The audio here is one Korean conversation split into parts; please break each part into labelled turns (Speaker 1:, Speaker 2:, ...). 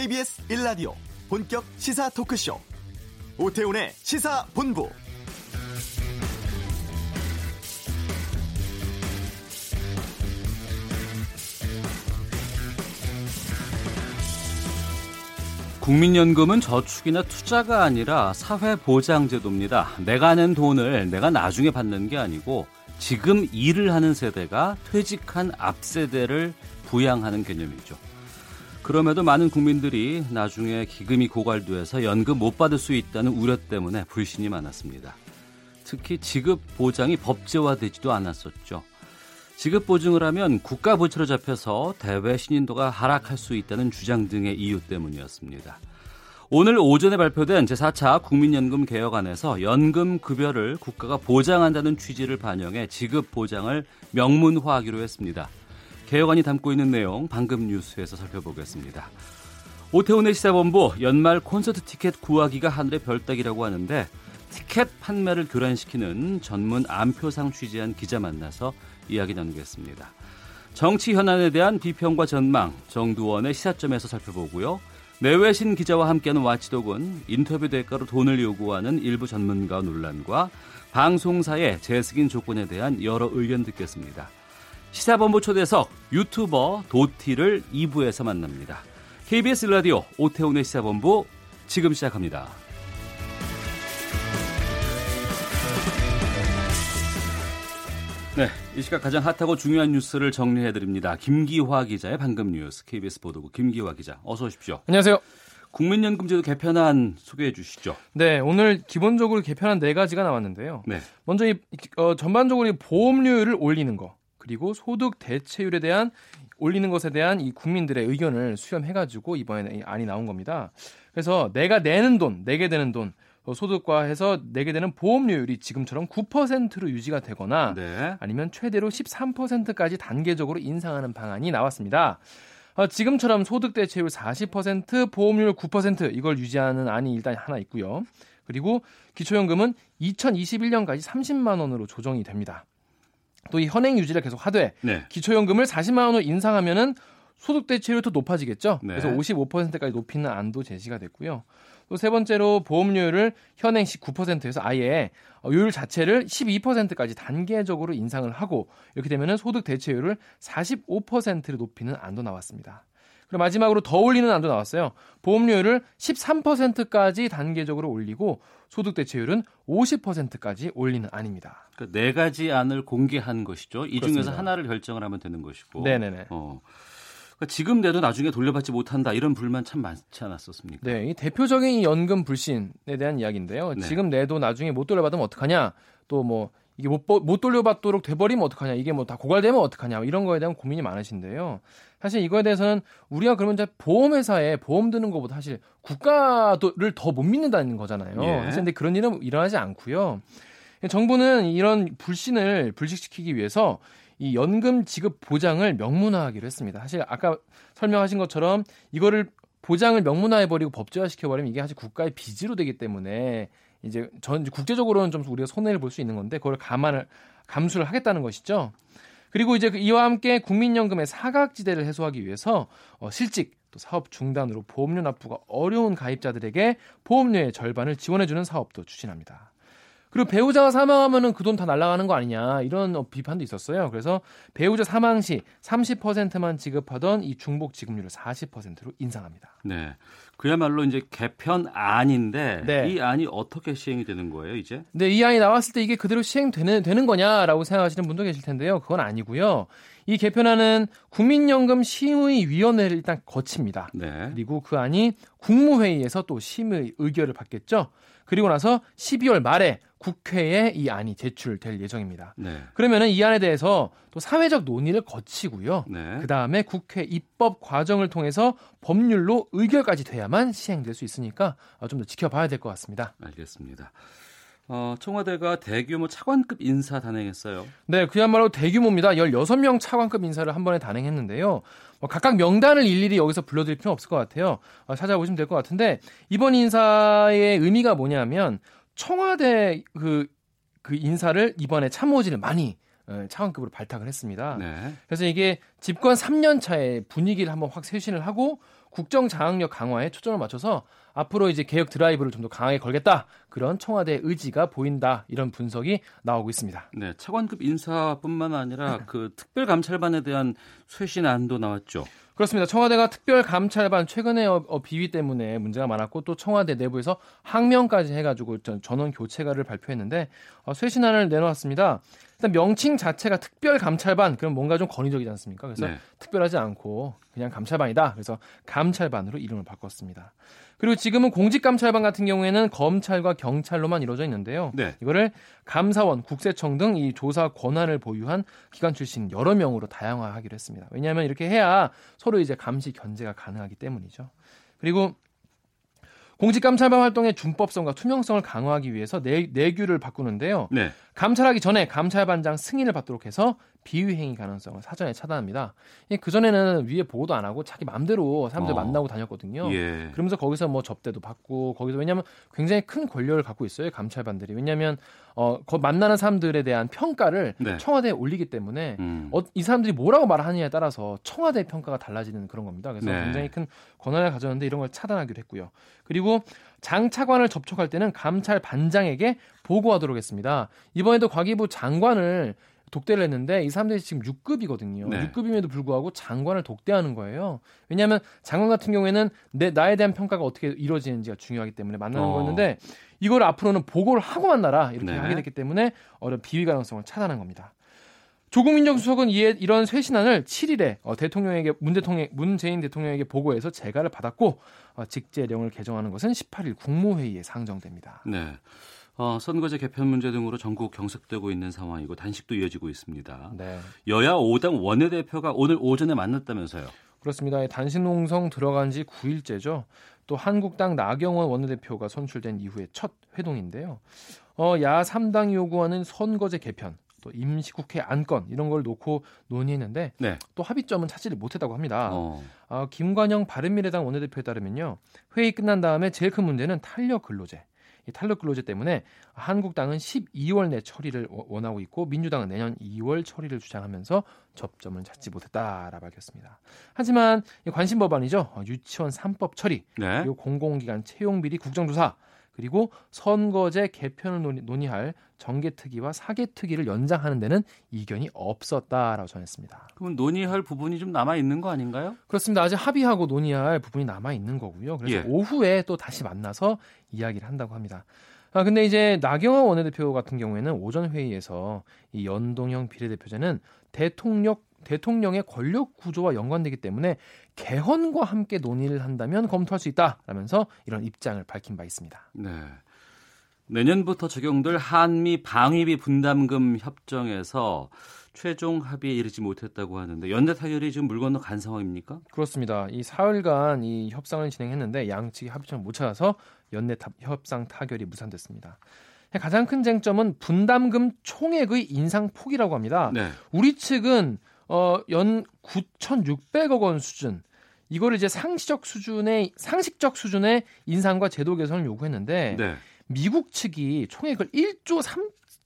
Speaker 1: KBS 1라디오 본격 시사 토크쇼 오태훈의 시사본부
Speaker 2: 국민연금은 저축이나 투자가 아니라 사회보장제도입니다. 내가 낸 돈을 내가 나중에 받는 게 아니고 지금 일을 하는 세대가 퇴직한 앞 세대를 부양하는 개념이죠. 그럼에도 많은 국민들이 나중에 기금이 고갈돼서 연금 못 받을 수 있다는 우려 때문에 불신이 많았습니다. 특히 지급 보장이 법제화되지도 않았었죠. 지급 보증을 하면 국가 부채로 잡혀서 대외 신인도가 하락할 수 있다는 주장 등의 이유 때문이었습니다. 오늘 오전에 발표된 제4차 국민연금 개혁안에서 연금 급여를 국가가 보장한다는 취지를 반영해 지급 보장을 명문화하기로 했습니다. 개혁안이 담고 있는 내용 방금 뉴스에서 살펴보겠습니다. 오태훈의 시사본부 연말 콘서트 티켓 구하기가 하늘의 별따기라고 하는데 티켓 판매를 교란시키는 전문 암표상 취재한 기자 만나서 이야기 나누겠습니다. 정치 현안에 대한 비평과 전망 정두원의 시사점에서 살펴보고요. 내외신 기자와 함께하는 와치독은 인터뷰 대가로 돈을 요구하는 일부 전문가 논란과 방송사의 재승인 조건에 대한 여러 의견 듣겠습니다. 시사본부 초대석 유튜버 도티를 2부에서 만납니다. KBS 라디오 오태훈의 시사본부 지금 시작합니다. 네, 이 시각 가장 핫하고 중요한 뉴스를 정리해 드립니다. 김기화 기자의 방금 뉴스 KBS 보도국 김기화 기자 어서 오십시오.
Speaker 3: 안녕하세요.
Speaker 2: 국민연금제도 개편안 소개해 주시죠.
Speaker 3: 네, 오늘 기본적으로 개편안 네 가지가 나왔는데요. 네. 먼저 이 어, 전반적으로 보험료율을 올리는 거, 그리고 소득 대체율에 대한 올리는 것에 대한 이 국민들의 의견을 수렴해가지고 이번에 안이 나온 겁니다. 그래서 내가 내는 돈, 내게 되는 돈, 어, 소득과 해서 내게 되는 보험료율이 지금처럼 9%로 유지가 되거나 네. 아니면 최대로 13%까지 단계적으로 인상하는 방안이 나왔습니다. 어, 지금처럼 소득 대체율 40%, 보험료율 9% 이걸 유지하는 안이 일단 하나 있고요. 그리고 기초연금은 2021년까지 30만 원으로 조정이 됩니다. 또 이 현행 유지를 계속 하되 네. 기초연금을 40만 원으로 인상하면은 소득 대체율이 더 높아지겠죠. 네. 그래서 55%까지 높이는 안도 제시가 됐고요. 또 세 번째로 보험료율을 현행 19%에서 아예 요율 자체를 12%까지 단계적으로 인상을 하고 이렇게 되면 소득 대체율을 45%로 높이는 안도 나왔습니다. 그리고 마지막으로 더 올리는 안도 나왔어요. 보험료율을 13%까지 단계적으로 올리고 소득 대체율은 50%까지 올리는 안입니다.
Speaker 2: 그러니까 네 가지 안을 공개한 것이죠. 이 그렇습니다. 중에서 하나를 결정을 하면 되는 것이고.
Speaker 3: 네네네. 어.
Speaker 2: 그러니까 지금 내도 나중에 돌려받지 못한다 이런 불만 참 많지 않았었습니까?
Speaker 3: 네, 이 대표적인 이 연금 불신에 대한 이야기인데요. 네. 지금 내도 나중에 못 돌려받으면 어떡하냐? 또뭐 이게 못, 못 돌려받도록 돼버리면 어떡하냐? 이게 뭐 다 고갈되면 어떡하냐? 이런 거에 대한 고민이 많으신데요. 사실 이거에 대해서는 우리가 그러면 이제 보험회사에 보험 드는 것보다 사실 국가를 더 못 믿는다는 거잖아요. 예. 그래서 근데 그런 일은 일어나지 않고요. 정부는 이런 불신을 불식시키기 위해서 이 연금 지급 보장을 명문화하기로 했습니다. 사실 아까 설명하신 것처럼 이거를 보장을 명문화해 버리고 법제화 시켜 버리면 이게 사실 국가의 빚으로 되기 때문에 이제 전 국제적으로는 좀 우리가 손해를 볼 수 있는 건데 그걸 감안을 감수를 하겠다는 것이죠. 그리고 이제 그 이와 함께 국민연금의 사각지대를 해소하기 위해서 어, 실직 또 사업 중단으로 보험료 납부가 어려운 가입자들에게 보험료의 절반을 지원해주는 사업도 추진합니다. 그리고 배우자가 사망하면은 그 돈 다 날아가는 거 아니냐 이런 어, 비판도 있었어요. 그래서 배우자 사망 시 30%만 지급하던 이 중복 지급률을 40%로 인상합니다.
Speaker 2: 네. 그야말로 이제 개편 안인데 네. 이 안이 어떻게 시행이 되는 거예요, 이제?
Speaker 3: 네, 이 안이 나왔을 때 이게 그대로 시행되는 되는 거냐라고 생각하시는 분도 계실 텐데요. 그건 아니고요. 이 개편안은 국민연금 심의 위원회를 일단 거칩니다. 네. 그리고 그 안이 국무회의에서 또 심의 의결을 받겠죠. 그리고 나서 12월 말에 국회에 이 안이 제출될 예정입니다. 네. 그러면은 이 안에 대해서 또 사회적 논의를 거치고요. 네. 그 다음에 국회 입법 과정을 통해서 법률로 의결까지 돼야만 시행될 수 있으니까 좀 더 지켜봐야 될 것 같습니다.
Speaker 2: 알겠습니다. 어, 청와대가 대규모 차관급 인사 단행했어요.
Speaker 3: 네, 그야말로 대규모입니다. 16명 차관급 인사를 한 번에 단행했는데요. 뭐 각각 명단을 일일이 여기서 불러드릴 필요 없을 것 같아요. 어, 찾아보시면 될 것 같은데 이번 인사의 의미가 뭐냐면 청와대 그, 그 인사를 이번에 참모진을 많이 어, 차관급으로 발탁을 했습니다. 네. 그래서 이게 집권 3년 차에 분위기를 한번 확 쇄신을 하고 국정 장악력 강화에 초점을 맞춰서 앞으로 이제 개혁 드라이브를 좀 더 강하게 걸겠다 그런 청와대 의지가 보인다 이런 분석이 나오고 있습니다.
Speaker 2: 네, 차관급 인사뿐만 아니라 그 특별감찰반에 대한 쇄신안도 나왔죠.
Speaker 3: 그렇습니다. 청와대가 특별감찰반 최근에 어, 어, 비위 때문에 문제가 많았고 또 청와대 내부에서 항명까지 해가지고 전원 교체가를 발표했는데 어, 쇄신안을 내놓았습니다. 일단 명칭 자체가 특별감찰반 그럼 뭔가 좀 권위적이지 않습니까? 그래서 네. 특별하지 않고 그냥 감찰반이다. 그래서 감찰반으로 이름을 바꿨습니다. 그리고 지금은 공직감찰반 같은 경우에는 검찰과 경찰로만 이루어져 있는데요. 네. 이거를 감사원, 국세청 등 이 조사 권한을 보유한 기관 출신 여러 명으로 다양화하기로 했습니다. 왜냐하면 이렇게 해야 서로 이제 감시 견제가 가능하기 때문이죠. 그리고 공직감찰반 활동의 준법성과 투명성을 강화하기 위해서 내, 내규를 바꾸는데요. 네. 감찰하기 전에 감찰반장 승인을 받도록 해서 비위행위 가능성을 사전에 차단합니다. 그 전에는 위에 보고도 안 하고 자기 마음대로 사람들 어. 만나고 다녔거든요. 예. 그러면서 거기서 뭐 접대도 받고 거기서 왜냐하면 굉장히 큰 권력을 갖고 있어요 감찰반들이. 왜냐하면 어, 거 만나는 사람들에 대한 평가를 네. 청와대에 올리기 때문에 음. 어, 이 사람들이 뭐라고 말하느냐에 따라서 청와대 평가가 달라지는 그런 겁니다. 그래서 네. 굉장히 큰 권한을 가졌는데 이런 걸 차단하기로 했고요. 그리고 장 차관을 접촉할 때는 감찰 반장에게 보고하도록 했습니다. 이번에도 과기부 장관을 독대를 했는데 이 사람들이 지금 6급이거든요. 네. 6급임에도 불구하고 장관을 독대하는 거예요. 왜냐하면 장관 같은 경우에는 내 나에 대한 평가가 어떻게 이루어지는지가 중요하기 때문에 만나는 어. 거였는데 이걸 앞으로는 보고를 하고 만나라 이렇게 네. 하게 됐기 때문에 어떤 비위 가능성을 차단한 겁니다. 조국 민정수석은 이에 이런 쇄신안을 7일에 어, 대통령에게 문 대통령 문재인 대통령에게 보고해서 재가를 받았고 어, 직제령을 개정하는 것은 18일 국무회의에 상정됩니다.
Speaker 2: 네. 어, 선거제 개편 문제 등으로 전국 경색되고 있는 상황이고 단식도 이어지고 있습니다. 네. 여야 5당 원내대표가 오늘 오전에 만났다면서요.
Speaker 3: 그렇습니다. 단식 농성 들어간 지 9일째죠. 또 한국당 나경원 원내대표가 선출된 이후에 첫 회동인데요. 어, 야 3당이 요구하는 선거제 개편, 또 임시국회 안건 이런 걸 놓고 논의했는데 네. 또 합의점은 찾지를 못했다고 합니다. 어. 어, 김관영 바른미래당 원내대표에 따르면요 회의 끝난 다음에 제일 큰 문제는 탄력 근로제 이 탄력 근로제 때문에 한국당은 12월 내 처리를 원하고 있고 민주당은 내년 2월 처리를 주장하면서 접점을 찾지 못했다라 밝혔습니다. 하지만 관심 법안이죠. 어, 유치원 3법 처리, 네. 그리고 공공기관 채용 비리 국정조사, 그리고 선거제 개편을 논의, 할 정개특위와 사개특위를 연장하는 데는 이견이 없었다라고 전했습니다.
Speaker 2: 그럼 논의할 부분이 좀 남아 있는 거 아닌가요?
Speaker 3: 그렇습니다. 아직 합의하고 논의할 부분이 남아 있는 거고요. 그래서 예. 오후에 또 다시 만나서 이야기를 한다고 합니다. 아 근데 이제 나경원 원내대표 같은 경우에는 오전 회의에서 이 연동형 비례대표제는 대통령 대통령의 권력 구조와 연관되기 때문에 개헌과 함께 논의를 한다면 검토할 수 있다라면서 이런 입장을 밝힌 바 있습니다.
Speaker 2: 네. 내년부터 적용될 한미 방위비 분담금 협정에서 최종 합의에 이르지 못했다고 하는데 연대 타결이 지금 물 건너 간 상황입니까?
Speaker 3: 그렇습니다. 이 사흘간 이 협상을 진행했는데 양측이 합의점을 못 찾아서 연내 타, 협상 타결이 무산됐습니다. 가장 큰 쟁점은 분담금 총액의 인상 폭이라고 합니다. 네. 우리 측은 어, 연 9,600억 원 수준 이거를 이제 상시적 수준의 상식적 수준의 인상과 제도 개선을 요구했는데 네. 미국 측이 총액을 1조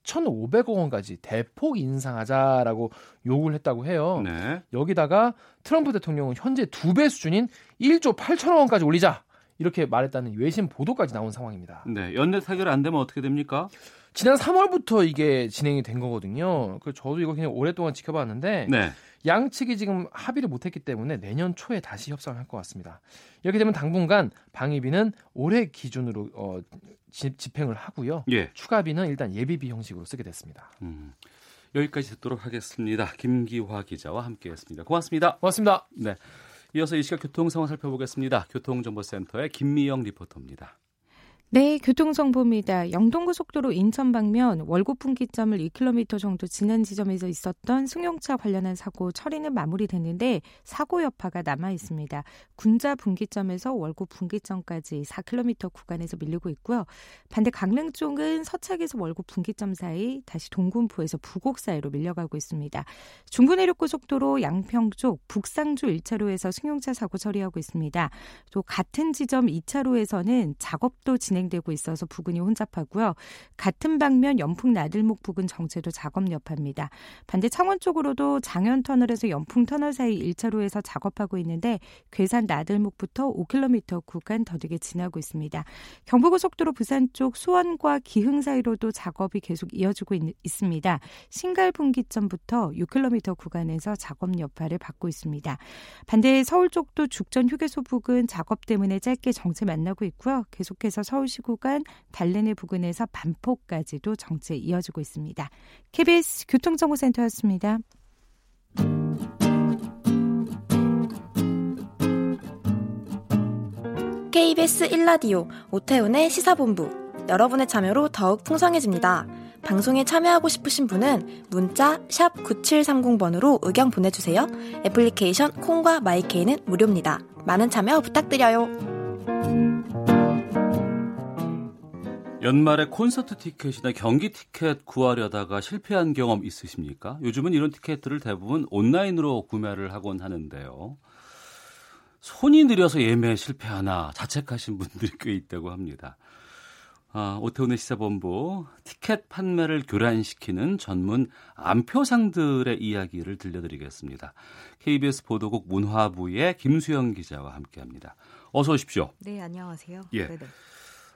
Speaker 3: 3,500억 원까지 대폭 인상하자라고 요구를 했다고 해요. 네. 여기다가 트럼프 대통령은 현재 두 배 수준인 1조 8천억 원까지 올리자 이렇게 말했다는 외신 보도까지 나온 상황입니다.
Speaker 2: 네, 연내 타결 안 되면 어떻게 됩니까?
Speaker 3: 지난 3월부터 이게 진행이 된 거거든요. 그 저도 이거 그냥 오랫동안 지켜봤는데 네. 양측이 지금 합의를 못했기 때문에 내년 초에 다시 협상을 할 것 같습니다. 이렇게 되면 당분간 방위비는 올해 기준으로 어, 집행을 하고요. 예. 추가비는 일단 예비비 형식으로 쓰게 됐습니다. 음.
Speaker 2: 여기까지 듣도록 하겠습니다. 김기화 기자와 함께했습니다. 고맙습니다.
Speaker 3: 고맙습니다.
Speaker 2: 네. 이어서 이 시각 교통 상황 살펴보겠습니다. 교통정보센터의 김미영 리포터입니다.
Speaker 4: 네, 교통정보입니다. 영동고속도로 인천 방면 월곡 분기점을 2km 정도 지난 지점에서 있었던 승용차 관련한 사고 처리는 마무리됐는데 사고 여파가 남아 있습니다. 군자 분기점에서 월곡 분기점까지 4km 구간에서 밀리고 있고요. 반대 강릉 쪽은 서착에서 월곡 분기점 사이 다시 동군포에서 부곡 사이로 밀려가고 있습니다. 중부내륙고속도로 양평 쪽 북상주 1차로에서 승용차 사고 처리하고 있습니다. 또 같은 지점 2차로에서는 작업도 진행 진행되고 있어서 부근이 혼잡하고요. 같은 방면 연풍 나들목 부근 정체도 작업 여파입니다. 반대 창원 쪽으로도 장현 터널에서 연풍 터널 사이 1차로에서 작업하고 있는데 괴산 나들목부터 5km 구간 더디게 지나고 있습니다. 경부고속도로 부산 쪽 수원과 기흥 사이로도 작업이 계속 이어지고 있, 있습니다. 신갈 분기점부터 6km 구간에서 작업 여파를 받고 있습니다. 반대 서울 쪽도 죽전 휴게소 부근 작업 때문에 짧게 정체 만나고 있고요. 계속해서 서울시 구간 달래내 부근에서 반포까지도 정체 이어지고 있습니다. KBS 교통정보센터였습니다.
Speaker 5: KBS 1라디오 오태훈의 시사본부 여러분의 참여로 더욱 풍성해집니다. 방송에 참여하고 싶으신 분은 문자 9730번으로 의견 보내주세요. 애플리케이션 콩과 마이케이는 무료입니다. 많은 참여 부탁드려요.
Speaker 2: 연말에 콘서트 티켓이나 경기 티켓 구하려다가 실패한 경험 있으십니까? 요즘은 이런 티켓들을 대부분 온라인으로 구매를 하곤 하는데요. 손이 느려서 예매 실패하나 자책하신 분들이 꽤 있다고 합니다. 아, 오태훈의 시사본부 티켓 판매를 교란시키는 전문 암표상들의 이야기를 들려드리겠습니다. KBS 보도국 문화부의 김수영 기자와 함께합니다. 어서 오십시오.
Speaker 6: 네, 안녕하세요.
Speaker 2: 예. 네네.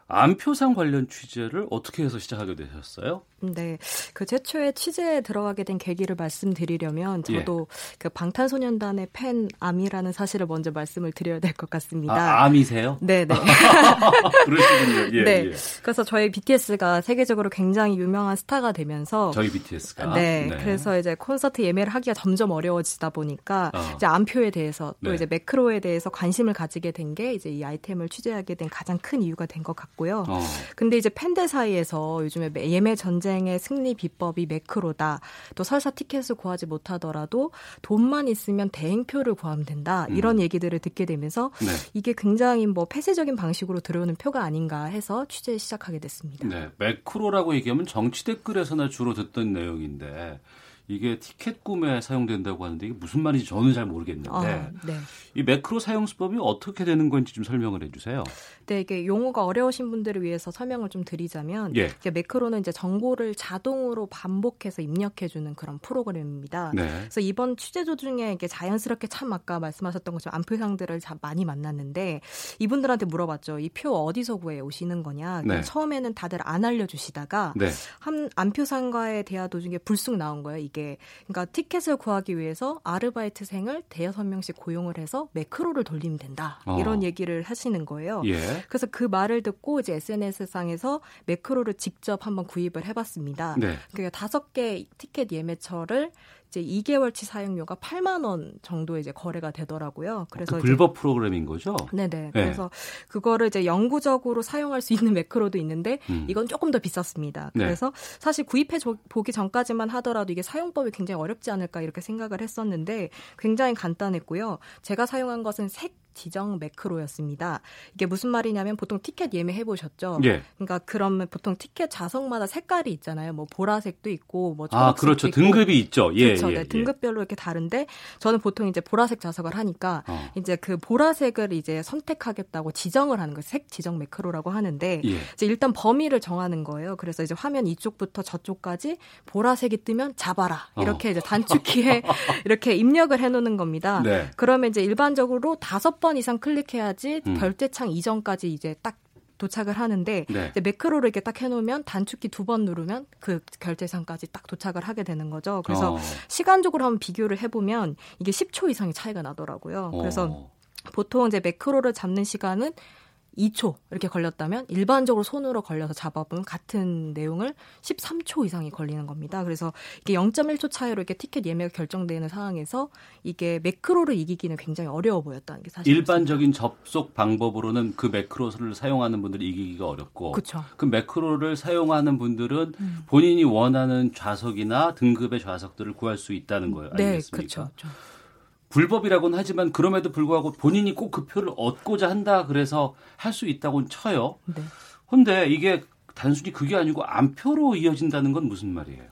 Speaker 2: 암표상 관련 취재를 어떻게 해서 시작하게 되셨어요?
Speaker 6: 네, 그 최초에 취재에 들어가게 된 계기를 말씀드리려면 저도 예. 그 방탄소년단의 팬 암이라는 사실을 먼저 말씀을 드려야 될 것 같습니다.
Speaker 2: 아, 암이세요?
Speaker 6: 네, 네.
Speaker 2: 그러시군요. 예,
Speaker 6: 네.
Speaker 2: 예.
Speaker 6: 그래서 저희 BTS가 세계적으로 굉장히 유명한 스타가 되면서
Speaker 2: 저희 BTS가
Speaker 6: 네, 네. 그래서 이제 콘서트 예매를 하기가 점점 어려워지다 보니까 어. 이제 암표에 대해서 또 네. 이제 매크로에 대해서 관심을 가지게 된 게 이제 이 아이템을 취재하게 된 가장 큰 이유가 된 것 같고 요. 어. 근데 이제 팬들 사이에서 요즘에 예매 전쟁 전쟁의 승리 비법이 매크로다. 또 설사 티켓을 구하지 못하더라도 돈만 있으면 대행표를 구하면 된다. 이런 음. 얘기들을 듣게 되면서 네. 이게 굉장히 뭐 폐쇄적인 방식으로 들어오는 표가 아닌가 해서 취재 시작하게 됐습니다.
Speaker 2: 네, 매크로라고 얘기하면 정치 댓글에서나 주로 듣던 내용인데 이게 티켓 구매에 사용된다고 하는데 이게 무슨 말인지 저는 잘 모르겠는데 아, 네. 이 매크로 사용 수법이 어떻게 되는 건지 좀 설명을 해주세요.
Speaker 6: 네, 이게 용어가 어려우신 분들을 위해서 설명을 좀 드리자면 예. 이제 매크로는 이제 정보를 자동으로 반복해서 입력해주는 그런 프로그램입니다. 네. 그래서 이번 취재 도중에 이게 자연스럽게 참 아까 말씀하셨던 것처럼 안표상들을 많이 만났는데 이분들한테 물어봤죠. 이 표 어디서 구해 오시는 거냐? 네. 처음에는 다들 안 알려주시다가 네. 한 안표상과의 대화 도중에 불쑥 나온 거예요. 이게 게 그러니까 티켓을 구하기 위해서 아르바이트생을 대여섯 명씩 고용을 해서 매크로를 돌리면 된다 어. 이런 얘기를 하시는 거예요. 예. 그래서 그 말을 듣고 이제 SNS상에서 매크로를 직접 한번 구입을 해봤습니다. 네. 그러니까 다섯 개 티켓 예매처를 이제 2개월치 사용료가 8만 원 정도 이제 거래가 되더라고요.
Speaker 2: 그래서 그 불법 프로그램인 거죠?
Speaker 6: 네네. 네. 그래서 그거를 이제 영구적으로 사용할 수 있는 매크로도 있는데 음. 이건 조금 더 비쌌습니다. 네. 그래서 사실 구입해 보기 전까지만 하더라도 이게 사용법이 굉장히 어렵지 않을까 이렇게 생각을 했었는데 굉장히 간단했고요. 제가 사용한 것은 색 지정 매크로였습니다. 이게 무슨 말이냐면 보통 티켓 예매해 보셨죠? 예. 그러니까 그러면 보통 티켓 좌석마다 색깔이 있잖아요. 뭐 보라색도 있고 뭐
Speaker 2: 아, 초록색도 아, 그렇죠. 있고. 등급이 있죠. 예,
Speaker 6: 그렇죠.
Speaker 2: 예, 네,
Speaker 6: 예. 등급별로 이렇게 다른데 저는 보통 이제 보라색 좌석을 하니까 어. 이제 그 보라색을 이제 선택하겠다고 지정을 하는 거예요. 색 지정 매크로라고 하는데 예. 이제 일단 범위를 정하는 거예요. 그래서 이제 화면 이쪽부터 저쪽까지 보라색이 뜨면 잡아라. 이렇게 어. 이제 단축키에 이렇게 입력을 해 놓는 겁니다. 네. 그러면 이제 일반적으로 다섯 번번 이상 클릭해야지 음. 별대창 이전까지 이제 딱 도착을 하는데 네. 이제 매크로를 이렇게 딱 해놓으면 단축키 두 번 누르면 그 결제상까지 딱 도착을 하게 되는 거죠. 그래서 어. 시간적으로 한번 비교를 해보면 이게 10초 이상의 차이가 나더라고요. 그래서 어. 보통 이제 매크로를 잡는 시간은 2초 이렇게 걸렸다면 일반적으로 손으로 걸려서 잡아보면 같은 내용을 13초 이상이 걸리는 겁니다. 그래서 이게 0.1초 차이로 이렇게 티켓 예매가 결정되는 상황에서 이게 매크로를 이기기는 굉장히 어려워 보였다는 게 사실
Speaker 2: 일반적인 접속 방법으로는 그 매크로를 사용하는 분들이 이기기가 어렵고 그쵸. 그 매크로를 사용하는 분들은 음. 본인이 원하는 좌석이나 등급의 좌석들을 구할 수 있다는 거예요. 네, 아니겠습니까? 네, 그렇죠. 불법이라고는 하지만 그럼에도 불구하고 본인이 꼭 그 표를 얻고자 한다 그래서 할 수 있다고는 쳐요. 네. 근데 이게 단순히 그게 아니고 암표로 이어진다는 건 무슨 말이에요?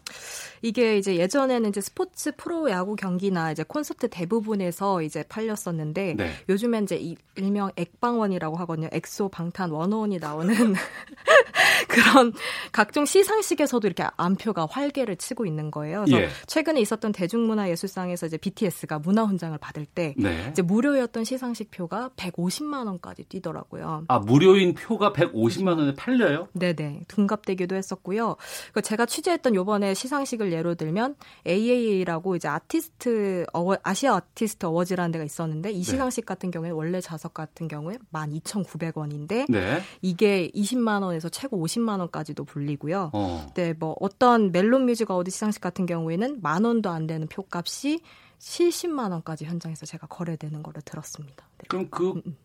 Speaker 6: 이게 이제 예전에는 이제 스포츠 프로 야구 경기나 이제 콘서트 대부분에서 이제 팔렸었는데 네. 요즘엔 이제 일명 액방원이라고 하거든요. 엑소 방탄 워너원이 나오는 그런 각종 시상식에서도 이렇게 암표가 활개를 치고 있는 거예요. 그래서 예. 최근에 있었던 대중문화예술상에서 이제 BTS가 문화훈장을 받을 때 네. 이제 무료였던 시상식 표가 150만 원까지 뛰더라고요.
Speaker 2: 아 무료인 표가 150만 원에 팔려요?
Speaker 6: 네네 둔갑되기도 했었고요. 그 제가 취재했던 요번에 시상식을 예로 들면 AAA라고 이제 아티스트 어워, 아시아 아티스트 어워즈라는 데가 있었는데 이 네. 시상식 네. 같은 경우에 원래 좌석 같은 경우에 12,900원인데 네. 이게 20만 원에서 최고 50만 원까지도 불리고요. 어. 네, 뭐 어떤 멜론 뮤직 어워드 시상식 같은 경우에는 만 원도 안 되는 표값이 70만 원까지 현장에서 제가 거래되는 거를 들었습니다.
Speaker 2: 네. 그럼 그 음, 음.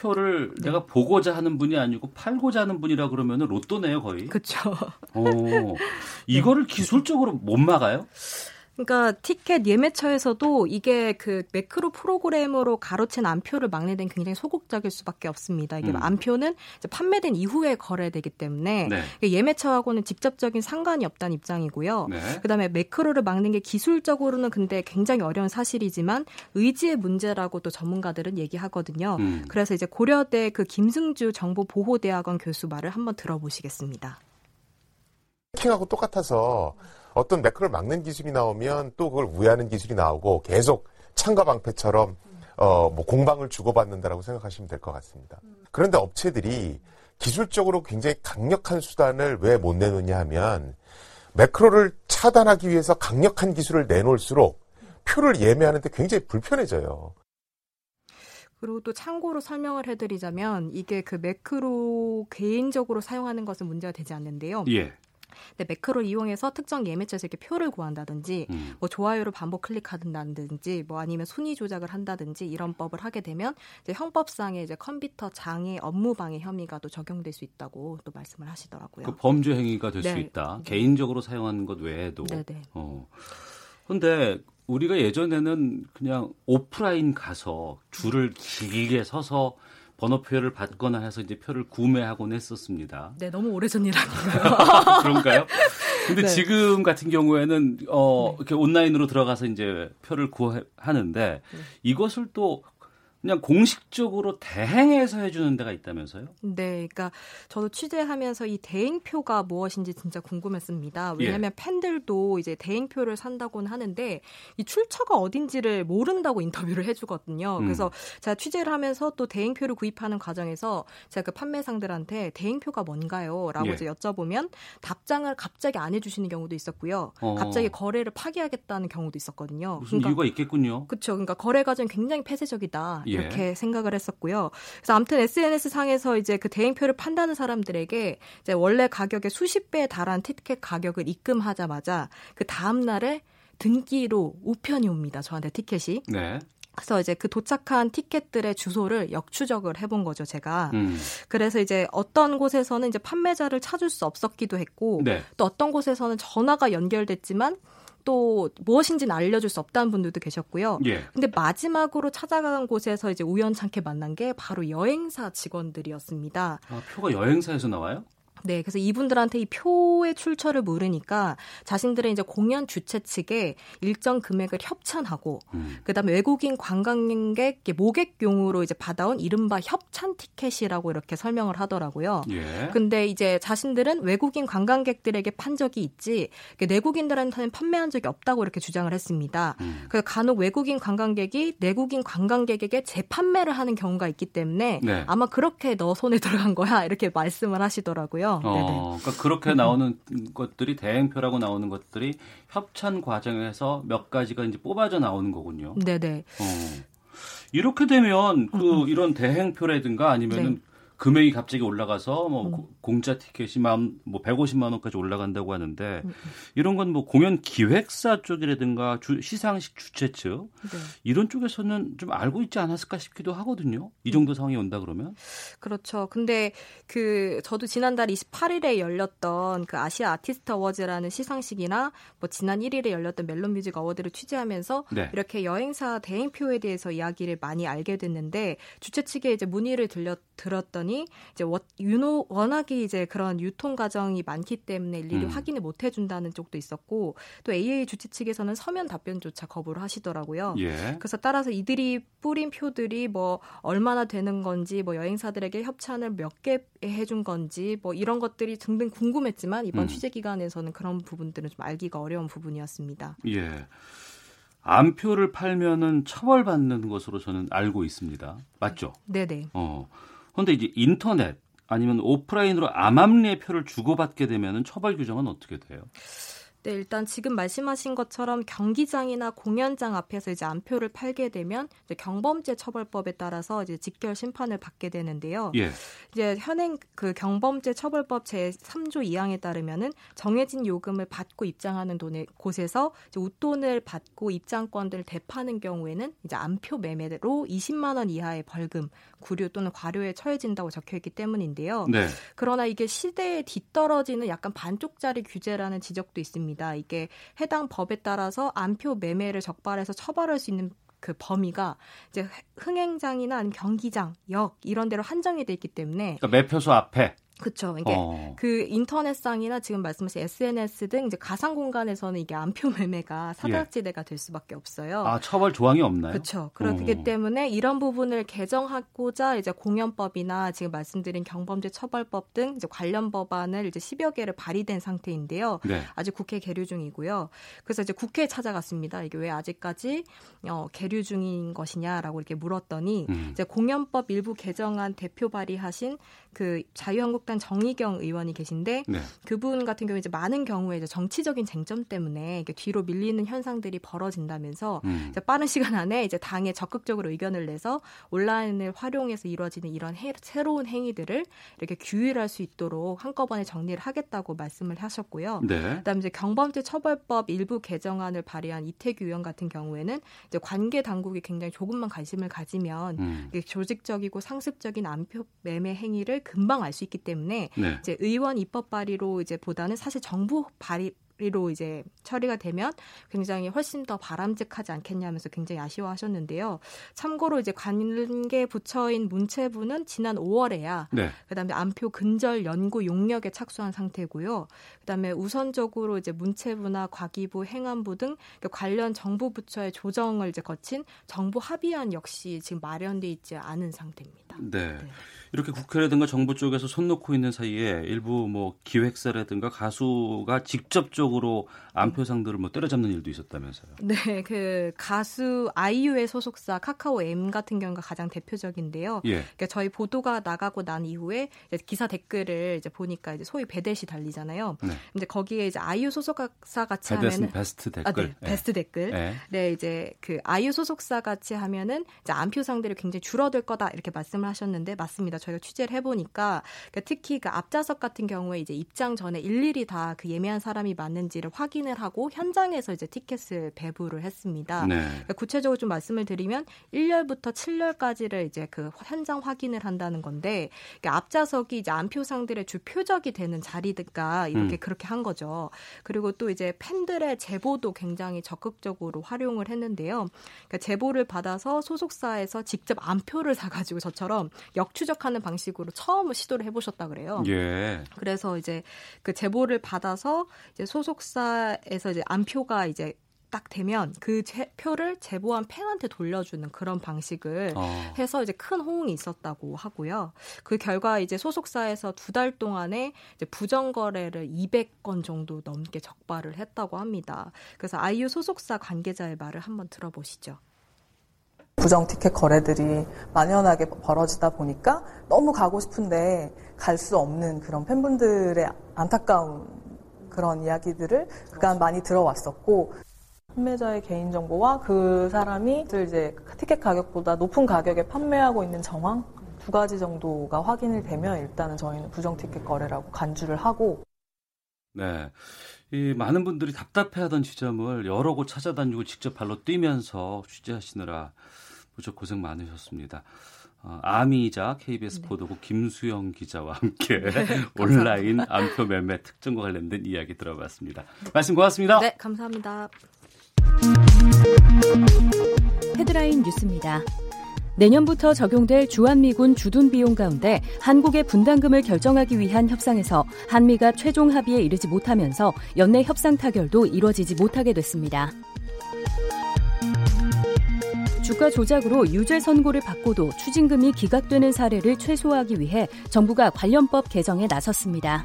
Speaker 2: 표를 네. 내가 보고자 하는 분이 아니고 팔고자 하는 분이라 그러면 로또네요 거의.
Speaker 6: 그렇죠.
Speaker 2: 이거를 기술적으로 못 막아요?
Speaker 6: 그러니까 티켓 예매처에서도 이게 그 매크로 프로그램으로 가로챈 안표를 막는 데는 굉장히 소극적일 수밖에 없습니다. 이게 음. 안표는 판매된 이후에 거래되기 때문에 네. 예매처하고는 직접적인 상관이 없다는 입장이고요. 네. 그다음에 매크로를 막는 게 기술적으로는 근데 굉장히 어려운 사실이지만 의지의 문제라고 또 전문가들은 얘기하거든요. 음. 그래서 이제 고려대 그 김승주 정보보호대학원 교수 말을 한번 들어보시겠습니다.
Speaker 7: 해킹하고 똑같아서 어떤 매크로를 막는 기술이 나오면 또 그걸 우회하는 기술이 나오고 계속 창과 방패처럼 어, 뭐 공방을 주고받는다라고 생각하시면 될 것 같습니다. 그런데 업체들이 기술적으로 굉장히 강력한 수단을 왜 못 내놓냐 하면 매크로를 차단하기 위해서 강력한 기술을 내놓을수록 표를 예매하는데 굉장히 불편해져요.
Speaker 6: 그리고 또 참고로 설명을 해드리자면 이게 그 매크로 개인적으로 사용하는 것은 문제가 되지 않는데요. 예. 근데 매크로를 이용해서 특정 예매처에서 이렇게 표를 구한다든지 음. 뭐 좋아요를 반복 클릭한다든지 뭐 아니면 순위 조작을 한다든지 이런 법을 하게 되면 이제 형법상의 이제 컴퓨터 장애 업무 방해 혐의가 또 적용될 수 있다고 또 말씀을 하시더라고요.
Speaker 2: 그 범죄 행위가 될수 네. 있다. 네. 개인적으로 사용하는 것 외에도. 네네. 네. 어. 근데 우리가 예전에는 그냥 오프라인 가서 줄을 길게 서서 번호표를 받거나 해서 이제 표를 구매하곤 했었습니다.
Speaker 6: 네, 너무 오래전 일 아닌가요?
Speaker 2: 그런가요? 근데 네. 지금 같은 경우에는 어 네. 이렇게 온라인으로 들어가서 이제 표를 구하는데 네. 이것을 또 그냥 공식적으로 대행해서 해주는 데가 있다면서요?
Speaker 6: 네, 그러니까 저도 취재하면서 이 대행표가 무엇인지 진짜 궁금했습니다. 왜냐하면 예. 팬들도 이제 대행표를 산다고는 하는데 이 출처가 어딘지를 모른다고 인터뷰를 해주거든요. 음. 그래서 제가 취재를 하면서 또 대행표를 구입하는 과정에서 제가 그 판매상들한테 대행표가 뭔가요?라고 예. 이제 여쭤보면 답장을 갑자기 안 해주시는 경우도 있었고요. 어. 갑자기 거래를 파기하겠다는 경우도 있었거든요.
Speaker 2: 무슨 그러니까, 이유가 있겠군요.
Speaker 6: 그렇죠. 그러니까 거래 과정 이 굉장히 폐쇄적이다. 예. 이렇게 예. 생각을 했었고요. 그래서 아무튼 SNS 상에서 이제 그 대행표를 판다는 사람들에게 이제 원래 가격의 수십 배에 달한 티켓 가격을 입금하자마자 그 다음 날에 등기로 우편이 옵니다. 저한테 티켓이. 네. 그래서 이제 그 도착한 티켓들의 주소를 역추적을 해본 거죠, 제가. 음. 그래서 이제 어떤 곳에서는 이제 판매자를 찾을 수 없었기도 했고, 네. 또 어떤 곳에서는 전화가 연결됐지만 또 무엇인지는 알려줄 수 없다는 분들도 계셨고요. 예. 근데 마지막으로 찾아간 곳에서 이제 우연찮게 만난 게 바로 여행사 직원들이었습니다.
Speaker 2: 아, 표가 여행사에서 나와요?
Speaker 6: 네, 그래서 이분들한테 이 표의 출처를 물으니까 자신들의 이제 공연 주최 측에 일정 금액을 협찬하고 음. 그다음에 외국인 관광객 모객용으로 이제 받아온 이른바 협찬 티켓이라고 이렇게 설명을 하더라고요. 예. 근데 이제 자신들은 외국인 관광객들에게 판 적이 있지 내국인들한테는 판매한 적이 없다고 이렇게 주장을 했습니다. 음. 그래서 간혹 외국인 관광객이 내국인 관광객에게 재판매를 하는 경우가 있기 때문에 네. 아마 그렇게 너 손에 들어간 거야 이렇게 말씀을 하시더라고요. 거죠.
Speaker 2: 어, 그러니까 그렇게 나오는 것들이 대행표라고 나오는 것들이 협찬 과정에서 몇 가지가 이제 뽑아져 나오는 거군요.
Speaker 6: 네네. 어.
Speaker 2: 이렇게 되면 그 음, 음. 이런 대행표라든가 아니면은 네. 금액이 갑자기 올라가서 뭐 음. 공짜 티켓이 뭐 150만 원까지 올라간다고 하는데 음, 음. 이런 건 뭐 공연 기획사 쪽이라든가 주, 시상식 주최 측 네. 이런 쪽에서는 좀 알고 있지 않았을까 싶기도 하거든요. 이 정도 상황이 온다 그러면.
Speaker 6: 그렇죠. 근데 그 저도 지난달 28일에 열렸던 그 아시아 아티스트 어워즈라는 시상식이나 뭐 지난 1일에 열렸던 멜론 뮤직 어워드를 취재하면서 네. 이렇게 여행사 대행표에 대해서 이야기를 많이 알게 됐는데 주최 측에 이제 문의를 들려 들었더니 봤더니 이제 유노 워낙에 이제 그런 유통 과정이 많기 때문에 일일이 음. 확인을 못 해준다는 쪽도 있었고 또 AA 주최 측에서는 서면 답변조차 거부를 하시더라고요. 예. 그래서 따라서 이들이 뿌린 표들이 뭐 얼마나 되는 건지 뭐 여행사들에게 협찬을 몇 개 해준 건지 뭐 이런 것들이 등등 궁금했지만 이번 음. 취재 기간에서는 그런 부분들은 좀 알기가 어려운 부분이었습니다.
Speaker 2: 예. 암표를 팔면은 처벌받는 것으로 저는 알고 있습니다. 맞죠?
Speaker 6: 네네.
Speaker 2: 어. 그런데 이제 인터넷 아니면 오프라인으로 암암리의 표를 주고받게 되면은 처벌 규정은 어떻게 돼요?
Speaker 6: 네, 일단 지금 말씀하신 것처럼 경기장이나 공연장 앞에서 이제 암표를 팔게 되면 이제 경범죄 처벌법에 따라서 이제 직결 심판을 받게 되는데요. 예. 이제 현행 그 경범죄 처벌법 제 3조 2항에 따르면은 정해진 요금을 받고 입장하는 돈의 곳에서 이제 웃돈을 받고 입장권들을 대파는 경우에는 이제 암표 매매로 20만 원 이하의 벌금, 구류 또는 과료에 처해진다고 적혀 있기 때문인데요. 네. 그러나 이게 시대에 뒤떨어지는 약간 반쪽짜리 규제라는 지적도 있습니다. 이게 해당 법에 따라서 암표 매매를 적발해서 처벌할 수 있는 그 범위가 이제 흥행장이나 경기장, 역 이런 데로 한정이 돼 있기 때문에
Speaker 2: 그러니까 매표소 앞에
Speaker 6: 그렇죠. 이게 어. 그 인터넷상이나 지금 말씀하신 SNS 등 이제 가상 공간에서는 이게 암표 매매가 사각지대가 예. 될 수밖에 없어요.
Speaker 2: 아 처벌 조항이 없나요?
Speaker 6: 그렇죠. 그렇기 어. 때문에 이런 부분을 개정하고자 이제 공연법이나 지금 말씀드린 경범죄 처벌법 등 이제 관련 법안을 이제 10여 개를 발의된 상태인데요. 네. 아직 국회 계류 중이고요. 그래서 이제 국회에 찾아갔습니다. 이게 왜 아직까지 어, 계류 중인 것이냐라고 이렇게 물었더니 음. 이제 공연법 일부 개정안 대표 발의하신 그 자유한국 당 정의경 의원이 계신데 네. 그분 같은 경우에 이제 많은 경우에 이제 정치적인 쟁점 때문에 뒤로 밀리는 현상들이 벌어진다면서 음. 이제 빠른 시간 안에 이제 당에 적극적으로 의견을 내서 온라인을 활용해서 이루어지는 이런 해, 새로운 행위들을 이렇게 규율할 수 있도록 한꺼번에 정리를 하겠다고 말씀을 하셨고요. 네. 그다음에 이제 경범죄 처벌법 일부 개정안을 발의한 이태규 의원 같은 경우에는 이제 관계 당국이 굉장히 조금만 관심을 가지면 음. 조직적이고 상습적인 안표 매매 행위를 금방 알 수 있기 때문에 네. 이제 의원 입법 발의로 이제 보다는 사실 정부 발의 로 이제 처리가 되면 굉장히 훨씬 더 바람직하지 않겠냐면서 굉장히 아쉬워하셨는데요. 참고로 이제 관계 부처인 문체부는 지난 5월에야 네. 그다음에 안표 근절 연구 용역에 착수한 상태고요. 그다음에 우선적으로 이제 문체부나 과기부, 행안부 등 관련 정부 부처의 조정을 이제 거친 정부 합의안 역시 지금 마련돼 있지 않은 상태입니다.
Speaker 2: 네. 네. 이렇게 국회라든가 정부 쪽에서 손 놓고 있는 사이에 일부 뭐 기획사라든가 가수가 직접적으로 안표상들을 뭐 때려잡는 일도 있었다면서요.
Speaker 6: 네, 그 가수 아이유의 소속사 카카오 M 같은 경우가 가장 대표적인데요. 예. 그러니까 저희 보도가 나가고 난 이후에 기사 댓글을 이제 보니까 이제 소위 배댓이 달리잖아요. 네. 이제 거기에 이제 아이유 소속사 같이 하면은
Speaker 2: 베스트 댓글, 아,
Speaker 6: 네, 베스트 댓글. 네. 네, 이제 그 아이유 소속사 같이 하면은 이제 안표상들이 굉장히 줄어들 거다 이렇게 말씀을 하셨는데 맞습니다. 저희가 취재를 해보니까 그러니까 특히 그 앞좌석 같은 경우에 이제 입장 전에 일일이 다 그 예매한 사람이 맞는지를 확인을 하고 현장에서 이제 티켓을 배부를 했습니다. 네. 그러니까 구체적으로 좀 말씀을 드리면 1열부터 7열까지를 이제 그 현장 확인을 한다는 건데 그러니까 앞좌석이 이제 안표상들의 주 표적이 되는 자리가 이렇게 음. 그렇게 한 거죠. 그리고 또 이제 팬들의 제보도 굉장히 적극적으로 활용을 했는데요. 그러니까 제보를 받아서 소속사에서 직접 안표를 사가지고 저처럼 역추적 하는 방식으로 처음 시도를 해보셨다 그래요. 예. 그래서 이제 그 제보를 받아서 이제 소속사에서 이제 안표가 이제 딱 되면 그 제, 표를 제보한 팬한테 돌려주는 그런 방식을 어. 해서 이제 큰 호응이 있었다고 하고요. 그 결과 이제 소속사에서 두 달 동안에 이제 부정 거래를 200건 정도 넘게 적발을 했다고 합니다. 그래서 아이유 소속사 관계자의 말을 한번 들어보시죠.
Speaker 8: 부정 티켓 거래들이 만연하게 벌어지다 보니까 너무 가고 싶은데 갈 수 없는 그런 팬분들의 안타까운 그런 이야기들을 그간 많이 들어왔었고 판매자의 개인 정보와 그 사람이 이제 티켓 가격보다 높은 가격에 판매하고 있는 정황 두 가지 정도가 확인이 되면 일단은 저희는 부정 티켓 거래라고 간주를 하고
Speaker 2: 네. 이 많은 분들이 답답해하던 지점을 여러 곳 찾아다니고 직접 발로 뛰면서 취재하시느라 무척 고생 많으셨습니다. 어, 아미이자 KBS 네. 보도국 김수영 기자와 함께 네, 온라인 암표 매매 특정과 관련된 이야기 들어봤습니다. 말씀 고맙습니다.
Speaker 6: 네, 감사합니다.
Speaker 9: 헤드라인 뉴스입니다. 내년부터 적용될 주한미군 주둔 비용 가운데 한국의 분담금을 결정하기 위한 협상에서 한미가 최종 합의에 이르지 못하면서 연내 협상 타결도 이뤄지지 못하게 됐습니다. 주가 조작으로 유죄 선고를 받고도 추징금이 기각되는 사례를 최소화하기 위해 정부가 관련법 개정에 나섰습니다.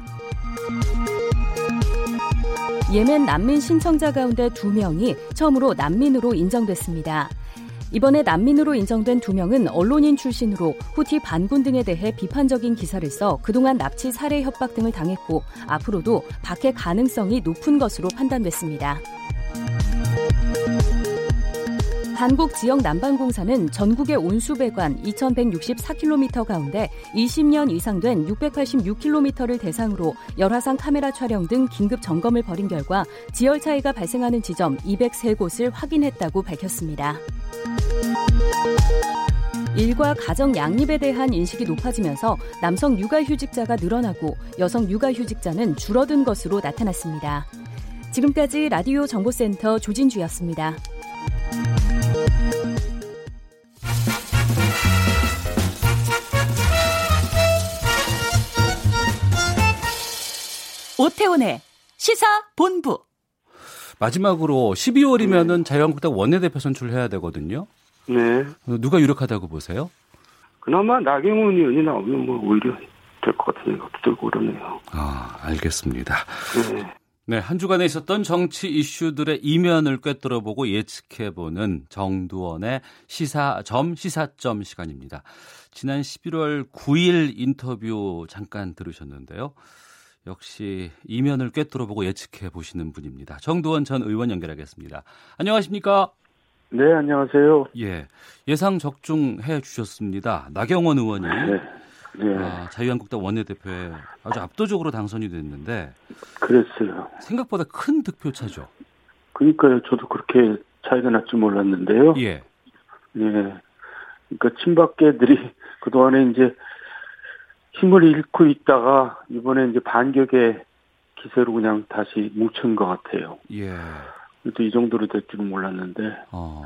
Speaker 9: 예멘 난민 신청자 가운데 두명이 처음으로 난민으로 인정됐습니다. 이번에 난민으로 인정된 두 명은 언론인 출신으로 후티 반군 등에 대해 비판적인 기사를 써 그동안 납치 살해 협박 등을 당했고 앞으로도 박해 가능성이 높은 것으로 판단됐습니다. 한국 지역 난방공사는 전국의 온수배관 2,164km 가운데 20년 이상 된 686km를 대상으로 열화상 카메라 촬영 등 긴급 점검을 벌인 결과 지열 차이가 발생하는 지점 203곳을 확인했다고 밝혔습니다. 일과 가정 양립에 대한 인식이 높아지면서 남성 육아휴직자가 늘어나고 여성 육아휴직자는 줄어든 것으로 나타났습니다. 지금까지 라디오 정보센터 조진주였습니다.
Speaker 10: 오태훈의 시사 본부.
Speaker 2: 마지막으로 12월이면은 네. 자유한국당 원내대표 선출해야 되거든요.
Speaker 11: 네.
Speaker 2: 누가 유력하다고 보세요?
Speaker 11: 그나마 나경원 의원이 나오면 뭐 오히려 될 것 같은 생각도 들고 그러네요.
Speaker 2: 아, 알겠습니다. 네. 네, 한 주간에 있었던 정치 이슈들의 이면을 꿰뚫어보고 예측해보는 정두원의 시사점, 시사점 시간입니다. 지난 11월 9일 인터뷰 잠깐 들으셨는데요. 역시 이면을 꿰뚫어보고 예측해 보시는 분입니다. 정두원 전 의원 연결하겠습니다. 안녕하십니까?
Speaker 11: 네, 안녕하세요.
Speaker 2: 예, 예상 적중해 주셨습니다. 나경원 의원이 네. 네. 아, 자유한국당 원내대표에 아주 압도적으로 당선이 됐는데
Speaker 11: 그랬어요.
Speaker 2: 생각보다 큰 득표 차죠.
Speaker 11: 그러니까요. 저도 그렇게 차이가 날 줄 몰랐는데요.
Speaker 2: 예.
Speaker 11: 예. 그러니까 친박계들이 그동안에 이제 힘을 잃고 있다가 이번에 이제 반격의 기세로 그냥 다시 뭉친 것 같아요.
Speaker 2: 예.
Speaker 11: 그래도 이 정도로 될 줄은 몰랐는데.
Speaker 2: 어.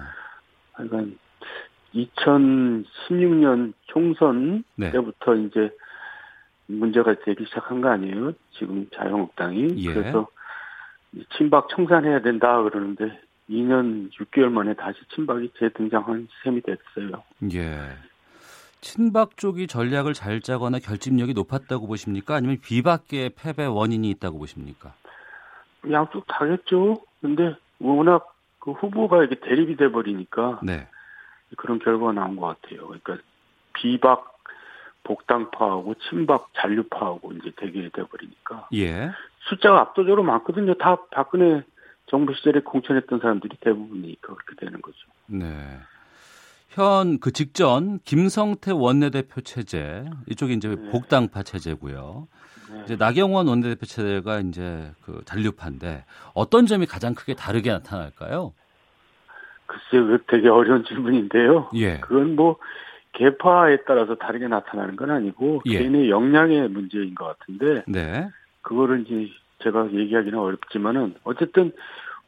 Speaker 11: 하여간 2016년 총선 네. 때부터 이제 문제가 되기 시작한 거 아니에요? 지금 자유한국당이. 예. 그래서 친박 청산해야 된다 그러는데 2년 6개월 만에 다시 친박이 재등장한 셈이 됐어요.
Speaker 2: 예. 친박 쪽이 전략을 잘 짜거나 결집력이 높았다고 보십니까? 아니면 비박계의 패배 원인이 있다고 보십니까?
Speaker 11: 양쪽 다겠죠. 근데 워낙 그 후보가 이렇게 대립이 돼 버리니까
Speaker 2: 네.
Speaker 11: 그런 결과가 나온 것 같아요. 그러니까 비박 복당파하고 친박 잔류파하고 이제 대결이 돼 버리니까
Speaker 2: 예.
Speaker 11: 숫자가 압도적으로 많거든요. 다 박근혜 정부 시절에 공천했던 사람들이 대부분이니까 그렇게 되는 거죠.
Speaker 2: 네. 현 그 직전 김성태 원내대표 체제 이쪽이 이제 네. 복당파 체제고요. 네. 이제 나경원 원내대표 체제가 이제 그 잔류파인데 어떤 점이 가장 크게 다르게 나타날까요?
Speaker 11: 글쎄요, 되게 어려운 질문인데요.
Speaker 2: 예.
Speaker 11: 그건 뭐 개파에 따라서 다르게 나타나는 건 아니고 예. 개인의 역량의 문제인 것 같은데.
Speaker 2: 네.
Speaker 11: 그거를 이제 제가 얘기하기는 어렵지만은 어쨌든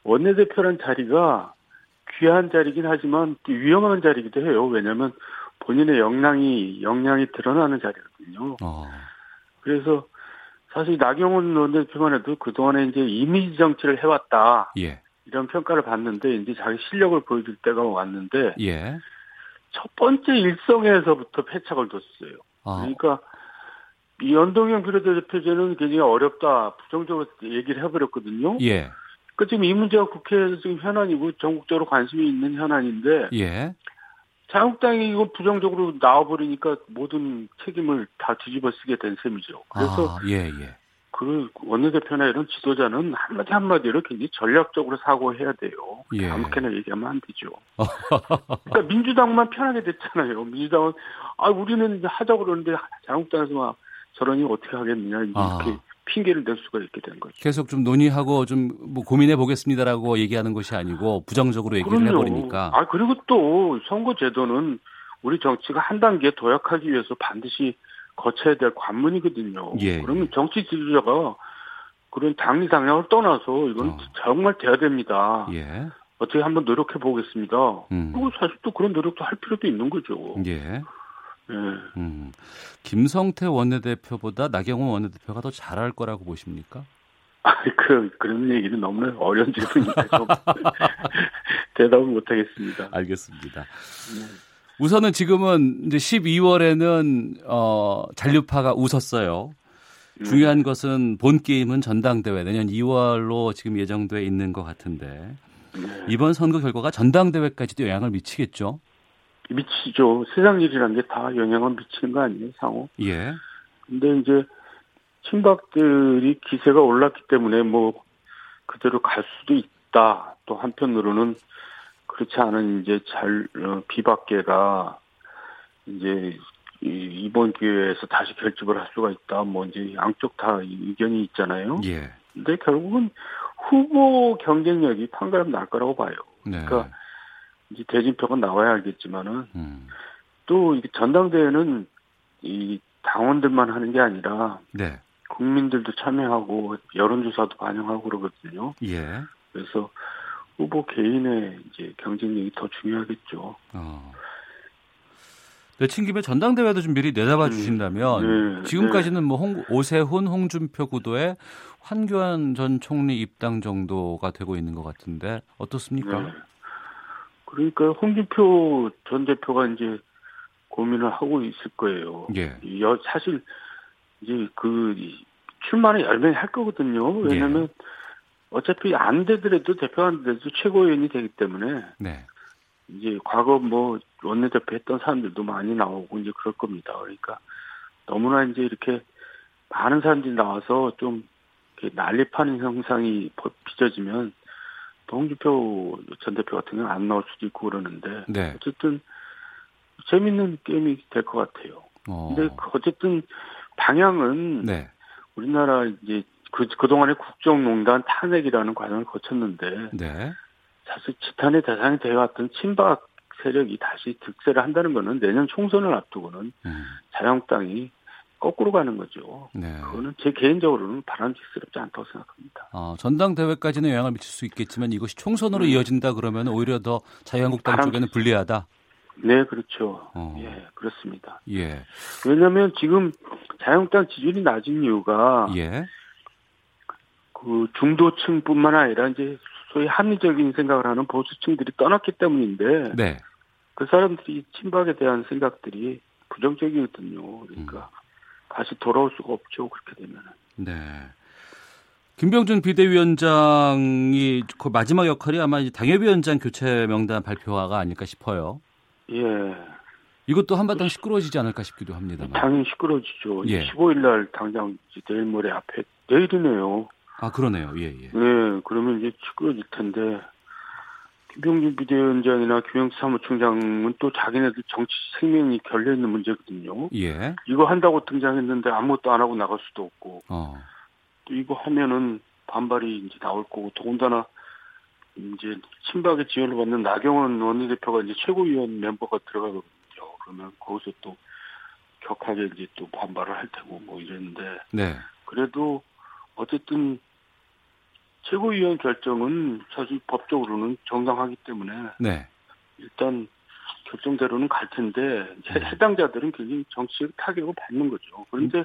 Speaker 11: 원내대표란 자리가 귀한 자리긴 하지만 또 위험한 자리기도 해요. 왜냐하면 본인의 역량이 역량이 드러나는 자리거든요.
Speaker 2: 어.
Speaker 11: 그래서 사실 나경원 원내대표만 해도 그동안에 이제 이미지 정치를 해왔다.
Speaker 2: 예.
Speaker 11: 이런 평가를 받는데 이제 자기 실력을 보여줄 때가 왔는데
Speaker 2: 예.
Speaker 11: 첫 번째 일성에서부터 패착을 뒀어요. 아. 그러니까 이 연동형 비례대표제는 굉장히 어렵다 부정적으로 얘기를 해버렸거든요.
Speaker 2: 예.
Speaker 11: 그 지금 이 문제가 국회에서 지금 현안이고 전국적으로 관심이 있는 현안인데
Speaker 2: 예.
Speaker 11: 자유한국당이 이거 부정적으로 나와버리니까 모든 책임을 다 뒤집어 쓰게 된 셈이죠. 그래서
Speaker 2: 아, 예, 예.
Speaker 11: 그 원내대표나 이런 지도자는 한마디 한마디로 굉장히 전략적으로 사고해야 돼요. 예. 아무렇게나 얘기하면 안 되죠. 그러니까 민주당만 편하게 됐잖아요. 민주당은 아 우리는 하자고 그러는데 자유한국당에서 막 저러니 어떻게 하겠느냐 이렇게 아. 핑계를 댈 수가 있게 된 거죠.
Speaker 2: 계속 좀 논의하고 좀 뭐 고민해 보겠습니다라고 얘기하는 것이 아니고 부정적으로 얘기를 그럼요. 해버리니까.
Speaker 11: 아 그리고 또 선거 제도는 우리 정치가 한 단계 도약하기 위해서 반드시 거쳐야 될 관문이거든요.
Speaker 2: 예.
Speaker 11: 그러면 정치 지도자가 그런 당리 당략을 떠나서 이건 어. 정말 돼야 됩니다.
Speaker 2: 예.
Speaker 11: 어떻게 한번 노력해 보겠습니다. 음. 그리고 사실 또 그런 노력도 할 필요도 있는 거죠.
Speaker 2: 예. 예. 음. 김성태 원내대표보다 나경원 원내대표가 더 잘할 거라고 보십니까?
Speaker 11: 아, 그 그런 얘기는 너무 어려운 질문이라서 대답을 못 하겠습니다.
Speaker 2: 알겠습니다. 네. 우선은 지금은 이제 12월에는 어 잔류파가 웃었어요. 음. 중요한 것은 본 게임은 전당대회 내년 2월로 지금 예정돼 있는 것 같은데 네. 이번 선거 결과가 전당대회까지도 영향을 미치겠죠?
Speaker 11: 미치죠. 세상 일이란 게 다 영향을 미치는 거 아니에요, 상호?
Speaker 2: 예.
Speaker 11: 근데 이제 친박들이 기세가 올랐기 때문에 뭐 그대로 갈 수도 있다. 또 한편으로는 그렇지 않은 이제 잘 어, 비박계가 이제 이번 기회에서 다시 결집을 할 수가 있다. 뭐 이제 양쪽 다 의견이 있잖아요.
Speaker 2: 예.
Speaker 11: 근데 결국은 후보 경쟁력이 판가름 날 거라고 봐요. 네. 그러니까 이제 대진표가 나와야 알겠지만은 음. 또 이게 전당대회는 이 당원들만 하는 게 아니라
Speaker 2: 네.
Speaker 11: 국민들도 참여하고 여론조사도 반영하고 그러거든요.
Speaker 2: 예.
Speaker 11: 그래서 후보 개인의 이제 경쟁력이 더 중요하겠죠. 어.
Speaker 2: 내친 김에 전당대회도 좀 미리 내다봐 음. 주신다면 네, 지금까지는 뭐 홍, 오세훈, 홍준표 구도에 환교안 전 총리 입당 정도가 되고 있는 것 같은데 어떻습니까? 네.
Speaker 11: 그러니까 홍준표 전 대표가 이제 고민을 하고 있을 거예요.
Speaker 2: 예.
Speaker 11: 사실 이제 그 출마는 열심히 할 거거든요. 왜냐하면 예. 어차피 안 되더라도 대표가 안 돼도 최고위원이 되기 때문에
Speaker 2: 네.
Speaker 11: 이제 과거 뭐 원내대표 했던 사람들도 많이 나오고 이제 그럴 겁니다. 그러니까 너무나 이제 이렇게 많은 사람들이 나와서 좀 난립하는 형상이 빚어지면 홍준표 전 대표 같은 경우는 안 나올 수도 있고 그러는데
Speaker 2: 네.
Speaker 11: 어쨌든 재밌는 게임이 될 것 같아요. 어. 근데 어쨌든 방향은
Speaker 2: 네.
Speaker 11: 우리나라 이제 그, 그동안에 국정농단 탄핵이라는 과정을 거쳤는데
Speaker 2: 네.
Speaker 11: 사실 지탄의 대상이 되어왔던 친박 세력이 다시 득세를 한다는 것은 내년 총선을 앞두고는 음. 자유한국당이 거꾸로 가는 거죠.
Speaker 2: 네.
Speaker 11: 그거는 제 개인적으로는 바람직스럽지 않다고 생각합니다.
Speaker 2: 아, 전당대회까지는 영향을 미칠 수 있겠지만 이것이 총선으로 음. 이어진다 그러면 오히려 더 자유한국당 바람직스... 쪽에는 불리하다.
Speaker 11: 네, 그렇죠. 어. 예, 그렇습니다.
Speaker 2: 예.
Speaker 11: 왜냐하면 지금 자유한국당 지지율이 낮은 이유가
Speaker 2: 예.
Speaker 11: 그 중도층뿐만 아니라 이제 소위 합리적인 생각을 하는 보수층들이 떠났기 때문인데
Speaker 2: 네.
Speaker 11: 그 사람들이 친박에 대한 생각들이 부정적이거든요. 그러니까 음. 다시 돌아올 수가 없죠. 그렇게 되면은.
Speaker 2: 네. 김병준 비대위원장이 그 마지막 역할이 아마 당협위원장 교체 명단 발표가 아닐까 싶어요.
Speaker 11: 예.
Speaker 2: 이것도 한바탕 시끄러워지지 않을까 싶기도 합니다만.
Speaker 11: 당연히 시끄러워지죠.
Speaker 2: 예.
Speaker 11: 15일 날 당장 내일 모레 앞에 내일이네요.
Speaker 2: 아 그러네요. 예 예.
Speaker 11: 네, 그러면 이제 시끄러질 텐데 김병준 비대위원장이나 김영수 사무총장은 또 자기네들 정치 생명이 결려 있는 문제거든요.
Speaker 2: 예.
Speaker 11: 이거 한다고 등장했는데 아무것도 안 하고 나갈 수도 없고.
Speaker 2: 어.
Speaker 11: 또 이거 하면은 반발이 이제 나올 거고 더군다나 이제 친박의 지원을 받는 나경원 원내대표가 이제 최고위원 멤버가 들어가거든요. 그러면 거기서 또 격하게 이제 또 반발을 할 테고 뭐 이랬는데.
Speaker 2: 네.
Speaker 11: 그래도 어쨌든 최고위원 결정은 사실 법적으로는 정당하기 때문에
Speaker 2: 네.
Speaker 11: 일단 결정대로는 갈 텐데 네. 해당자들은 굉장히 정치적 타격을 받는 거죠. 그런데 음.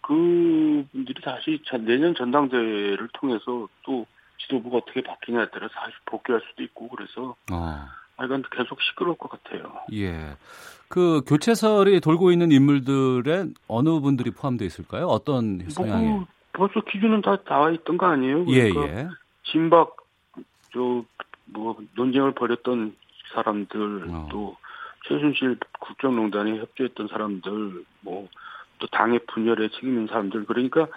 Speaker 11: 그분들이 다시 내년 전당대회를 통해서 또 지도부가 어떻게 바뀌냐에 따라 서 다시 복귀할 수도 있고 그래서
Speaker 2: 어.
Speaker 11: 아, 이건 계속 시끄러울 것 같아요.
Speaker 2: 예. 그 교체설이 돌고 있는 인물들의 어느 분들이 포함되어 있을까요? 어떤 뭐 성향이? 뭐,
Speaker 11: 벌써 기준은 다 나와 있던 거 아니에요?
Speaker 2: 예, 그러니까 예, 예.
Speaker 11: 진박 저뭐 논쟁을 벌였던 사람들 어. 또 최순실 국정농단에 협조했던 사람들 뭐 또 당의 분열에 책임있는 사람들 그러니까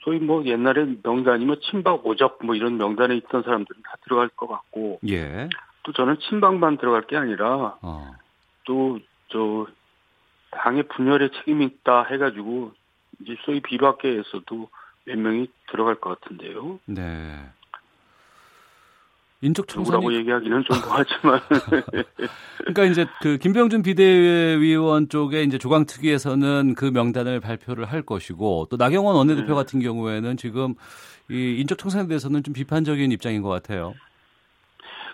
Speaker 11: 소위 뭐 옛날에 명단이면 친박 오적 뭐 이런 명단에 있던 사람들은 다 들어갈 것 같고
Speaker 2: 예.
Speaker 11: 또 저는 친박만 들어갈 게 아니라
Speaker 2: 어.
Speaker 11: 또저 당의 분열에 책임이 있다 해가지고 이제 소위 비박계에서도 몇 명이 들어갈 것 같은데요.
Speaker 2: 네. 인적
Speaker 11: 청산이 얘기하기는 좀 뭐하지만
Speaker 2: 그러니까 이제 그 김병준 비대위원 쪽에 이제 조강특위에서는 그 명단을 발표를 할 것이고 또 나경원 원내대표 네. 같은 경우에는 지금 이 인적 청산에 대해서는 좀 비판적인 입장인 것 같아요.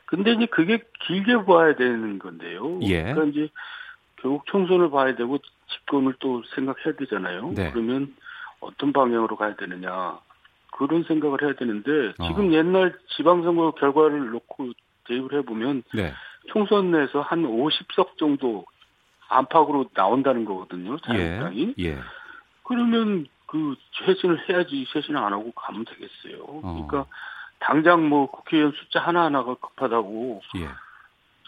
Speaker 11: 근데 이제 그게 길게 봐야 되는 건데요. 예. 그러니까 이제 결국 총선을 봐야 되고 집권을 또 생각해야 되잖아요. 네. 그러면 어떤 방향으로 가야 되느냐 그런 생각을 해야 되는데 지금 어. 옛날 지방선거 결과를 놓고 대입을 해보면 네. 총선 내에서 한 50석 정도 안팎으로 나온다는 거거든요. 자유당이. 예. 예. 그러면 그 쇄신을 해야지 쇄신을 안 하고 가면 되겠어요. 어. 그러니까 당장 뭐 국회의원 숫자 하나하나가 급하다고 예.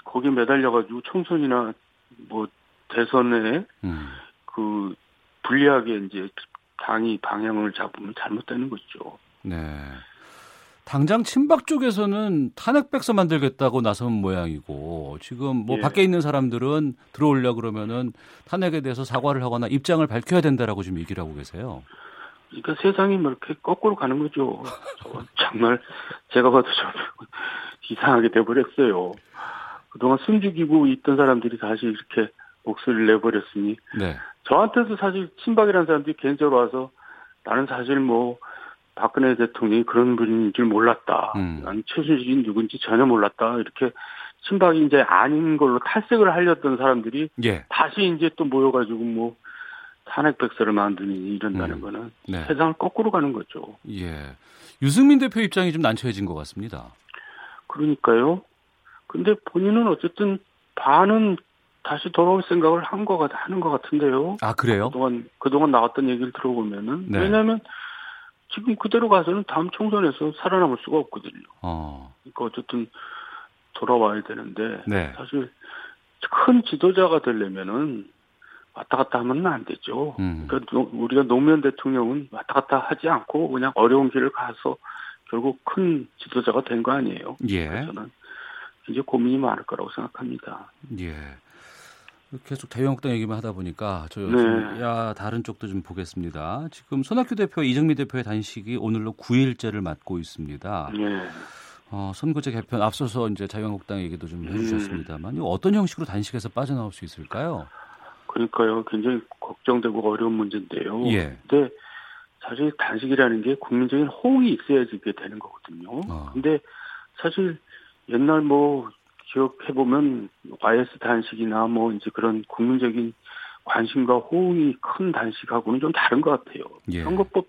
Speaker 11: 거기에 매달려가지고 총선이나 뭐 대선에 음. 그 불리하게 이제 당이 방향을 잡으면 잘못되는 거죠.
Speaker 2: 네. 당장 친박 쪽에서는 탄핵 백서 만들겠다고 나선 모양이고 지금 뭐 예. 밖에 있는 사람들은 들어올려 그러면은 탄핵에 대해서 사과를 하거나 입장을 밝혀야 된다라고 지금 얘기를 하고 계세요.
Speaker 11: 그러니까 세상이 뭐 이렇게 거꾸로 가는 거죠. 정말 제가 봐도 좀 이상하게 돼버렸어요. 그동안 숨죽이고 있던 사람들이 다시 이렇게 목소리를 내버렸으니 네. 저한테도 사실 친박이라는 사람들이 개인적으로 와서 나는 사실 뭐 박근혜 대통령이 그런 분인 줄 몰랐다. 음. 나는 최순실이 누군지 전혀 몰랐다. 이렇게 친박이 이제 아닌 걸로 탈색을 하려던 사람들이 예. 다시 이제 또 모여가지고 뭐 탄핵 백서를 만드니 이런다는 음. 거는 네. 세상을 거꾸로 가는 거죠.
Speaker 2: 예. 유승민 대표 입장이 좀 난처해진 것 같습니다.
Speaker 11: 그러니까요. 근데 본인은 어쨌든 반은 다시 돌아올 생각을 한 거, 하는 것 같은데요.
Speaker 2: 아, 그래요?
Speaker 11: 그동안, 그동안 나왔던 얘기를 들어보면은. 네. 왜냐면 지금 그대로 가서는 다음 총선에서 살아남을 수가 없거든요. 어. 그러니까 어쨌든 돌아와야 되는데. 네. 사실 큰 지도자가 되려면은 왔다 갔다 하면 안 되죠. 음. 그러니까 우리가 노무현 대통령은 왔다 갔다 하지 않고 그냥 어려운 길을 가서 결국 큰 지도자가 된 거 아니에요. 예. 저는 이제 고민이 많을 거라고 생각합니다.
Speaker 2: 예. 계속 대형학당 얘기만 하다 보니까 저 네. 야 다른 쪽도 좀 보겠습니다. 지금 손학규 대표, 이정미 대표의 단식이 오늘로 9일째를 맞고 있습니다. 네. 어, 선거제 개편 앞서서 이제 자유한국당 얘기도 좀 해주셨습니다만 음. 어떤 형식으로 단식에서 빠져나올 수 있을까요?
Speaker 11: 그러니까요, 굉장히 걱정되고 어려운 문제인데요. 예. 근데 사실 단식이라는 게 국민적인 호응이 있어야지 이게 되는 거거든요. 어. 근데 사실 옛날 뭐 기억해보면 YS 단식이나 뭐 이제 그런 국민적인 관심과 호응이 큰 단식하고는 좀 다른 것 같아요. 예. 선거법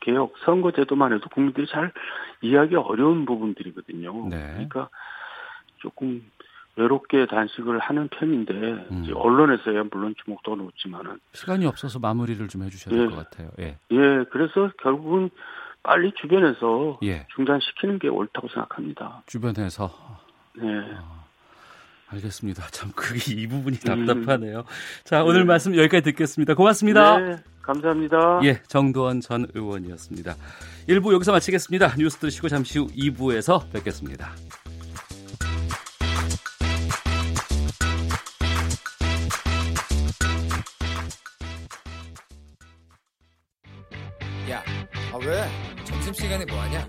Speaker 11: 개혁, 선거제도만 해도 국민들이 잘 이해하기 어려운 부분들이거든요. 네. 그러니까 조금 외롭게 단식을 하는 편인데 음. 언론에서야 물론 주목도가 높지만은
Speaker 2: 시간이 없어서 마무리를 좀 해주셔야 될것 예. 같아요. 예.
Speaker 11: 예, 그래서 결국은 빨리 주변에서 예. 중단시키는 게 옳다고 생각합니다.
Speaker 2: 주변에서 네. 어, 알겠습니다. 참 그게 이 부분이 답답하네요. 음. 자 오늘 네. 말씀 여기까지 듣겠습니다. 고맙습니다. 네,
Speaker 11: 감사합니다.
Speaker 2: 예, 정도원 전 의원이었습니다. 1부 여기서 마치겠습니다. 뉴스 들으시고 잠시 후 2부에서 뵙겠습니다.
Speaker 12: 야, 아 왜? 점심시간에 뭐하냐?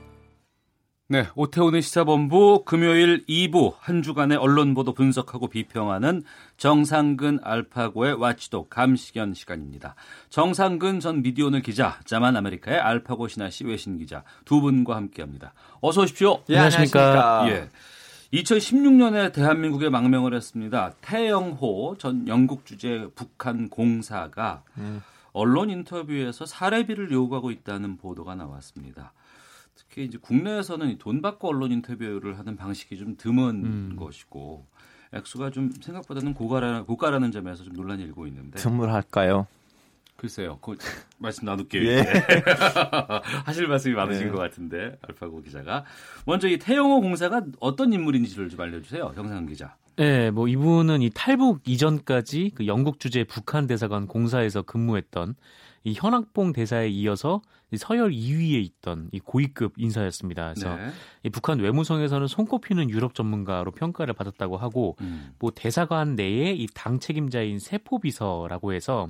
Speaker 2: 네, 오태훈의 시사본부 금요일 2부 한 주간의 언론 보도 분석하고 비평하는 정상근 알파고의 와치도 감시견 시간입니다. 정상근 전 미디어오늘 기자, 자만 아메리카의 알파고 신하 씨 외신 기자 두 분과 함께합니다. 어서 오십시오.
Speaker 13: 예, 안녕하십니까.
Speaker 2: 예. 2016년에 대한민국에 망명을 했습니다. 태영호 전 영국 주재 북한 공사가 음. 언론 인터뷰에서 사례비를 요구하고 있다는 보도가 나왔습니다. 특히 이제 국내에서는 돈 받고 언론 인터뷰를 하는 방식이 좀 드문 음. 것이고 액수가 좀 생각보다는 고가라, 고가라는 점에서 좀 논란이 일고 있는데
Speaker 13: 드물할까요?
Speaker 2: 글쎄요. 그 말씀 나눌게요. 예. 하실 말씀이 많으신 네. 것 같은데 알파고 기자가 먼저 이 태영호 공사가 어떤 인물인지를 좀 알려주세요. 정상 기자.
Speaker 13: 네, 뭐 이분은 이 탈북 이전까지 그 영국 주재 북한 대사관 공사에서 근무했던 이 현악봉 대사에 이어서 서열 2위에 있던 이 고위급 인사였습니다. 그래서 네. 이 북한 외무성에서는 손꼽히는 유럽 전문가로 평가를 받았다고 하고 음. 뭐 대사관 내에 이 당 책임자인 세포 비서라고 해서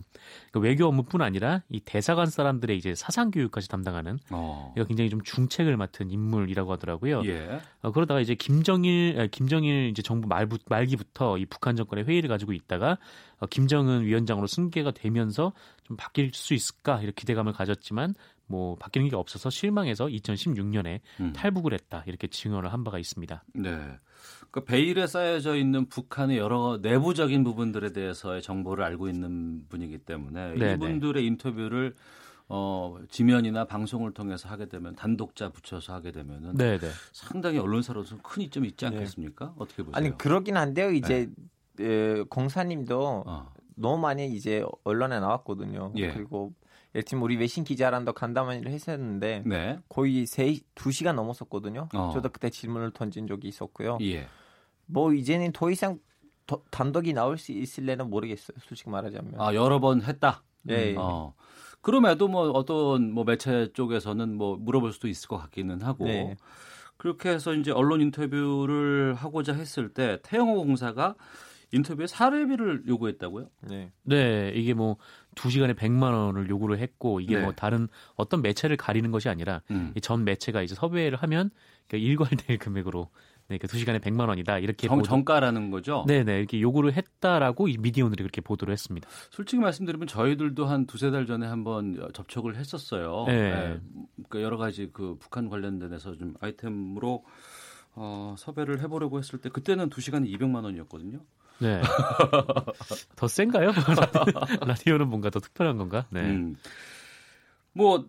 Speaker 13: 그 외교 업무뿐 아니라 이 대사관 사람들의 이제 사상 교육까지 담당하는 어. 굉장히 좀 중책을 맡은 인물이라고 하더라고요. 예. 어, 그러다가 이제 김정일 김정일 이제 정부 말부, 말기부터 이 북한 정권의 회의를 가지고 있다가 어, 김정은 위원장으로 승계가 되면서 좀 바뀔 수 있을까 이렇게 기대감을 가졌지만 뭐 바뀌는 게 없어서 실망해서 2016년에 음. 탈북을 했다 이렇게 증언을 한 바가 있습니다.
Speaker 2: 네. 그 베일에 쌓여져 있는 북한의 여러 내부적인 부분들에 대해서의 정보를 알고 있는 분이기 때문에 네네. 이분들의 인터뷰를 어, 지면이나 방송을 통해서 하게 되면 단독자 붙여서 하게 되면은 네네. 상당히 언론사로서 큰 이점이 있지 네. 않겠습니까? 네. 어떻게 보세요?
Speaker 14: 아니 그러긴 한데요. 이제 네. 에, 공사님도 어. 너무 많이 이제 언론에 나왔거든요. 예. 그리고 들면 우리 외신 기자랑도 간담회를 했었는데 네. 거의 세, 2시간 넘었었거든요. 어. 저도 그때 질문을 던진 적이 있었고요. 예. 뭐 이제는 더 이상 더, 단독이 나올 수 있을래는 모르겠어요. 솔직히 말하자면.
Speaker 2: 아 여러 번 했다.
Speaker 14: 네.
Speaker 2: 음. 어. 그럼에도 뭐 어떤 뭐 매체 쪽에서는 뭐 물어볼 수도 있을 것 같기는 하고. 네. 그렇게 해서 이제 언론 인터뷰를 하고자 했을 때 태영호 공사가 인터뷰에 사례비를 요구했다고요?
Speaker 13: 네. 네, 이게 뭐 2시간에 100만 원을 요구를 했고 이게 네. 뭐 다른 어떤 매체를 가리는 것이 아니라 음. 전 매체가 이제 섭외를 하면 그러니까 일괄될 금액으로 네, 그 2시간에 100만 원이다. 이렇게
Speaker 2: 정, 보도... 정가라는 거죠?
Speaker 13: 네, 네. 이렇게 요구를 했다라고 이 미디어들이 그렇게 보도를 했습니다.
Speaker 2: 솔직히 말씀드리면 저희들도 한 두세 달 전에 한번 접촉을 했었어요. 네. 네. 그러니까 여러 가지 그 북한 관련된에서 좀 아이템으로 어, 섭외를 해보려고 했을 때 그때는 2시간에 200만 원이었거든요.
Speaker 13: 네. 더 센가요? 라디오는 뭔가 더 특별한 건가? 네. 음.
Speaker 2: 뭐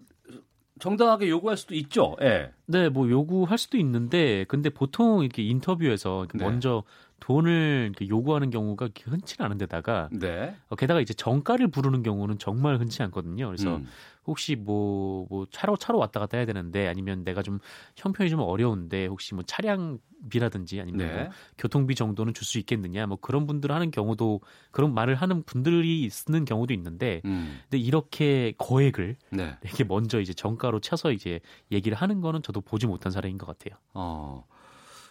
Speaker 2: 정당하게 요구할 수도 있죠. 예.
Speaker 13: 네, 뭐 요구할 수도 있는데 근데 보통 이렇게 인터뷰에서 네. 먼저 돈을 요구하는 경우가 흔치 않은데다가 네. 어, 게다가 이제 정가를 부르는 경우는 정말 흔치 않거든요. 그래서 음. 혹시 뭐, 뭐 차로 차로 왔다 갔다 해야 되는데 아니면 내가 좀 형편이 좀 어려운데 혹시 뭐 차량비라든지 아니면 네. 뭐 교통비 정도는 줄 수 있겠느냐 뭐 그런 분들 하는 경우도 그런 말을 하는 분들이 있는 경우도 있는데 음. 근데 이렇게 거액을 네. 이렇게 먼저 이제 정가로 쳐서 이제 얘기를 하는 거는 저도 보지 못한 사례인 것 같아요.
Speaker 2: 어.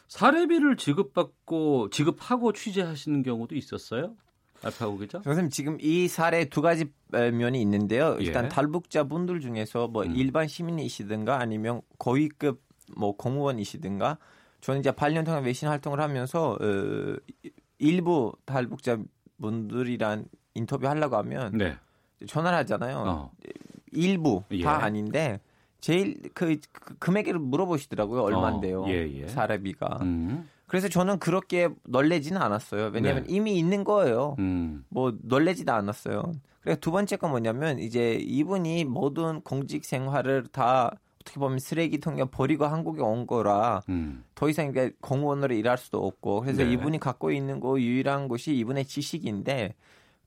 Speaker 2: 사례비를 지급받고 지급하고 취재하시는 경우도 있었어요? 알파고 기자?
Speaker 14: 선생님 지금 이 사례 두 가지 면이 있는데요. 일단 예. 탈북자 분들 중에서 뭐 음. 일반 시민이시든가 아니면 고위급 뭐 공무원이시든가 저는 이제 8년 동안 외신 활동을 하면서 어, 일부 탈북자 분들이란 인터뷰 하려고 하면 네. 전화를 하잖아요. 어. 일부 예. 다 아닌데 제일 그, 그 금액을 물어보시더라고요. 얼마인데요. 어, 예, 예. 사례비가. 음. 그래서 저는 그렇게 널레지는 않았어요. 왜냐하면 네. 이미 있는 거예요. 음. 뭐 널레지도 않았어요. 그래서 두 번째 건 뭐냐면 이제 이분이 모든 공직 생활을 다 어떻게 보면 쓰레기통에 버리고 한국에 온 거라 음. 더 이상 이게 공무원으로 일할 수도 없고 그래서 네. 이분이 갖고 있는 거 유일한 것이 이분의 지식인데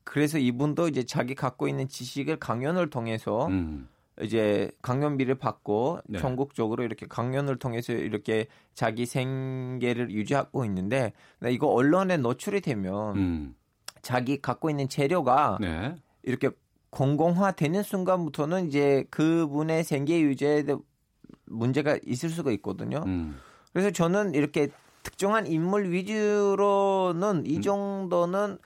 Speaker 14: 그래서 이분도 이제 자기 갖고 있는 지식을 강연을 통해서 음. 이제 강연비를 받고 네. 전국적으로 이렇게 강연을 통해서 이렇게 자기 생계를 유지하고 있는데 이거 언론에 노출이 되면 음. 자기 갖고 있는 재료가 네. 이렇게 공공화되는 순간부터는 이제 그분의 생계 유지에 문제가 있을 수가 있거든요. 음. 그래서 저는 이렇게 특정한 인물 위주로는 이 음. 정도는 음.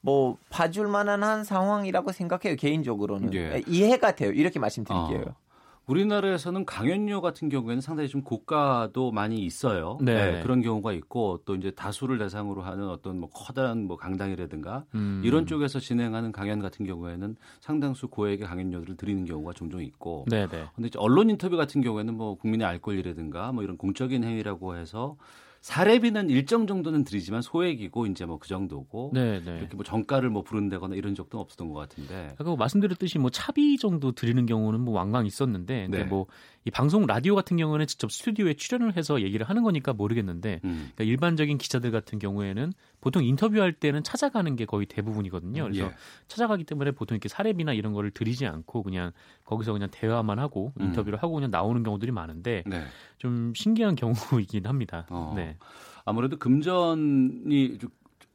Speaker 14: 뭐 봐줄 만한 한 상황이라고 생각해요 개인적으로는 예. 이해가 돼요 이렇게 말씀드릴게요. 어.
Speaker 2: 우리나라에서는 강연료 같은 경우에는 상당히 좀 고가도 많이 있어요. 네. 네. 그런 경우가 있고 또 이제 다수를 대상으로 하는 어떤 뭐 커다란 뭐 강당이라든가 음. 이런 쪽에서 진행하는 강연 같은 경우에는 상당수 고액의 강연료들을 드리는 경우가 종종 있고. 네, 네. 근데 언론 인터뷰 같은 경우에는 뭐 국민의 알 권리라든가 뭐 이런 공적인 행위라고 해서 사례비는 일정 정도는 드리지만 소액이고 이제 뭐 그 정도고 네네. 네. 이렇게 뭐 정가를 뭐 부른다거나 이런 적도 없었던 것 같은데.
Speaker 13: 아까 말씀드렸듯이 뭐 차비 정도 드리는 경우는 뭐 왕왕 있었는데 근데 네. 뭐이 방송 라디오 같은 경우는 직접 스튜디오에 출연을 해서 얘기를 하는 거니까 모르겠는데 음. 그러니까 일반적인 기자들 같은 경우에는 보통 인터뷰할 때는 찾아가는 게 거의 대부분이거든요. 그래서 예. 찾아가기 때문에 보통 이렇게 사례비나 이런 거를 드리지 않고 그냥 거기서 그냥 대화만 하고 음. 인터뷰를 음. 하고 그냥 나오는 경우들이 많은데 네. 좀 신기한 경우이긴 합니다. 어. 네.
Speaker 2: 아무래도 금전이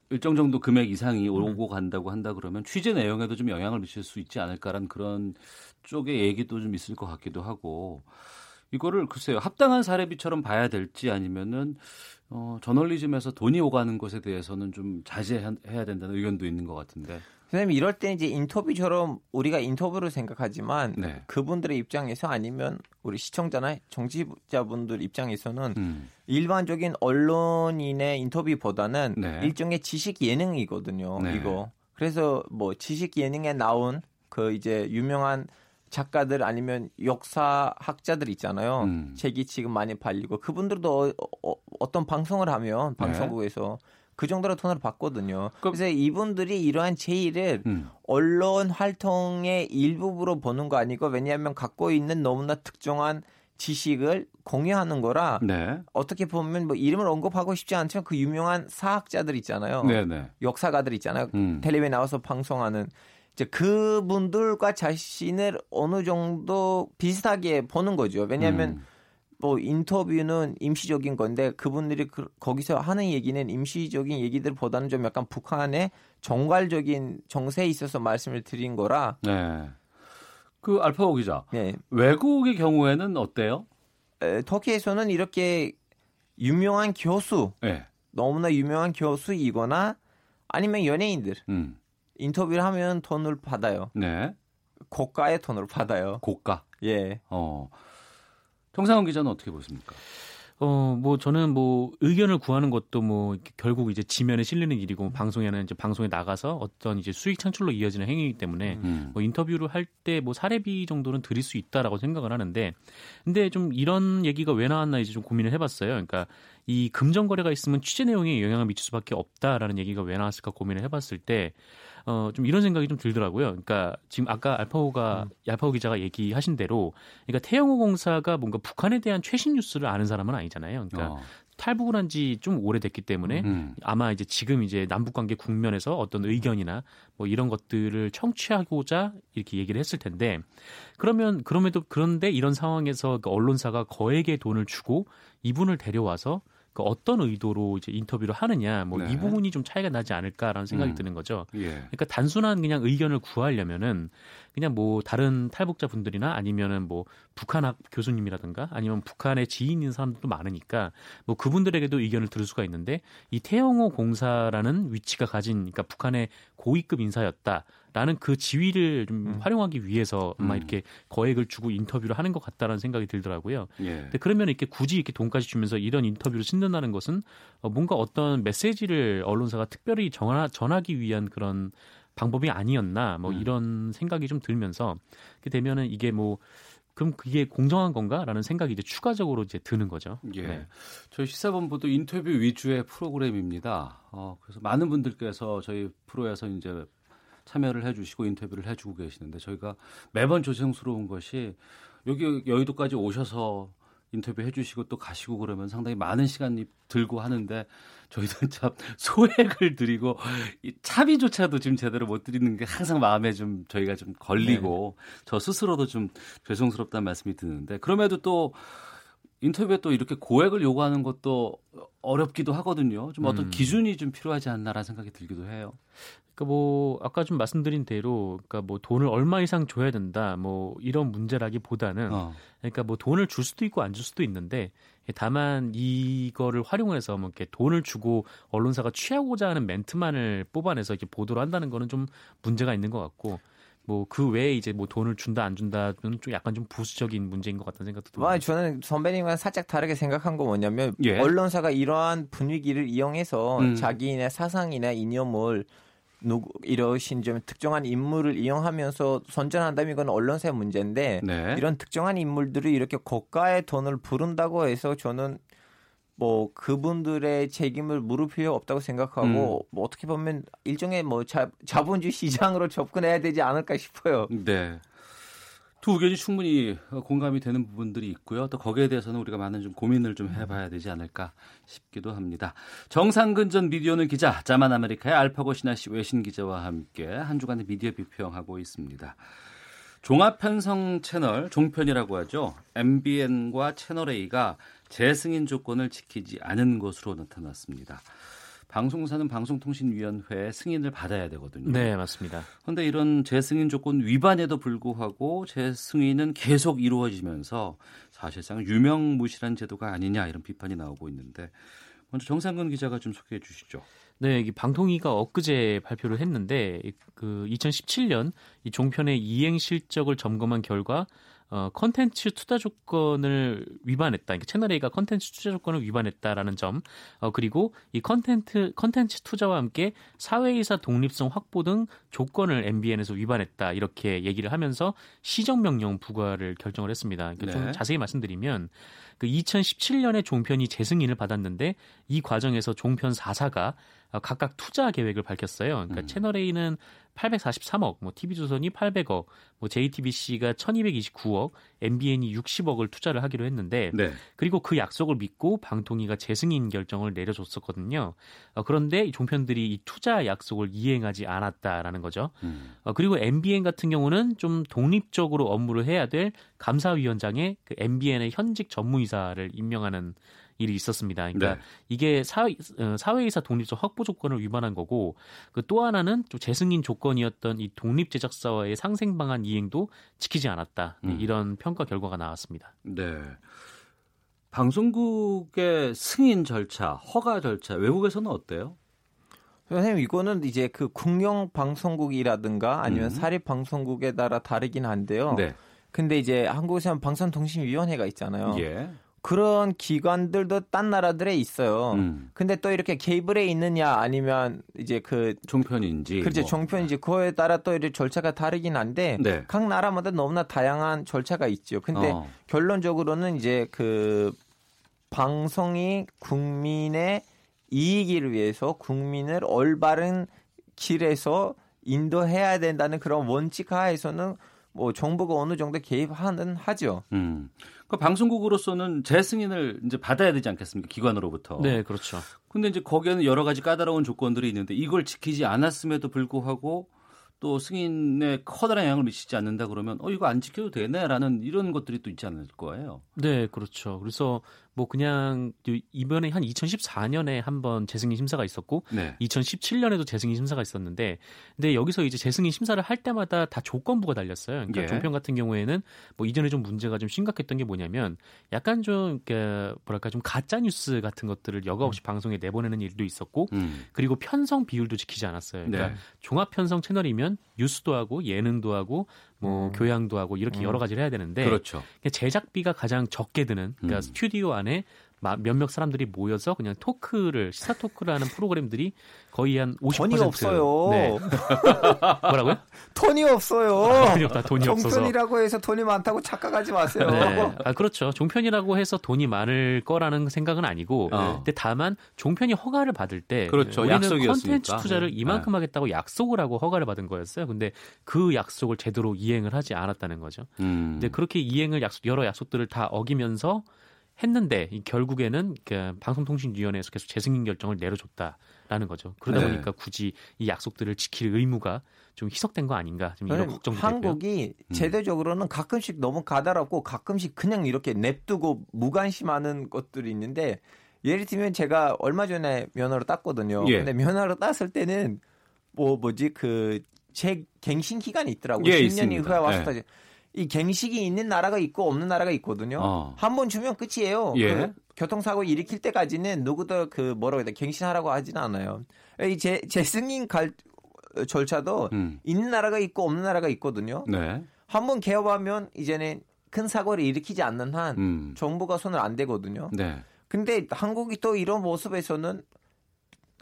Speaker 2: 일정 정도 금액 이상이 오고 간다고 한다 그러면 취재 내용에도 좀 영향을 미칠 수 있지 않을까라는 그런 쪽의 얘기도 좀 있을 것 같기도 하고 이거를 글쎄요 합당한 사례비처럼 봐야 될지 아니면은 어, 저널리즘에서 돈이 오가는 것에 대해서는 좀 자제해야 된다는 의견도 있는 것 같은데.
Speaker 14: 선생님 이럴 때 이제 인터뷰처럼 우리가 인터뷰를 생각하지만 네. 그분들의 입장에서 아니면 우리 시청자나 정치자분들 입장에서는 음. 일반적인 언론인의 인터뷰보다는 네. 일종의 지식 예능이거든요. 네. 이거 그래서 뭐 지식 예능에 나온 그 이제 유명한 작가들 아니면 역사학자들 있잖아요. 음. 책이 지금 많이 팔리고 그분들도 어, 어, 떤 방송을 하면 네. 방송국에서 네. 그 정도로 돈을 받거든요. 그, 래서 이분들이 이러한 제의를 음. 언론 활동의 일부로 보는 거 아니고 왜냐하면 갖고 있는 너무나 특정한 지식을 공유하는 거라 네. 어떻게 보면 뭐 이름을 언급하고 싶지 않지만 그 유명한 사학자들 있잖아요. 네네. 네. 역사가들 있잖아요. 음. 텔레비에 나와서 방송하는 이제 그분들과 자신을 어느 정도 비슷하게 보는 거죠. 왜냐하면 음. 뭐 인터뷰는 임시적인 건데 그분들이 그, 거기서 하는 얘기는 임시적인 얘기들보다는 좀 약간 북한의 정괄적인 정세에 있어서 말씀을 드린 거라. 네.
Speaker 2: 그 알파고 기자. 네. 외국의 경우에는 어때요?
Speaker 14: 에, 터키에서는 이렇게 유명한 교수, 네. 너무나 유명한 교수이거나 아니면 연예인들. 음. 인터뷰를 하면 돈을 받아요. 네. 고가의 돈을 받아요.
Speaker 2: 고가.
Speaker 14: 예.
Speaker 2: 어. 정상훈 기자는 어떻게 보십니까?
Speaker 13: 어, 뭐 저는 뭐 의견을 구하는 것도 뭐 결국 이제 지면에 실리는 일이고 방송에는 이제 방송에 나가서 어떤 이제 수익 창출로 이어지는 행위이기 때문에 음. 뭐 인터뷰를 할 때 뭐 사례비 정도는 드릴 수 있다라고 생각을 하는데 근데 좀 이런 얘기가 왜 나왔나 이제 좀 고민을 해봤어요. 그러니까 이 금전 거래가 있으면 취재 내용에 영향을 미칠 수밖에 없다라는 얘기가 왜 나왔을까 고민을 해봤을 때 어, 좀 이런 생각이 좀 들더라고요. 그러니까 지금 아까 알파오가, 음. 알파오 기자가 얘기하신 대로, 그러니까 태영호 공사가 뭔가 북한에 대한 최신 뉴스를 아는 사람은 아니잖아요. 그러니까 어. 탈북을 한 지 좀 오래됐기 때문에 음. 아마 이제 지금 이제 남북 관계 국면에서 어떤 의견이나 뭐 이런 것들을 청취하고자 이렇게 얘기를 했을 텐데 그러면 그럼에도 그런데 이런 상황에서 그 언론사가 거액의 돈을 주고 이분을 데려와서 그 어떤 의도로 이제 인터뷰를 하느냐 뭐이 네. 부분이 좀 차이가 나지 않을까라는 생각이 음. 드는 거죠. 예. 그러니까 단순한 그냥 의견을 구하려면은 그냥 뭐 다른 탈북자 분들이나 아니면은 뭐 북한학 교수님이라든가 아니면 북한의 지인인 사람들도 많으니까 뭐 그분들에게도 의견을 들을 수가 있는데 이 태영호 공사라는 위치가 가진 그러니까 북한의 고위급 인사였다. 라는 그 지위를 좀 음. 활용하기 위해서 아마 음. 이렇게 거액을 주고 인터뷰를 하는 것 같다라는 생각이 들더라고요. 예. 근데 그러면 이렇게 굳이 이렇게 돈까지 주면서 이런 인터뷰를 신는다는 것은 어, 뭔가 어떤 메시지를 언론사가 특별히 전하, 전하기 위한 그런 방법이 아니었나 뭐 음. 이런 생각이 좀 들면서 이렇게 되면은 이게 뭐 그럼 그게 공정한 건가라는 생각이 이제 추가적으로 이제 드는 거죠.
Speaker 2: 예. 네. 저희 시사본부도 인터뷰 위주의 프로그램입니다. 어, 그래서 많은 분들께서 저희 프로에서 이제 참여를 해주시고 인터뷰를 해주고 계시는데 저희가 매번 조심스러운 것이 여기 여의도까지 오셔서 인터뷰 해주시고 또 가시고 그러면 상당히 많은 시간이 들고 하는데 저희도 참 소액을 드리고 이 차비조차도 지금 제대로 못 드리는 게 항상 마음에 좀 저희가 좀 걸리고 네. 저 스스로도 좀 죄송스럽다는 말씀이 드는데 그럼에도 또 인터뷰에 또 이렇게 고액을 요구하는 것도 어렵기도 하거든요. 좀 어떤 음. 기준이 좀 필요하지 않나라는 생각이 들기도 해요.
Speaker 13: 그러니까 뭐 아까 좀 말씀드린 대로 그러니까 뭐 돈을 얼마 이상 줘야 된다 뭐 이런 문제라기보다는 어. 그러니까 뭐 돈을 줄 수도 있고 안 줄 수도 있는데 다만 이거를 활용해서 뭐 이렇게 돈을 주고 언론사가 취하고자 하는 멘트만을 뽑아내서 이렇게 보도를 한다는 거는 좀 문제가 있는 것 같고 뭐 그 외에 이제 뭐 돈을 준다 안 준다는 좀 약간 좀 부수적인 문제인 것 같다는 생각도 듭니다.
Speaker 14: 아, 저는 선배님과 살짝 다르게 생각한 건 뭐냐면 예. 언론사가 이러한 분위기를 이용해서 음. 자기네 사상이나 이념을 누구 이러신 좀 특정한 인물을 이용하면서 선전한다면 이건 언론사의 문제인데 네. 이런 특정한 인물들이 이렇게 고가의 돈을 부른다고 해서 저는 뭐 그분들의 책임을 물을 필요 없다고 생각하고 음. 뭐 어떻게 보면 일종의 뭐 자, 자본주의 시장으로 접근해야 되지 않을까 싶어요.
Speaker 2: 네. 두 의견이 충분히 공감이 되는 부분들이 있고요. 또 거기에 대해서는 우리가 많은 좀 고민을 좀 해봐야 되지 않을까 싶기도 합니다. 정상근 전 미디어는 기자, 자만 아메리카의 알파고 신하 씨 외신 기자와 함께 한 주간의 미디어 비평하고 있습니다. 종합편성 채널 종편이라고 하죠. MBN과 채널 A가 재승인 조건을 지키지 않은 것으로 나타났습니다. 방송사는 방송통신위원회 승인을 받아야 되거든요.
Speaker 13: 네, 맞습니다.
Speaker 2: 그런데 이런 재승인 조건 위반에도 불구하고 재승인은 계속 이루어지면서 사실상 유명무실한 제도가 아니냐 이런 비판이 나오고 있는데 먼저 정상근 기자가 좀 소개해 주시죠.
Speaker 13: 네, 이 방통위가 엊그제 발표를 했는데 그 2017년 이 종편의 이행 실적을 점검한 결과 어, 컨텐츠 투자 조건을 위반했다. 그러니까 채널 A가 컨텐츠 투자 조건을 위반했다라는 점. 어, 그리고 이 컨텐츠 컨텐츠 투자와 함께 사외이사 독립성 확보 등 조건을 MBN에서 위반했다. 이렇게 얘기를 하면서 시정 명령 부과를 결정을 했습니다. 그러니까 네. 좀 자세히 말씀드리면 그 2017년에 종편이 재승인을 받았는데 이 과정에서 종편 4사가 각각 투자 계획을 밝혔어요. 그러니까 음. 채널 A는 843억, 뭐 TV조선이 800억, 뭐 JTBC가 1229억, MBN이 60억을 투자를 하기로 했는데 네. 그리고 그 약속을 믿고 방통위가 재승인 결정을 내려줬었거든요. 어, 그런데 종편들이 이 투자 약속을 이행하지 않았다라는 거죠. 음. 어, 그리고 MBN 같은 경우는 좀 독립적으로 업무를 해야 될 감사위원장에 그 MBN의 현직 전무이사를 임명하는 일이 있었습니다. 그러니까 네. 이게 사회, 어, 사회이사 독립적 확보 조건을 위반한 거고 그 또 하나는 또 재승인 조건이었던 이 독립 제작사와의 상생 방안 이행도 지키지 않았다. 음. 이런 평가 결과가 나왔습니다.
Speaker 2: 네. 방송국의 승인 절차, 허가 절차 외국에서는 어때요?
Speaker 14: 선생님 이거는 이제 그 국영 방송국이라든가 아니면 음. 사립 방송국에 따라 다르긴 한데요. 네. 근데 이제 한국에서는 방송통신위원회가 있잖아요. 예. 그런 기관들도 딴 나라들에 있어요. 음. 근데 또 이렇게 케이블에 있느냐 아니면 이제 그
Speaker 2: 종편인지
Speaker 14: 그렇죠 뭐. 종편인지 그거에 따라 또 이렇게 절차가 다르긴 한데 네. 각 나라마다 너무나 다양한 절차가 있죠. 근데 어. 결론적으로는 이제 그 방송이 국민의 이익을 위해서 국민을 올바른 길에서 인도해야 된다는 그런 원칙 하에서는 뭐 정부가 어느 정도 개입하는 하죠. 음.
Speaker 2: 그 방송국으로서는 재승인을 이제 받아야 되지 않겠습니까? 기관으로부터.
Speaker 13: 네, 그렇죠.
Speaker 2: 근데 이제 거기에는 여러 가지 까다로운 조건들이 있는데 이걸 지키지 않았음에도 불구하고 또 승인에 커다란 영향을 미치지 않는다 그러면 어 이거 안 지켜도 되네라는 이런 것들이 또 있지 않을 거예요.
Speaker 13: 네, 그렇죠. 그래서 뭐 그냥 이번에 한 2014년에 한번 재승인 심사가 있었고 네. 2017년에도 재승인 심사가 있었는데 근데 여기서 이제 재승인 심사를 할 때마다 다 조건부가 달렸어요. 그러니까 예. 종편 같은 경우에는 뭐 이전에 좀 문제가 좀 심각했던 게 뭐냐면 약간 좀 그러니까 뭐랄까 좀 가짜 뉴스 같은 것들을 여과 없이 음. 방송에 내보내는 일도 있었고 음. 그리고 편성 비율도 지키지 않았어요. 그러니까 네. 종합 편성 채널이면 뉴스도 하고 예능도 하고 뭐 음. 교양도 하고 이렇게 여러 음. 가지를 해야 되는데
Speaker 2: 그렇죠.
Speaker 13: 제작비가 가장 적게 드는 그러니까 음. 스튜디오 안에 몇몇 사람들이 모여서 그냥 토크를 시사 토크를 하는 프로그램들이 거의 한 50%.
Speaker 14: 돈이 없어요. 네.
Speaker 13: 뭐라고요?
Speaker 14: 돈이 없어요.
Speaker 13: 아, 돈이 없다. 돈이
Speaker 14: 없어서. 종편이라고 해서 돈이 많다고 착각하지 마세요. 네.
Speaker 13: 아, 그렇죠. 종편이라고 해서 돈이 많을 거라는 생각은 아니고, 어. 근데 다만 종편이 허가를 받을 때
Speaker 2: 그렇죠.
Speaker 13: 우리는 컨텐츠 투자를 네. 이만큼 네. 하겠다고 약속을 하고 허가를 받은 거였어요. 근데 그 약속을 제대로 이행을 하지 않았다는 거죠. 음. 근데 그렇게 이행을 약속 여러 약속들을 다 어기면서 했는데 결국에는 그 방송통신위원회에서 계속 재승인 결정을 내려줬다라는 거죠. 그러다 네. 보니까 굳이 이 약속들을 지킬 의무가 좀 희석된 거 아닌가 좀 이런 걱정이
Speaker 14: 한국이 음. 제도적으로는 가끔씩 너무 가다롭고 가끔씩 그냥 이렇게 냅두고 무관심하는 것들이 있는데 예를 들면 제가 얼마 전에 면허를 땄거든요. 예. 근데 면허를 땄을 때는 뭐 뭐지 그 제 갱신 기간이 있더라고요. 예, 10년이 후에 와서 예. 이 갱식이 있는 나라가 있고 없는 나라가 있거든요. 어. 한번 주면 끝이에요. 예. 그 교통사고 일으킬 때까지는 누구도 그 뭐라고 해야 돼 갱신하라고 하지는 않아요. 이 재, 재승인 갈 절차도 음. 있는 나라가 있고 없는 나라가 있거든요. 네. 한번 개업하면 이제는 큰 사고를 일으키지 않는 한 음. 정부가 손을 안 대거든요. 네. 근데 한국이 또 이런 모습에서는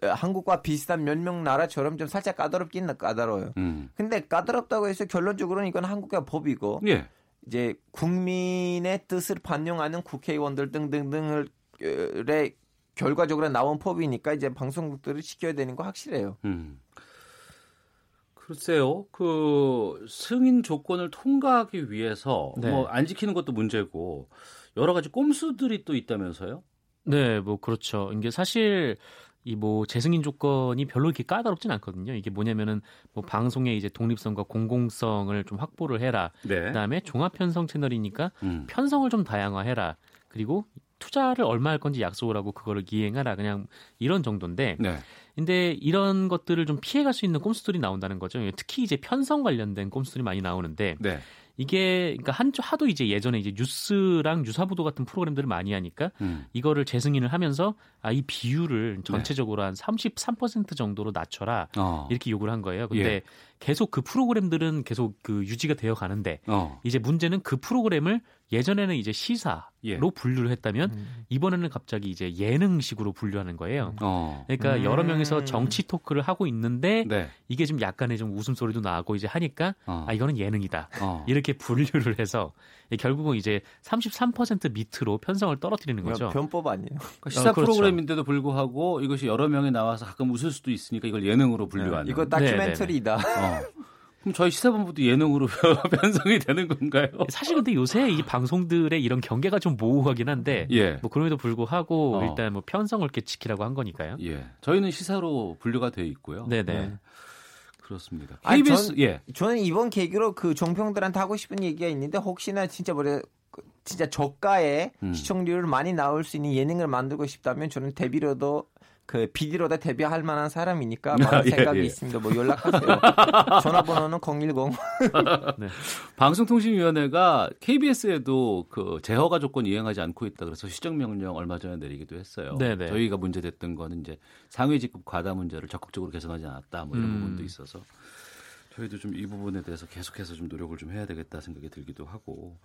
Speaker 14: 한국과 비슷한 몇 명 나라처럼 좀 살짝 까다롭긴 까다로워요. 음. 근데 까다롭다고 해서 결론적으로는 이건 한국의 법이고 예. 이제 국민의 뜻을 반영하는 국회의원들 등등등을 결과적으로 나온 법이니까 이제 방송국들을 지켜야 되는 거 확실해요. 음.
Speaker 2: 글쎄요, 그 승인 조건을 통과하기 위해서 네. 뭐안 지키는 것도 문제고 여러 가지 꼼수들이 또 있다면서요?
Speaker 13: 네, 뭐 그렇죠. 이게 사실 이 뭐 재승인 조건이 별로 이렇게 까다롭진 않거든요. 이게 뭐냐면은 뭐 방송의 이제 독립성과 공공성을 좀 확보를 해라. 네. 그다음에 종합 편성 채널이니까 음. 편성을 좀 다양화해라. 그리고 투자를 얼마 할 건지 약속을 하고 그거를 이행하라 그냥 이런 정도인데. 네. 근데 이런 것들을 좀 피해갈 수 있는 꼼수들이 나온다는 거죠. 특히 이제 편성 관련된 꼼수들이 많이 나오는데. 네. 이게 그러니까 한 하도 이제 예전에 이제 뉴스랑 유사보도 같은 프로그램들을 많이 하니까 음. 이거를 재승인을 하면서 아 이 비율을 네. 전체적으로 네. 한33% 정도로 낮춰라 어. 이렇게 요구를 한 거예요. 근데 예. 계속 그 프로그램들은 계속 그 유지가 되어 가는데 어. 이제 문제는 그 프로그램을 예전에는 이제 시사로 예. 분류를 했다면 음. 이번에는 갑자기 이제 예능식으로 분류하는 거예요. 어. 그러니까 음. 여러 명이서 정치 토크를 하고 있는데 네. 이게 좀 약간의 좀 웃음소리도 나고 이제 하니까 어. 아 이거는 예능이다. 어. 이렇게 분류를 해서 결국은 이제 33% 밑으로 편성을 떨어뜨리는 거죠.
Speaker 14: 변법 아니에요?
Speaker 2: 그러니까 시사 어, 그렇죠. 프로그램인데도 불구하고 이것이 여러 명이 나와서 가끔 웃을 수도 있으니까 이걸 예능으로 분류하는.
Speaker 14: 네, 이거 다큐멘터리다. 어.
Speaker 2: 그럼 저희 시사본부도 예능으로 변성이 되는 건가요?
Speaker 13: 사실 근데 요새 이 방송들의 이런 경계가 좀 모호하긴 한데 예. 뭐 그럼에도 불구하고 어. 일단 뭐 편성을 이렇게 지키라고 한 거니까요.
Speaker 2: 예. 저희는 시사로 분류가 돼 있고요.
Speaker 13: 네네. 네.
Speaker 2: 그렇습니다.
Speaker 14: KBS 아니, 전, 예. 저는 이번 계기로 그 종평들한테 하고 싶은 얘기가 있는데 혹시나 진짜 뭐래 진짜 저가의 음. 시청률 많이 나올 수 있는 예능을 만들고 싶다면 저는 데뷔로도 그 비디로다 데뷔할 만한 사람이니까 많은 예, 생각이 예. 있습니다. 뭐 연락하세요. 전화번호는 010. 네.
Speaker 2: 방송통신위원회가 KBS에도 그 재허가 조건 이행하지 않고 있다 그래서 시정 명령 얼마 전에 내리기도 했어요. 네네. 네. 저희가 문제됐던 거는 이제 상위 직급 과다 문제를 적극적으로 개선하지 않았다 뭐 이런 음. 부분도 있어서 저희도 좀 이 부분에 대해서 계속해서 좀 노력을 좀 해야 되겠다 생각이 들기도 하고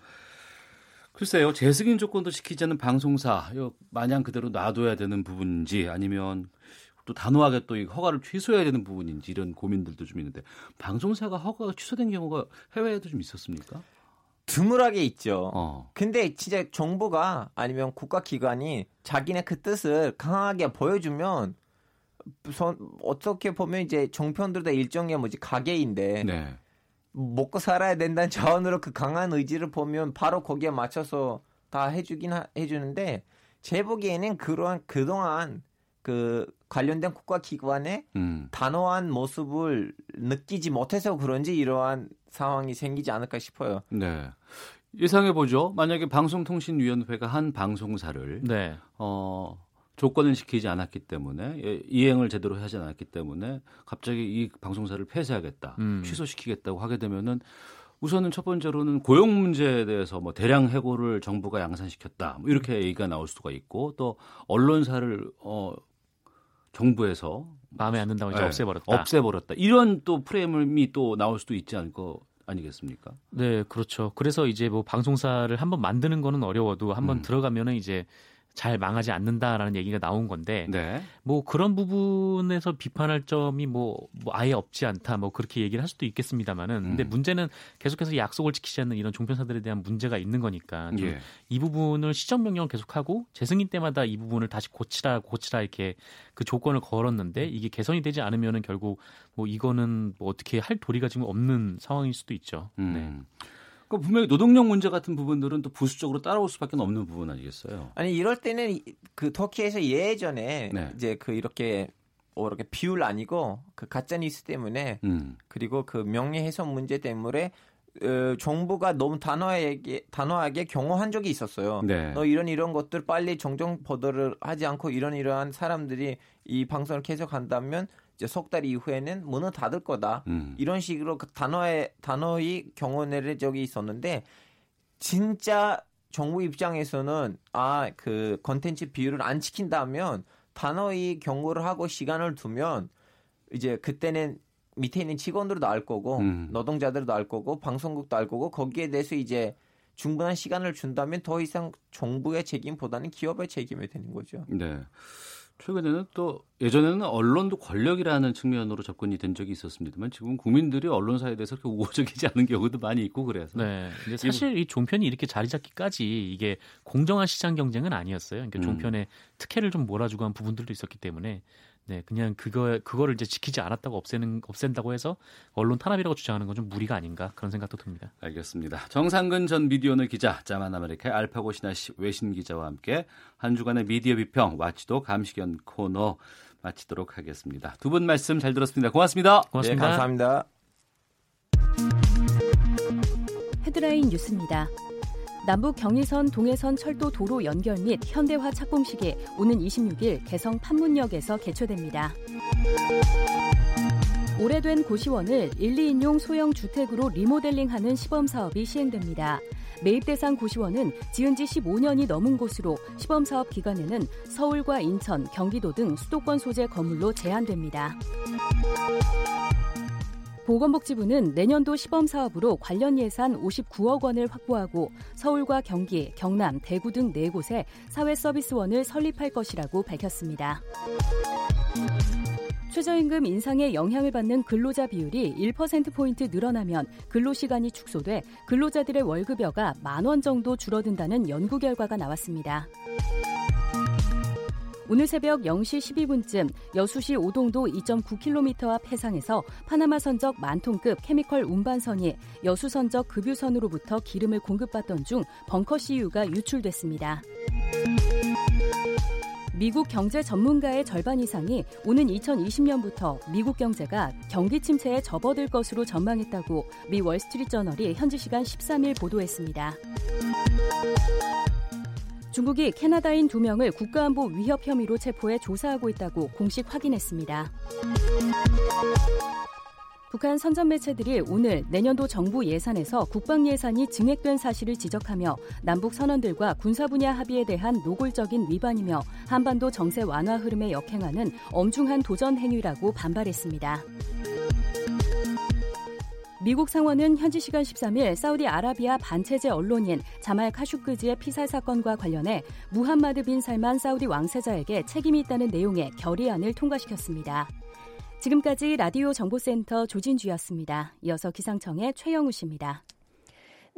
Speaker 2: 글쎄요, 재승인 조건도 지키지 않는 방송사, 마냥 그대로 놔둬야 되는 부분인지 아니면 또 단호하게 또 허가를 취소해야 되는 부분인지 이런 고민들도 좀 있는데 방송사가 허가가 취소된 경우가 해외에도 좀 있었습니까?
Speaker 14: 드물하게 있죠. 어. 근데 진짜 정부가 아니면 국가기관이 자기네 그 뜻을 강하게 보여주면 어떻게 보면 이제 종편들도 일종의 뭐지 가게인데 네. 먹고 살아야 된다는 자원으로 그 강한 의지를 보면 바로 거기에 맞춰서 다 해주긴 하, 해주는데 제 보기에는 그러한 그동안 그 관련된 국가기관의 음. 단호한 모습을 느끼지 못해서 그런지 이러한 상황이 생기지 않을까 싶어요.
Speaker 2: 네. 예상해 보죠. 만약에 방송통신위원회가 한 방송사를 네. 어 조건을 지키지 않았기 때문에 예, 이행을 제대로 하지 않았기 때문에 갑자기 이 방송사를 폐쇄하겠다, 음. 취소시키겠다고 하게 되면은 우선은 첫 번째로는 고용 문제에 대해서 뭐 대량 해고를 정부가 양산시켰다 뭐 이렇게 얘기가 나올 수가 있고 또 언론사를 어 정부에서
Speaker 13: 마음에 안 든다고 이제 네, 없애버렸다.
Speaker 2: 없애버렸다. 이런 또 프레임이 또 나올 수도 있지 않고 아니겠습니까?
Speaker 13: 네, 그렇죠. 그래서 이제 뭐 방송사를 한번 만드는 거는 어려워도 한번 음. 들어가면은 이제 잘 망하지 않는다라는 얘기가 나온 건데 네. 뭐 그런 부분에서 비판할 점이 뭐, 뭐, 아예 없지 않다 뭐 그렇게 얘기를 할 수도 있겠습니다만은 음. 근데 문제는 계속해서 약속을 지키지 않는 이런 종편사들에 대한 문제가 있는 거니까 예. 이 부분을 시정 명령을 계속하고 재승인 때마다 이 부분을 다시 고치라 고치라 이렇게 그 조건을 걸었는데 이게 개선이 되지 않으면은 결국 뭐 이거는 뭐 어떻게 할 도리가 지금 없는 상황일 수도 있죠. 음. 네.
Speaker 2: 그 분명히 노동력 문제 같은 부분들은 또 부수적으로 따라올 수밖에 없는 부분 아니겠어요?
Speaker 14: 아니 이럴 때는 그 터키에서 예전에 네. 이제 그 이렇게 어, 이렇게 비율 아니고 그 가짜 뉴스 때문에 음. 그리고 그 명예훼손 문제 때문에 어, 정부가 너무 단호하게 단호하게 경고한 적이 있었어요. 네. 너 이런 이런 것들 빨리 정정 보도를 하지 않고 이런 이러한 사람들이 이 방송을 계속 한다면 이제 석 달 이후에는 문을 닫을 거다. 음. 이런 식으로 그 단어의 단어의 경호내를 적이 있었는데 진짜 정부 입장에서는 아 그 컨텐츠 비율을 안 지킨다면 단어의 경고를 하고 시간을 두면 이제 그때는 밑에 있는 직원들도 알 거고 음. 노동자들도 알 거고 방송국도 알 거고 거기에 대해서 이제 충분한 시간을 준다면 더 이상 정부의 책임보다는 기업의 책임이 되는 거죠.
Speaker 2: 네. 최근에는 또 예전에는 언론도 권력이라는 측면으로 접근이 된 적이 있었습니다만 지금 국민들이 언론사에 대해서 그렇게 우호적이지 않은 경우도 많이 있고 그래서
Speaker 13: 네. 사실 이 종편이 이렇게 자리 잡기까지 이게 공정한 시장 경쟁은 아니었어요. 그러니까 음. 종편에 특혜를 좀 몰아주고 한 부분들도 있었기 때문에 네, 그냥 그거 그거를 이제 지키지 않았다고 없애는 없앤다고 해서 언론 탄압이라고 주장하는 건 좀 무리가 아닌가 그런 생각도 듭니다.
Speaker 2: 알겠습니다. 정상근 전 미디어오늘 기자, 자만 아메리카 알파고 시나씨 외신 기자와 함께 한 주간의 미디어 비평 watchdog 감시견 코너 마치도록 하겠습니다. 두 분 말씀 잘 들었습니다. 고맙습니다.
Speaker 13: 고맙습니다.
Speaker 14: 네, 감사합니다.
Speaker 9: 헤드라인 뉴스입니다. 남북 경의선 동해선 철도 도로 연결 및 현대화 착공식이 오는 26일 개성 판문역에서 개최됩니다. 오래된 고시원을 1, 2인용 소형 주택으로 리모델링하는 시범 사업이 시행됩니다. 매입 대상 고시원은 지은 지 15년이 넘은 곳으로 시범 사업 기간에는 서울과 인천, 경기도 등 수도권 소재 건물로 제한됩니다. 보건복지부는 내년도 시범 사업으로 관련 예산 59억 원을 확보하고 서울과 경기, 경남, 대구 등 4곳에 사회서비스원을 설립할 것이라고 밝혔습니다. 최저임금 인상에 영향을 받는 근로자 비율이 1%포인트 늘어나면 근로시간이 축소돼 근로자들의 월급여가 만 원 정도 줄어든다는 연구 결과가 나왔습니다. 오늘 새벽 0시 12분쯤 여수시 오동도 2.9km 앞 해상에서 파나마 선적 만톤급 케미컬 운반선이 여수 선적 급유선으로부터 기름을 공급받던 중 벙커 CU가 유출됐습니다. 미국 경제 전문가의 절반 이상이 오는 2020년부터 미국 경제가 경기 침체에 접어들 것으로 전망했다고 미 월스트리트 저널이 현지 시간 13일 보도했습니다. 중국이 캐나다인 두 명을 국가안보 위협 혐의로 체포해 조사하고 있다고 공식 확인했습니다. 북한 선전 매체들이 오늘 내년도 정부 예산에서 국방 예산이 증액된 사실을 지적하며 남북 선언들과 군사 분야 합의에 대한 노골적인 위반이며 한반도 정세 완화 흐름에 역행하는 엄중한 도전 행위라고 반발했습니다. 미국 상원은 현지 시간 13일 사우디아라비아 반체제 언론인 자말 카슈크지의 피살 사건과 관련해 무함마드 빈 살만 사우디 왕세자에게 책임이 있다는 내용의 결의안을 통과시켰습니다. 지금까지 라디오 정보센터 조진주였습니다. 이어서 기상청의 최영우 씨입니다.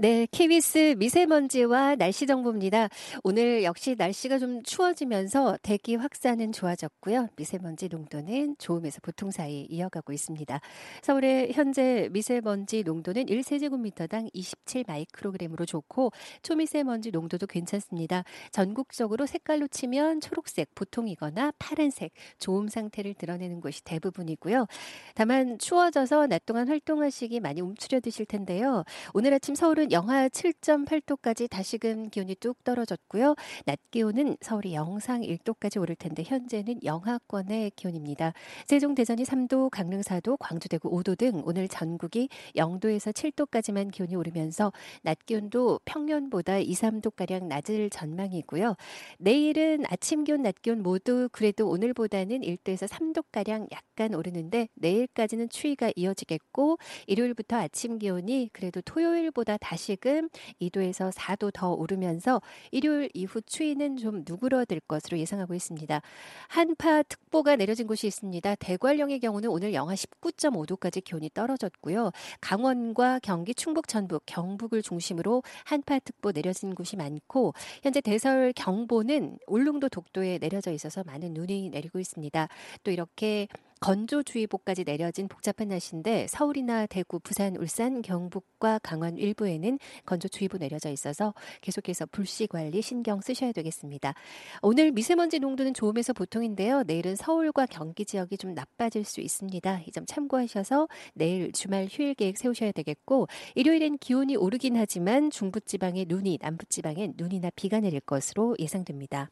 Speaker 15: 네, KBS 미세먼지와 날씨 정보입니다. 오늘 역시 날씨가 좀 추워지면서 대기 확산은 좋아졌고요. 미세먼지 농도는 좋음에서 보통 사이 이어가고 있습니다. 서울의 현재 미세먼지 농도는 1세제곱미터당 27 마이크로그램으로 좋고 초미세먼지 농도도 괜찮습니다. 전국적으로 색깔로 치면 초록색 보통이거나 파란색 좋음 상태를 드러내는 곳이 대부분이고요. 다만 추워져서 낮 동안 활동하시기 많이 움츠려 드실 텐데요. 오늘 아침 서울은 영하 7.8도까지 다시금 기온이 뚝 떨어졌고요. 낮 기온은 서울이 영상 1도까지 오를 텐데 현재는 영하권의 기온입니다. 세종 대전이 3도, 강릉 4도, 광주 대구 5도 등 오늘 전국이 0도에서 7도까지만 기온이 오르면서 낮 기온도 평년보다 2, 3도 가량 낮을 전망이고요. 내일은 아침 기온, 낮 기온 모두 그래도 오늘보다는 1도에서 3도 가량 약간 오르는데 내일까지는 추위가 이어지겠고 일요일부터 아침 기온이 그래도 토요일보다 다시 다시금 2도에서 4도 더 오르면서 일요일 이후 추위는 좀 누그러들 것으로 예상하고 있습니다. 한파 특보가 내려진 곳이 있습니다. 대관령의 경우는 오늘 영하 19.5도까지 기온이 떨어졌고요. 강원과 경기, 충북, 전북, 경북을 중심으로 한파 특보 내려진 곳이 많고 현재 대설 경보는 울릉도 독도에 내려져 있어서 많은 눈이 내리고 있습니다. 또 이렇게 건조주의보까지 내려진 복잡한 날씨인데 서울이나 대구, 부산, 울산, 경북과 강원 일부에는 건조주의보 내려져 있어서 계속해서 불씨 관리 신경 쓰셔야 되겠습니다. 오늘 미세먼지 농도는 좋음에서 보통인데요. 내일은 서울과 경기 지역이 좀 나빠질 수 있습니다. 이 점 참고하셔서 내일 주말 휴일 계획 세우셔야 되겠고 일요일엔 기온이 오르긴 하지만 중부지방에 눈이, 남부지방엔 눈이나 비가 내릴 것으로 예상됩니다.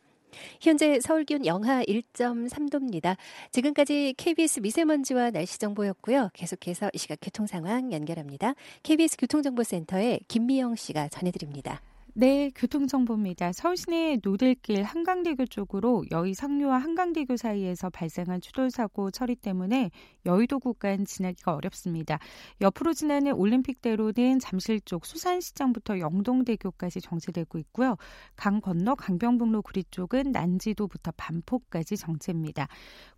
Speaker 15: 현재 서울 기온 영하 1.3도입니다. 지금까지 KBS 미세먼지와 날씨 정보였고요. 계속해서 이 시각 교통 상황 연결합니다. KBS 교통정보센터의 김미영 씨가 전해드립니다.
Speaker 4: 네, 교통정보입니다. 서울 시내 노들길 한강대교 쪽으로 여의 상류와 한강대교 사이에서 발생한 추돌사고 처리 때문에 여의도 구간 지나기가 어렵습니다. 옆으로 지나는 올림픽대로는 잠실 쪽 수산시장부터 영동대교까지 정체되고 있고요. 강 건너 강병북로 구리 쪽은 난지도부터 반포까지 정체입니다.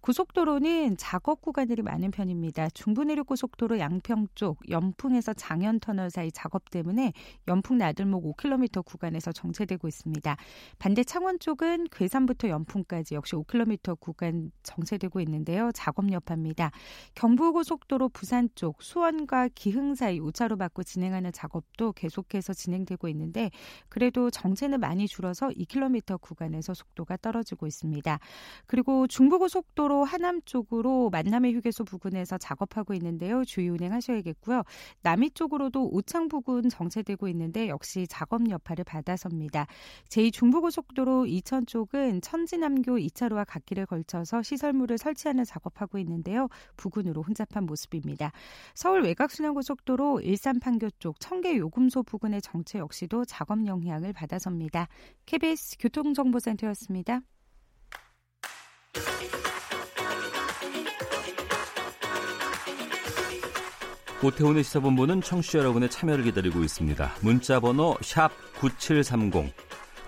Speaker 4: 고속도로는 작업 구간들이 많은 편입니다. 중부내륙고속도로 양평 쪽 연풍에서 장현터널 사이 작업 때문에 연풍 나들목 5km 구간에서 정체되고 있습니다. 반대 창원 쪽은 괴산부터 연풍까지 역시 5km 구간 정체되고 있는데요. 작업 여파입니다. 경부고속도로 부산 쪽 수원과 기흥 사이 5차로 받고 진행하는 작업도 계속해서 진행되고 있는데 그래도 정체는 많이 줄어서 2km 구간에서 속도가 떨어지고 있습니다. 그리고 중부고속도로 고속도로 하남 쪽으로 만남의 휴게소 부근에서 작업하고 있는데요. 주의 운행하셔야겠고요. 남이 쪽으로도 오창 부근 정체되고 있는데 역시 작업 여파를 받아섭니다. 제2중부고속도로 이천 쪽은 천지남교 2차로와 갓길에 걸쳐서 시설물을 설치하는 작업하고 있는데요. 부근으로 혼잡한 모습입니다. 서울 외곽순환고속도로 일산 판교 쪽 청계 요금소 부근의 정체 역시도 작업 영향을 받아섭니다. KBS 교통정보센터였습니다.
Speaker 2: 오태훈의 시사본부는 청취자 여러분의 참여를 기다리고 있습니다. 문자 번호 9730,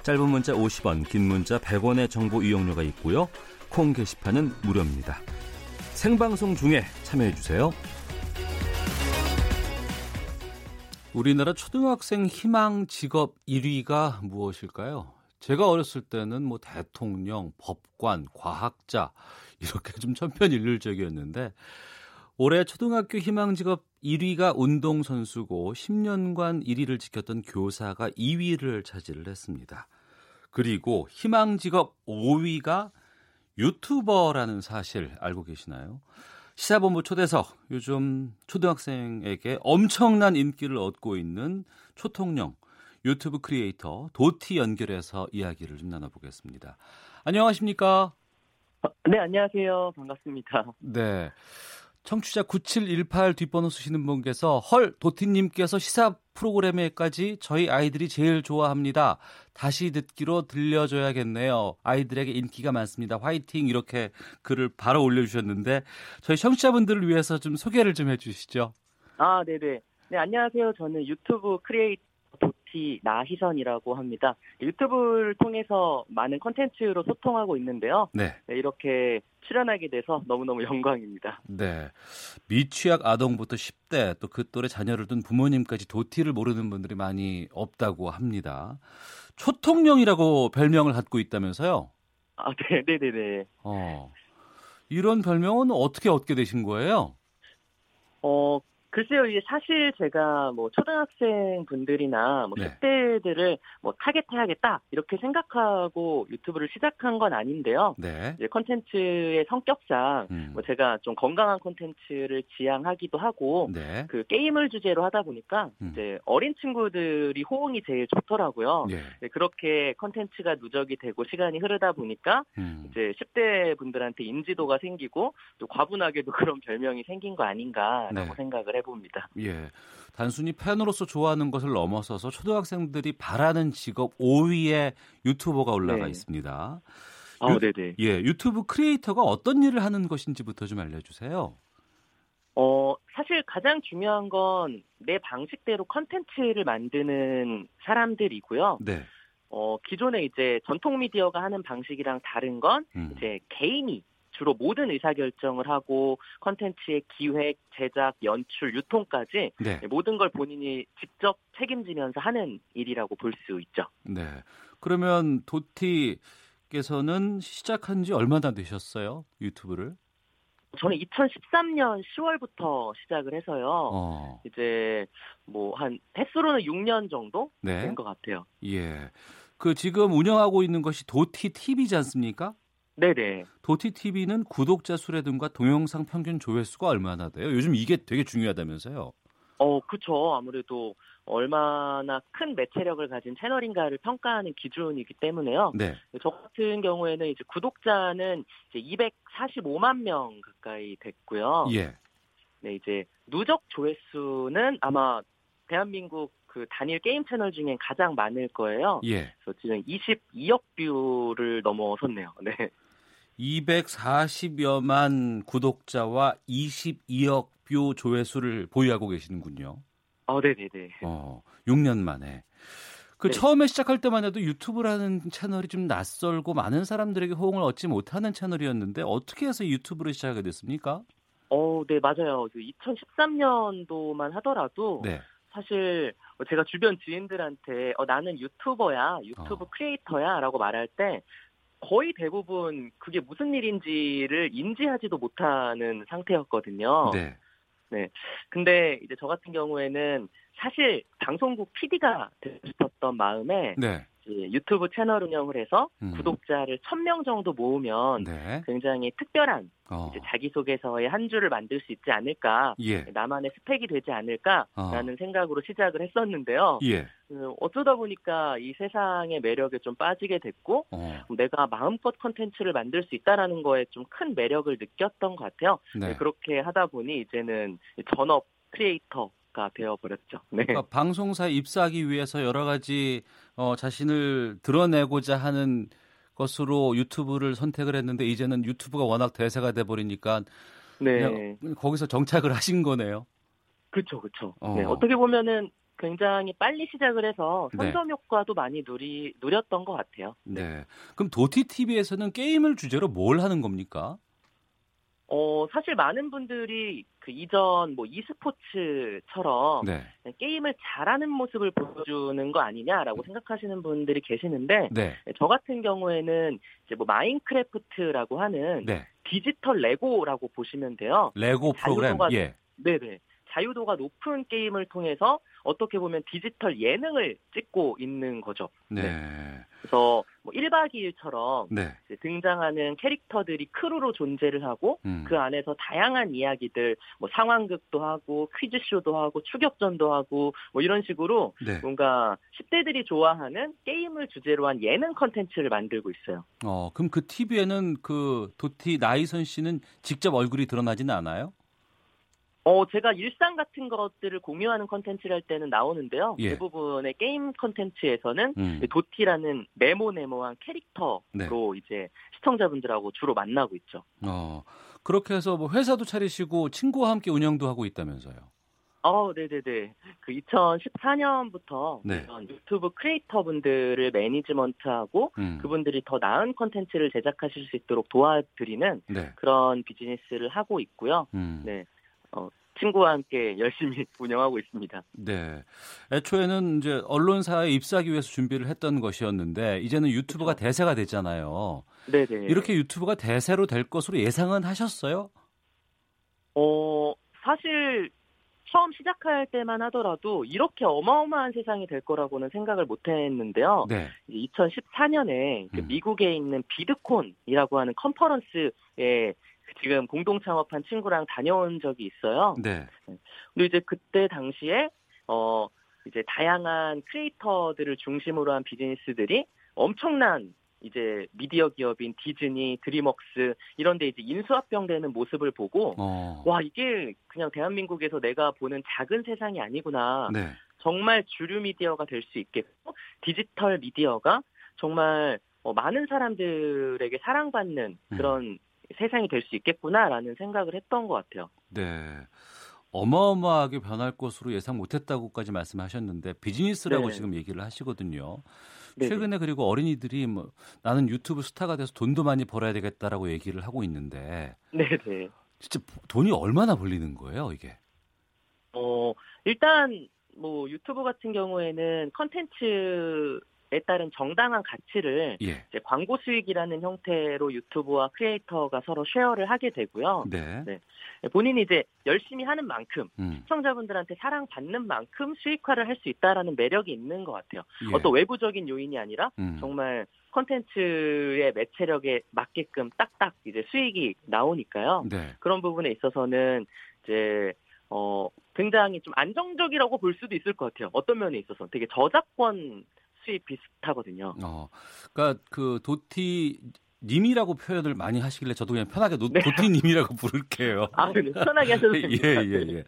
Speaker 2: 짧은 문자 50원, 긴 문자 100원의 정보 이용료가 있고요. 콩 게시판은 무료입니다. 생방송 중에 참여해주세요. 우리나라 초등학생 희망 직업 1위가 무엇일까요? 제가 어렸을 때는 뭐 대통령, 법관, 과학자 이렇게 좀 천편일률적이었는데 올해 초등학교 희망 직업 1위가 운동선수고 10년간 1위를 지켰던 교사가 2위를 차지를 했습니다. 그리고 희망 직업 5위가 유튜버라는 사실 알고 계시나요? 시사본부 초대석 요즘 초등학생에게 엄청난 인기를 얻고 있는 초통령 유튜브 크리에이터 도티 연결해서 이야기를 좀 나눠보겠습니다. 안녕하십니까?
Speaker 16: 네, 안녕하세요. 반갑습니다.
Speaker 2: 네. 청취자 9718 뒷번호 쓰시는 분께서 헐 도티님께서 시사 프로그램에까지 저희 아이들이 제일 좋아합니다. 다시 듣기로 들려줘야겠네요. 아이들에게 인기가 많습니다. 화이팅 이렇게 글을 바로 올려주셨는데 저희 청취자분들을 위해서 좀 소개를 좀 해주시죠.
Speaker 16: 아 네네. 네 안녕하세요. 저는 유튜브 크리에이터 도티 나희선이라고 합니다. 유튜브를 통해서 많은 컨텐츠로 소통하고 있는데요. 네. 네. 이렇게 출연하게 돼서 너무너무 영광입니다.
Speaker 2: 네. 미취학 아동부터 10대 또 그 또래 자녀를 둔 부모님까지 도티를 모르는 분들이 많이 없다고 합니다. 초통령이라고 별명을 갖고 있다면서요?
Speaker 16: 아, 네, 네, 네, 네.
Speaker 2: 어. 이런 별명은 어떻게 얻게 되신 거예요?
Speaker 16: 어, 글쎄요, 이게 사실 제가 뭐 초등학생 분들이나 뭐 네. 10대들을 뭐 타겟해야겠다 이렇게 생각하고 유튜브를 시작한 건 아닌데요. 네. 이제 컨텐츠의 성격상 음. 뭐 제가 좀 건강한 컨텐츠를 지향하기도 하고 네. 그 게임을 주제로 하다 보니까 음. 이제 어린 친구들이 호응이 제일 좋더라고요. 네. 네, 그렇게 컨텐츠가 누적이 되고 시간이 흐르다 보니까 음. 이제 10대 분들한테 인지도가 생기고 또 과분하게도 그런 별명이 생긴 거 아닌가라고 네. 생각을 해. 해봅니다.
Speaker 2: 예. 단순히 팬으로서 좋아하는 것을 넘어서서 초등학생들이 바라는 직업 5위에 유튜버가 올라가 네. 있습니다.
Speaker 16: 아, 네네.
Speaker 2: 예, 유튜브 크리에이터가 어떤 일을 하는 것인지부터 좀 알려주세요.
Speaker 16: 어, 사실 가장 중요한 건 내 방식대로 컨텐츠를 만드는 사람들이고요. 네. 어, 기존에 이제 전통 미디어가 하는 방식이랑 다른 건 음. 이제 개인이 주로 모든 의사결정을 하고 컨텐츠의 기획, 제작, 연출, 유통까지 네. 모든 걸 본인이 직접 책임지면서 하는 일이라고 볼 수 있죠.
Speaker 2: 네. 그러면 도티께서는 시작한 지 얼마나 되셨어요? 유튜브를?
Speaker 16: 저는 2013년 10월부터 시작을 해서요. 어. 이제 뭐 한 횟수로는 6년 정도 네. 된것 같아요.
Speaker 2: 예. 그 지금 운영하고 있는 것이 도티 TV지 않습니까?
Speaker 16: 네네.
Speaker 2: 도티 TV는 구독자 수라든가 동영상 평균 조회수가 얼마나 돼요? 요즘 이게 되게 중요하다면서요?
Speaker 16: 어, 그쵸. 아무래도 얼마나 큰 매체력을 가진 채널인가를 평가하는 기준이기 때문에요. 네. 저 같은 경우에는 이제 구독자는 이제 245만 명 가까이 됐고요. 예. 네, 이제 누적 조회수는 아마 대한민국 그 단일 게임 채널 중엔 가장 많을 거예요. 예. 그래서 지금 22억 뷰를 넘어섰네요. 네.
Speaker 2: 240여만 구독자와 22억 뷰 조회수를 보유하고 계시는군요.
Speaker 16: 어, 네네네.
Speaker 2: 어, 6년 만에. 그 네. 처음에 시작할 때만 해도 유튜브라는 채널이 좀 낯설고 많은 사람들에게 호응을 얻지 못하는 채널이었는데 어떻게 해서 유튜브를 시작하게 됐습니까?
Speaker 16: 어, 네, 맞아요. 2013년도만 하더라도 네. 사실 제가 주변 지인들한테 어, 나는 유튜버야, 유튜브 어. 크리에이터야라고 말할 때 거의 대부분 그게 무슨 일인지를 인지하지도 못하는 상태였거든요. 네. 네. 근데 이제 저 같은 경우에는 사실 방송국 PD가 되고 싶었던 마음에 네. 유튜브 채널 운영을 해서 음. 구독자를 1000명 정도 모으면 네. 굉장히 특별한 어. 자기소개서의 한 줄을 만들 수 있지 않을까, 예. 나만의 스펙이 되지 않을까라는 어. 생각으로 시작을 했었는데요. 예. 그 어쩌다 보니까 이 세상의 매력에 좀 빠지게 됐고, 어. 내가 마음껏 컨텐츠를 만들 수 있다라는 거에 좀 큰 매력을 느꼈던 것 같아요. 네. 그렇게 하다 보니 이제는 전업 크리에이터 가 되어 버렸죠. 네. 그러니까
Speaker 2: 방송사에 입사하기 위해서 여러 가지 어, 자신을 드러내고자 하는 것으로 유튜브를 선택을 했는데 이제는 유튜브가 워낙 대세가 돼 버리니까 네. 거기서 정착을 하신 거네요.
Speaker 16: 그렇죠, 그렇죠. 어. 네, 어떻게 보면은 굉장히 빨리 시작을 해서 네. 선점 네. 효과도 많이 누리 누렸던 것 같아요.
Speaker 2: 네. 그럼 도티 TV에서는 게임을 주제로 뭘 하는 겁니까?
Speaker 16: 어, 사실 많은 분들이 그 이전 뭐 e스포츠처럼 네. 게임을 잘하는 모습을 보여주는 거 아니냐라고 생각하시는 분들이 계시는데 네. 저 같은 경우에는 이제 뭐 마인크래프트라고 하는 네. 디지털 레고라고 보시면 돼요.
Speaker 2: 레고 프로그램. 예.
Speaker 16: 네네. 자유도가 높은 게임을 통해서 어떻게 보면 디지털 예능을 찍고 있는 거죠. 네. 네. 그래서 뭐 1박 2일처럼 네. 등장하는 캐릭터들이 크루로 존재를 하고 음. 그 안에서 다양한 이야기들 뭐 상황극도 하고 퀴즈쇼도 하고 추격전도 하고 뭐 이런 식으로 네. 뭔가 10대들이 좋아하는 게임을 주제로 한 예능 컨텐츠를 만들고 있어요.
Speaker 2: 어, 그럼 그 TV에는 그 도티 나희선 씨는 직접 얼굴이 드러나지는 않아요?
Speaker 16: 어, 제가 일상 같은 것들을 공유하는 컨텐츠를 할 때는 나오는데요. 예. 대부분의 게임 컨텐츠에서는 음. 도티라는 네모네모한 캐릭터로 네. 이제 시청자분들하고 주로 만나고 있죠.
Speaker 2: 어, 그렇게 해서 뭐 회사도 차리시고 친구와 함께 운영도 하고 있다면서요.
Speaker 16: 어, 네네네. 그 2014년부터 네. 유튜브 크리에이터 분들을 매니지먼트하고 음. 그분들이 더 나은 컨텐츠를 제작하실 수 있도록 도와드리는 네. 그런 비즈니스를 하고 있고요. 음. 네. 어, 친구와 함께 열심히 운영하고 있습니다.
Speaker 2: 네. 애초에는 이제 언론사에 입사하기 위해서 준비를 했던 것이었는데 이제는 유튜브가 그렇죠. 대세가 됐잖아요. 네 네. 이렇게 유튜브가 대세로 될 것으로 예상은 하셨어요?
Speaker 16: 어, 사실 처음 시작할 때만 하더라도 이렇게 어마어마한 세상이 될 거라고는 생각을 못 했는데요. 네. 2014년에 그 음. 미국에 있는 비드콘이라고 하는 컨퍼런스에 지금 공동 창업한 친구랑 다녀온 적이 있어요. 네. 근데 이제 그때 당시에 어 이제 다양한 크리에이터들을 중심으로 한 비즈니스들이 엄청난 이제 미디어 기업인 디즈니, 드림웍스 이런 데 이제 인수합병되는 모습을 보고 어. 와 이게 그냥 대한민국에서 내가 보는 작은 세상이 아니구나. 네. 정말 주류 미디어가 될 수 있겠고 디지털 미디어가 정말 어, 많은 사람들에게 사랑받는 음. 그런 음. 세상이 될 수 있겠구나라는 생각을 했던 것 같아요.
Speaker 2: 네. 어마어마하게 변할 것으로 예상 못했다고까지 말씀하셨는데 비즈니스라고 네. 지금 얘기를 하시거든요. 네네. 최근에 그리고 어린이들이 뭐 나는 유튜브 스타가 돼서 돈도 많이 벌어야 되겠다라고 얘기를 하고 있는데, 네 네. 진짜 돈이 얼마나 벌리는 거예요 이게?
Speaker 16: 어 일단 뭐 유튜브 같은 경우에는 컨텐츠 에 따른 정당한 가치를 예. 이제 광고 수익이라는 형태로 유튜브와 크리에이터가 서로 share를 하게 되고요. 네. 네. 본인이 이제 열심히 하는 만큼 음. 시청자분들한테 사랑받는 만큼 수익화를 할 수 있다라는 매력이 있는 것 같아요. 예. 어떤 외부적인 요인이 아니라 음. 정말 컨텐츠의 매체력에 맞게끔 딱딱 이제 수익이 나오니까요. 네. 그런 부분에 있어서는 이제 어 굉장히 좀 안정적이라고 볼 수도 있을 것 같아요. 어떤 면에 있어서 되게 저작권 수입 비슷하거든요. 어,
Speaker 2: 그러니까 그 도티 님이라고 표현을 많이 하시길래 저도 그냥 편하게 노, 네. 도티님이라고 부를게요.
Speaker 16: 아, 네. 편하게 하셔도 됩니다.
Speaker 2: 예, 예, 예.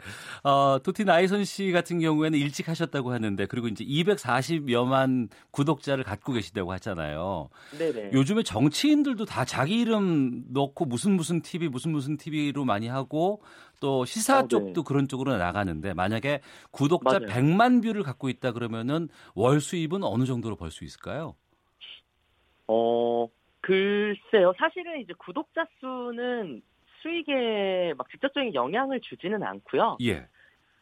Speaker 2: 어, 도티 나희선 씨 같은 경우에는 일찍 하셨다고 하는데, 그리고 이제 240여만 구독자를 갖고 계시다고 하잖아요. 네 네. 요즘에 정치인들도 다 자기 이름 넣고 무슨 무슨 TV, 무슨 무슨 TV로 많이 하고, 또 시사 어, 네. 쪽도 그런 쪽으로 나가는데, 만약에 구독자 맞아요. 100만 뷰를 갖고 있다 그러면은 월 수입은 어느 정도로 벌 수 있을까요?
Speaker 16: 어, 글쎄요. 사실은 이제 구독자 수는 수익에 막 직접적인 영향을 주지는 않고요. 예.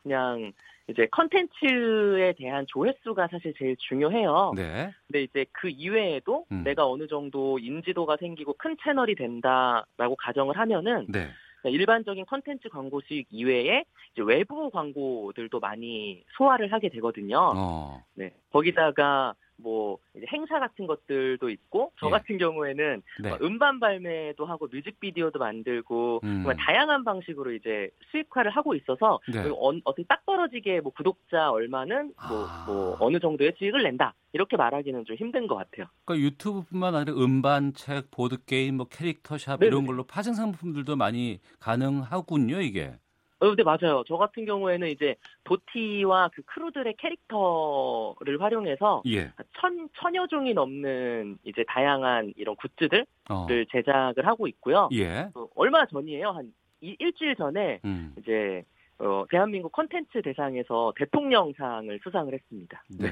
Speaker 16: 그냥 이제 컨텐츠에 대한 조회수가 사실 제일 중요해요. 네. 근데 이제 그 이외에도 음. 내가 어느 정도 인지도가 생기고 큰 채널이 된다라고 가정을 하면은 네. 일반적인 컨텐츠 광고 수익 이외에 이제 외부 광고들도 많이 소화를 하게 되거든요. 어. 네. 거기다가 뭐 행사 같은 것들도 있고 저 예. 같은 경우에는 네. 뭐 음반 발매도 하고 뮤직비디오도 만들고 음. 다양한 방식으로 이제 수익화를 하고 있어서 네. 어, 어떻게 딱 떨어지게 뭐 구독자 얼마는 뭐, 아. 뭐 어느 정도의 수익을 낸다 이렇게 말하기는 좀 힘든 것 같아요.
Speaker 2: 그러니까 유튜브뿐만 아니라 음반, 책, 보드 게임, 뭐 캐릭터 샵 네네. 이런 걸로 파생 상품들도 많이 가능하군요 이게.
Speaker 16: 어, 네, 맞아요. 저 같은 경우에는 이제 도티와 그 크루들의 캐릭터를 활용해서 예. 천, 천여 종이 넘는 이제 다양한 이런 굿즈들을 어. 제작을 하고 있고요. 예. 어, 얼마 전이에요. 한 이, 일주일 전에 음. 이제 어, 대한민국 컨텐츠 대상에서 대통령상을 수상을 했습니다.
Speaker 2: 네.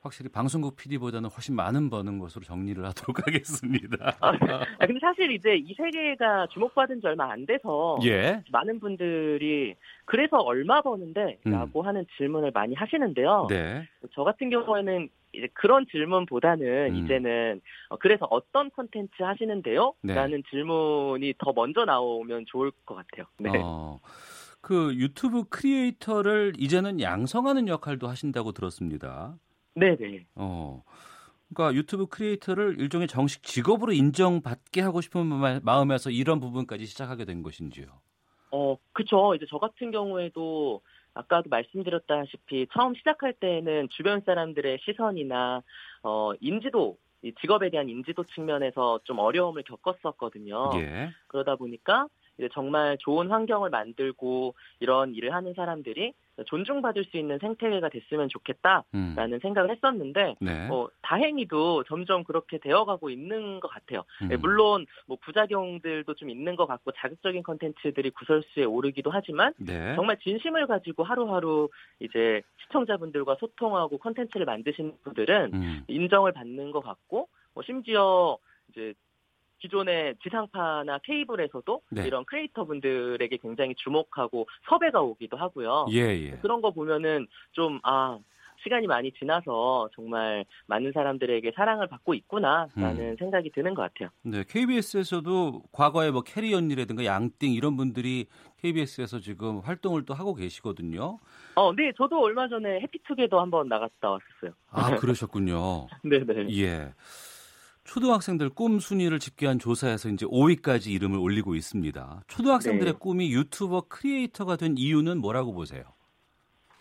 Speaker 2: 네. 확실히 방송국 PD보다는 훨씬 많은 버는 것으로 정리를 하도록 하겠습니다.
Speaker 16: 아, 근데 사실 이제 이 세계가 주목받은 지 얼마 안 돼서 예. 많은 분들이 그래서 얼마 버는데라고 음. 하는 질문을 많이 하시는데요. 네. 저 같은 경우에는 이제 그런 질문보다는 음. 이제는 어, 그래서 어떤 컨텐츠 하시는데요? 네. 라는 질문이 더 먼저 나오면 좋을 것 같아요. 네. 어.
Speaker 2: 그 유튜브 크리에이터를 이제는 양성하는 역할도 하신다고 들었습니다.
Speaker 16: 네네.
Speaker 2: 어. 그러니까 유튜브 크리에이터를 일종의 정식 직업으로 인정받게 하고 싶은 마음에서 이런 부분까지 시작하게 된 것인지요?
Speaker 16: 어, 그쵸. 이제 저 같은 경우에도 아까도 말씀드렸다시피 처음 시작할 때는 주변 사람들의 시선이나 어, 인지도 직업에 대한 인지도 측면에서 좀 어려움을 겪었었거든요. 예. 그러다 보니까 이제 정말 좋은 환경을 만들고 이런 일을 하는 사람들이 존중받을 수 있는 생태계가 됐으면 좋겠다라는 음. 생각을 했었는데 네. 어, 다행히도 점점 그렇게 되어가고 있는 것 같아요. 음. 물론 뭐 부작용들도 좀 있는 것 같고 자극적인 컨텐츠들이 구설수에 오르기도 하지만 네. 정말 진심을 가지고 하루하루 이제 시청자분들과 소통하고 컨텐츠를 만드시는 분들은 음. 인정을 받는 것 같고 뭐 심지어 이제 기존의 지상파나 케이블에서도 네. 이런 크리에이터 분들에게 굉장히 주목하고 섭외가 오기도 하고요. 예, 예. 그런 거 보면은 좀, 아, 시간이 많이 지나서 정말 많은 사람들에게 사랑을 받고 있구나라는 음. 생각이 드는 것 같아요.
Speaker 2: 네, KBS에서도 과거에 뭐 캐리 언니라든가 양띵 이런 분들이 KBS에서 지금 활동을 또 하고 계시거든요.
Speaker 16: 어, 네, 저도 얼마 전에 해피투게더 한번 나갔다 왔었어요.
Speaker 2: 아, 그러셨군요.
Speaker 16: 네, 네.
Speaker 2: 예. 초등학생들 꿈 순위를 집계한 조사에서 이제 5위까지 이름을 올리고 있습니다. 초등학생들의 네. 꿈이 유튜버 크리에이터가 된 이유는 뭐라고 보세요?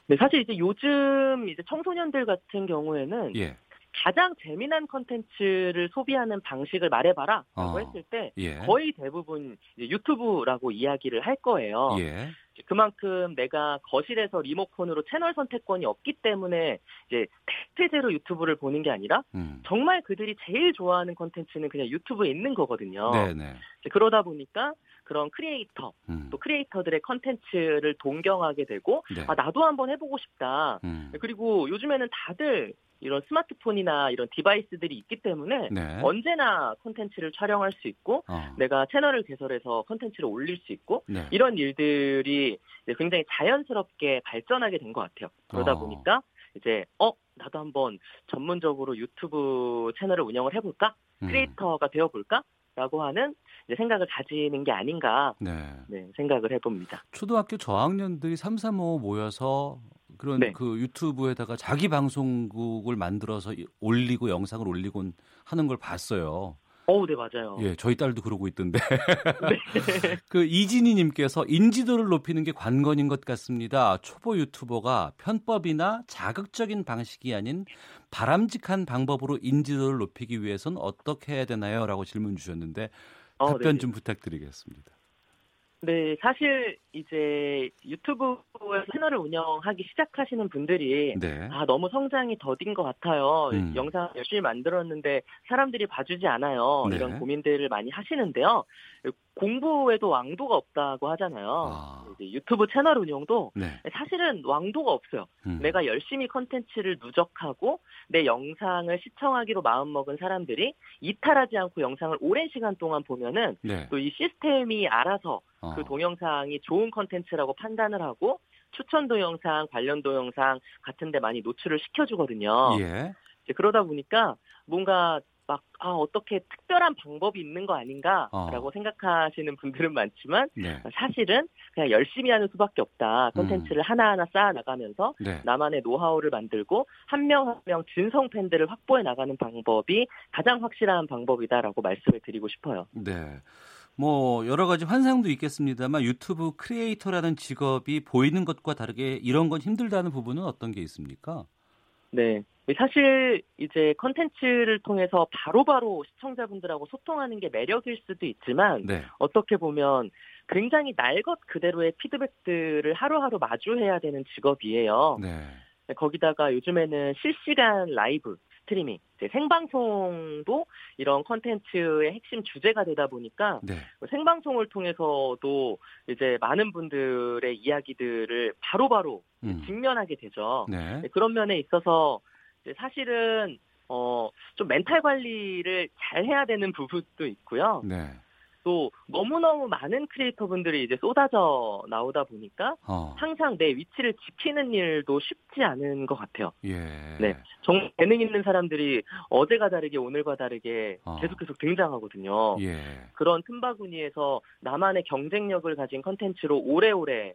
Speaker 16: 네, 사실 이제 요즘 이제 청소년들 같은 경우에는 예. 가장 재미난 컨텐츠를 소비하는 방식을 말해봐라 라고 어, 했을 때 예. 거의 대부분 유튜브라고 이야기를 할 거예요. 예. 그만큼 내가 거실에서 리모컨으로 채널 선택권이 없기 때문에 이제 대체제로 유튜브를 보는 게 아니라 음. 정말 그들이 제일 좋아하는 컨텐츠는 그냥 유튜브에 있는 거거든요. 네네. 그러다 보니까 그런 크리에이터 음. 또 크리에이터들의 컨텐츠를 동경하게 되고 네. 아 나도 한번 해보고 싶다. 음. 그리고 요즘에는 다들 이런 스마트폰이나 이런 디바이스들이 있기 때문에 네. 언제나 콘텐츠를 촬영할 수 있고 어. 내가 채널을 개설해서 콘텐츠를 올릴 수 있고 네. 이런 일들이 굉장히 자연스럽게 발전하게 된 것 같아요. 그러다 어. 보니까 이제 어 나도 한번 전문적으로 유튜브 채널을 운영을 해볼까 음. 크리에이터가 음. 되어볼까 라고 하는 생각을 가지는 게 아닌가 네. 네, 생각을 해봅니다.
Speaker 2: 초등학교 저학년들이 3, 3, 5 모여서 그런 네. 그 유튜브에다가 자기 방송국을 만들어서 올리고 영상을 올리고 하는 걸 봤어요.
Speaker 16: 어, 네 맞아요.
Speaker 2: 예, 저희 딸도 그러고 있던데. 네. 그 이진희 님께서 인지도를 높이는 게 관건인 것 같습니다. 초보 유튜버가 편법이나 자극적인 방식이 아닌 바람직한 방법으로 인지도를 높이기 위해선 어떻게 해야 되나요?라고 질문 주셨는데 어, 답변 네. 좀 부탁드리겠습니다.
Speaker 16: 네, 사실 이제 유튜브에서 채널을 운영하기 시작하시는 분들이 네. 아 너무 성장이 더딘 것 같아요. 음. 영상 열심히 만들었는데 사람들이 봐주지 않아요. 네. 이런 고민들을 많이 하시는데요. 공부에도 왕도가 없다고 하잖아요. 아. 유튜브 채널 운영도 네. 사실은 왕도가 없어요. 음. 내가 열심히 컨텐츠를 누적하고 내 영상을 시청하기로 마음먹은 사람들이 이탈하지 않고 영상을 오랜 시간 동안 보면은 네. 또이 시스템이 알아서 어. 그 동영상이 좋은 컨텐츠라고 판단을 하고 추천 동영상, 관련 동영상 같은 데 많이 노출을 시켜주거든요. 예. 이제 그러다 보니까 뭔가 막, 아, 어떻게 특별한 방법이 있는 거 아닌가라고 어. 생각하시는 분들은 많지만, 네. 사실은 그냥 열심히 하는 수밖에 없다. 콘텐츠를 음. 하나하나 쌓아 나가면서 네. 나만의 노하우를 만들고, 한 명 한 명 진성 팬들을 확보해 나가는 방법이 가장 확실한 방법이다라고 말씀을 드리고 싶어요.
Speaker 2: 네. 뭐 여러 가지 환상도 있겠습니다만 유튜브 크리에이터라는 직업이 보이는 것과 다르게 이런 건 힘들다는 부분은 어떤 게 있습니까?
Speaker 16: 네. 사실 이제 컨텐츠를 통해서 바로바로 바로 시청자분들하고 소통하는 게 매력일 수도 있지만 네. 어떻게 보면 굉장히 날 것 그대로의 피드백들을 하루하루 마주해야 되는 직업이에요. 네. 거기다가 요즘에는 실시간 라이브 스트리밍, 생방송도 이런 컨텐츠의 핵심 주제가 되다 보니까 네. 뭐 생방송을 통해서도 이제 많은 분들의 이야기들을 바로바로 음. 직면하게 되죠. 네. 그런 면에 있어서 사실은 어, 좀 멘탈 관리를 잘 해야 되는 부분도 있고요. 네. 또 너무너무 많은 크리에이터 분들이 이제 쏟아져 나오다 보니까 어. 항상 내 위치를 지키는 일도 쉽지 않은 것 같아요. 예. 네. 정말 재능 있는 사람들이 어제가 다르게 오늘과 다르게 어. 계속 계속 등장하거든요. 예. 그런 틈바구니에서 나만의 경쟁력을 가진 컨텐츠로 오래오래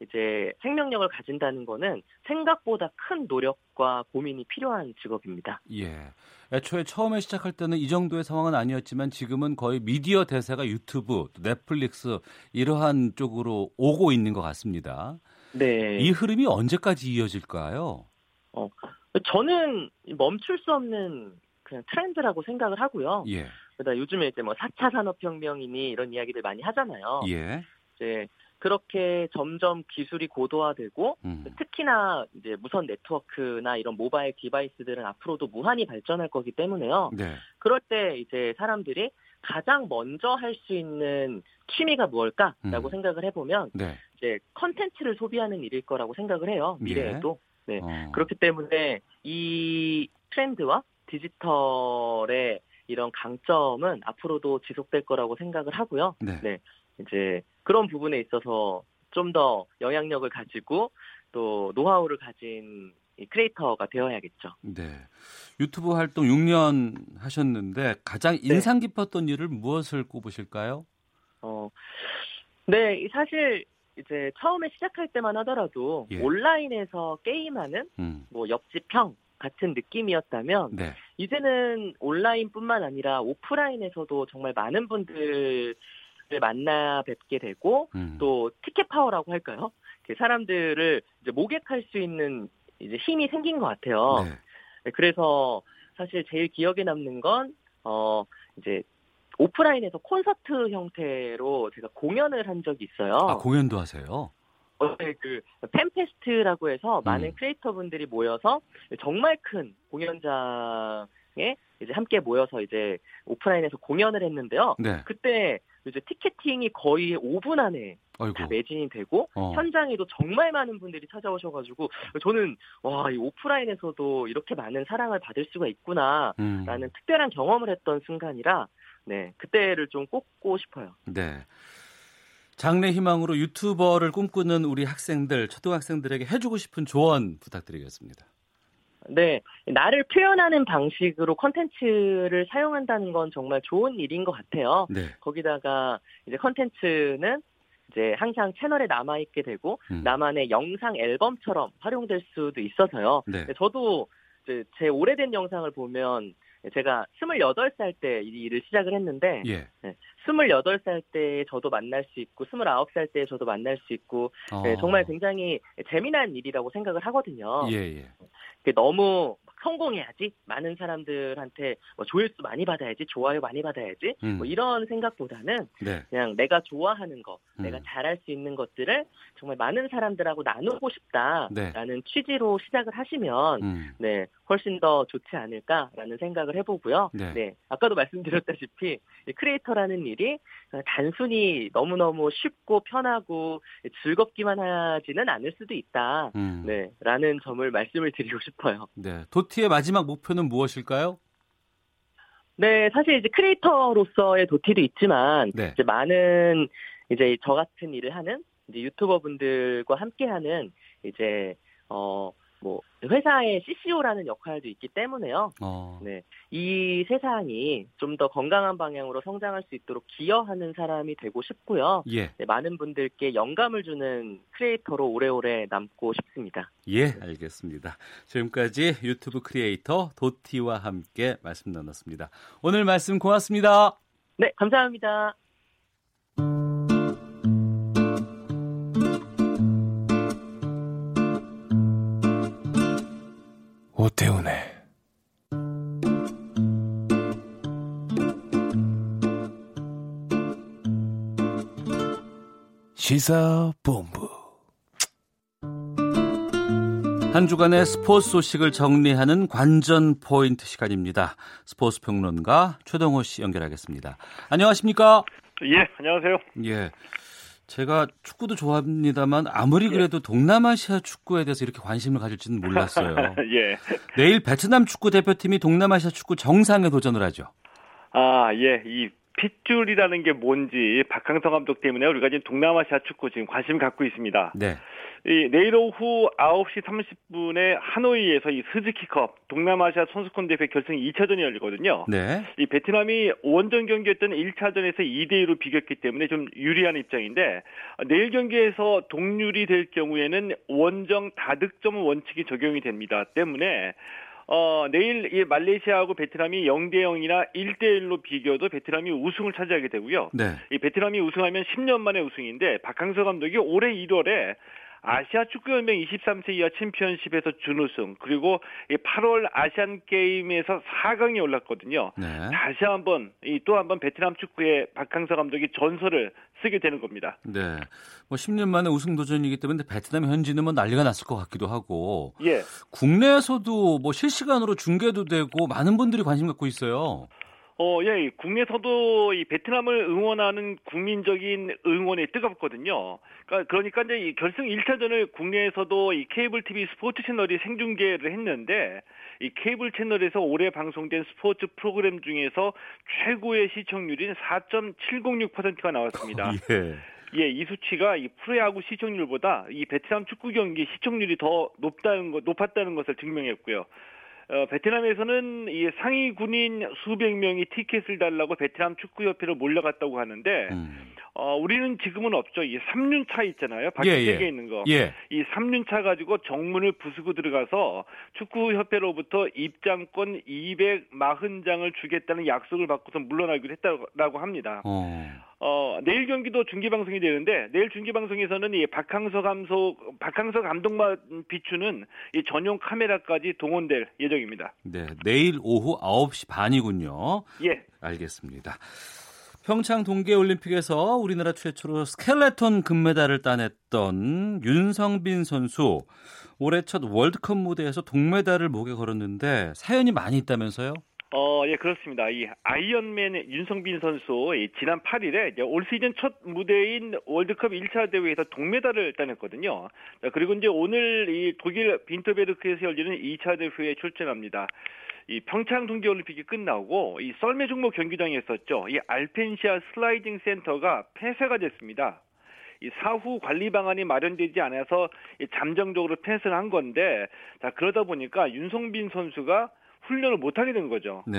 Speaker 16: 이제 생명력을 가진다는 거는 생각보다 큰 노력과 고민이 필요한 직업입니다.
Speaker 2: 예. 애초에 처음에 시작할 때는 이 정도의 상황은 아니었지만 지금은 거의 미디어 대세가 유튜브, 넷플릭스 이러한 쪽으로 오고 있는 것 같습니다. 네. 이 흐름이 언제까지 이어질까요?
Speaker 16: 어, 저는 멈출 수 없는 그냥 트렌드라고 생각을 하고요. 예. 그러다 요즘에 이제 뭐 4차 산업혁명이니 이런 이야기들 많이 하잖아요. 예. 이제 그렇게 점점 기술이 고도화되고 음. 특히나 이제 무선 네트워크나 이런 모바일 디바이스들은 앞으로도 무한히 발전할 거기 때문에요. 네. 그럴 때 이제 사람들이 가장 먼저 할 수 있는 취미가 무엇일까라고 음. 생각을 해보면 네. 이제 컨텐츠를 소비하는 일일 거라고 생각을 해요. 예. 미래에도. 네. 어. 그렇기 때문에 이 트렌드와 디지털의 이런 강점은 앞으로도 지속될 거라고 생각을 하고요. 네. 네. 이제 그런 부분에 있어서 좀 더 영향력을 가지고 또 노하우를 가진 크리에이터가 되어야겠죠.
Speaker 2: 네. 유튜브 활동 6년 하셨는데 가장 네. 인상 깊었던 일을 무엇을 꼽으실까요? 어,
Speaker 16: 네, 사실 이제 처음에 시작할 때만 하더라도 예. 온라인에서 게임하는 음. 뭐 옆집 형 같은 느낌이었다면 네. 이제는 온라인뿐만 아니라 오프라인에서도 정말 많은 분들 만나 뵙게 되고 음. 또 티켓 파워라고 할까요? 그 사람들을 이제 모객할 수 있는 이제 힘이 생긴 것 같아요. 네. 네 그래서 사실 제일 기억에 남는 건 어 이제 오프라인에서 콘서트 형태로 제가 공연을 한 적이 있어요.
Speaker 2: 아, 공연도 하세요?
Speaker 16: 어, 네, 그 팬페스트라고 해서 많은 음. 크리에이터 분들이 모여서 정말 큰 공연장에 이제 함께 모여서 이제 오프라인에서 공연을 했는데요. 네. 그때 이제 티켓팅이 거의 5분 안에 아이고. 다 매진이 되고 어. 현장에도 정말 많은 분들이 찾아오셔가지고 저는 와 이 오프라인에서도 이렇게 많은 사랑을 받을 수가 있구나라는 음. 특별한 경험을 했던 순간이라 네 그때를 좀 꼽고 싶어요.
Speaker 2: 네. 장래 희망으로 유튜버를 꿈꾸는 우리 학생들, 초등학생들에게 해주고 싶은 조언 부탁드리겠습니다.
Speaker 16: 네, 나를 표현하는 방식으로 컨텐츠를 사용한다는 건 정말 좋은 일인 것 같아요. 네. 거기다가 이제 컨텐츠는 이제 항상 채널에 남아 있게 되고 음. 나만의 영상 앨범처럼 활용될 수도 있어서요. 네. 저도 제 오래된 영상을 보면 제가 28살 때 이 일을 시작을 했는데 예. 네, 28살 때 저도 만날 수 있고 29살 때 저도 만날 수 있고 어. 네, 정말 굉장히 재미난 일이라고 생각을 하거든요. 예, 예. 너무 성공해야지 많은 사람들한테 뭐 조회수 많이 받아야지 좋아요 많이 받아야지 음. 뭐 이런 생각보다는 네. 그냥 내가 좋아하는 거 음. 내가 잘할 수 있는 것들을 정말 많은 사람들하고 나누고 싶다라는 네. 취지로 시작을 하시면 음. 네 훨씬 더 좋지 않을까라는 생각을 해보고요. 네. 네. 아까도 말씀드렸다시피 크리에이터라는 일이 단순히 너무너무 쉽고 편하고 즐겁기만 하지는 않을 수도 있다. 음. 네. 라는 점을 말씀을 드리고 싶어요.
Speaker 2: 네. 도티의 마지막 목표는 무엇일까요?
Speaker 16: 네, 사실 이제 크리에이터로서의 도티도 있지만 네. 이제 많은 이제 저 같은 일을 하는 이제 유튜버 분들과 함께하는 이제 어 뭐 회사의 CCO라는 역할도 있기 때문에요. 어. 네, 이 세상이 좀 더 건강한 방향으로 성장할 수 있도록 기여하는 사람이 되고 싶고요.
Speaker 2: 예.
Speaker 16: 네, 많은 분들께 영감을 주는 크리에이터로 오래오래 남고 싶습니다.
Speaker 2: 예, 알겠습니다. 지금까지 유튜브 크리에이터 도티와 함께 말씀 나눴습니다. 오늘 말씀 고맙습니다.
Speaker 16: 네, 감사합니다.
Speaker 2: 오태훈의 시사본부 한 주간의 스포츠 소식을 정리하는 관전 포인트 시간입니다. 스포츠 평론가 최동호 씨 연결하겠습니다. 안녕하십니까?
Speaker 17: 예, 안녕하세요.
Speaker 2: 예. 제가 축구도 좋아합니다만 아무리 예. 그래도 예. 동남아시아 축구에 대해서 이렇게 관심을 가질지는 몰랐어요.
Speaker 17: 예.
Speaker 2: 내일 베트남 축구 대표팀이 동남아시아 축구 정상에 도전을 하죠.
Speaker 17: 아, 예. 이 핏줄이라는 게 뭔지 박항서 감독 때문에 우리가 지금 동남아시아 축구 지금 관심 갖고 있습니다.
Speaker 2: 네.
Speaker 17: 이 내일 오후 9시 30분에 하노이에서 이 스즈키컵 동남아시아 선수권 대회 결승 2차전이 열리거든요.
Speaker 2: 네.
Speaker 17: 이 베트남이 원정 경기였던 1차전에서 2대 2로 비겼기 때문에 좀 유리한 입장인데 내일 경기에서 동률이 될 경우에는 원정 다득점 원칙이 적용이 됩니다. 때문에 어, 내일 이 말레이시아하고 베트남이 0대 0이나 1대 1로 비교도 베트남이 우승을 차지하게 되고요.
Speaker 2: 네.
Speaker 17: 이 베트남이 우승하면 10년 만에 우승인데 박항서 감독이 올해 1월에 아시아 축구연맹 23세 이하 챔피언십에서 준우승 그리고 8월 아시안 게임에서 4강에 올랐거든요.
Speaker 2: 네.
Speaker 17: 다시 한번 또 한 번 베트남 축구의 박항서 감독이 전설을 쓰게 되는 겁니다.
Speaker 2: 네. 뭐 10년 만에 우승 도전이기 때문에 베트남 현지는 뭐 난리가 났을 것 같기도 하고.
Speaker 17: 예.
Speaker 2: 국내에서도 뭐 실시간으로 중계도 되고 많은 분들이 관심 갖고 있어요.
Speaker 17: 어, 예, 국내에서도 이 베트남을 응원하는 국민적인 응원이 뜨겁거든요. 그러니까, 그러니까 이제 이 결승 1차전을 국내에서도 이 케이블 TV 스포츠 채널이 생중계를 했는데 이 케이블 채널에서 올해 방송된 스포츠 프로그램 중에서 최고의 시청률인 4.706%가 나왔습니다.
Speaker 2: 예.
Speaker 17: 예, 이 수치가 이 프로야구 시청률보다 이 베트남 축구 경기 시청률이 더 높다는 것, 높았다는 것을 증명했고요. 어, 베트남에서는 이 상위 군인 수백 명이 티켓을 달라고 베트남 축구협회로 몰려갔다고 하는데 음. 어, 우리는 지금은 없죠. 이 3륜차 있잖아요. 밖에 예, 예. 있는 거.
Speaker 2: 예.
Speaker 17: 이 3륜차 가지고 정문을 부수고 들어가서 축구협회로부터 입장권 240장을 주겠다는 약속을 받고서 물러나기로 했다고 합니다.
Speaker 2: 어.
Speaker 17: 어, 내일 경기도 중계 방송이 되는데 내일 중계 방송에서는 이 박항서 감독 박항서 감독만 비추는 이 전용 카메라까지 동원될 예정입니다.
Speaker 2: 네, 내일 오후 9시 반이군요.
Speaker 17: 예.
Speaker 2: 알겠습니다. 평창 동계올림픽에서 우리나라 최초로 스켈레톤 금메달을 따냈던 윤성빈 선수 올해 첫 월드컵 무대에서 동메달을 목에 걸었는데 사연이 많이 있다면서요?
Speaker 17: 어, 예, 그렇습니다. 이 아이언맨 윤성빈 선수 이 지난 8일에 올 시즌 첫 무대인 월드컵 1차 대회에서 동메달을 따냈거든요. 자, 그리고 이제 오늘 이 독일 빈터베르크에서 열리는 2차 대회에 출전합니다. 이 평창 동계올림픽이 끝나고 이 썰매 종목 경기장에 있었죠. 이 알펜시아 슬라이딩 센터가 폐쇄가 됐습니다. 이 사후 관리 방안이 마련되지 않아서 잠정적으로 폐쇄를 한 건데 자 그러다 보니까 윤성빈 선수가 훈련을 못하게 된 거죠.
Speaker 2: 네.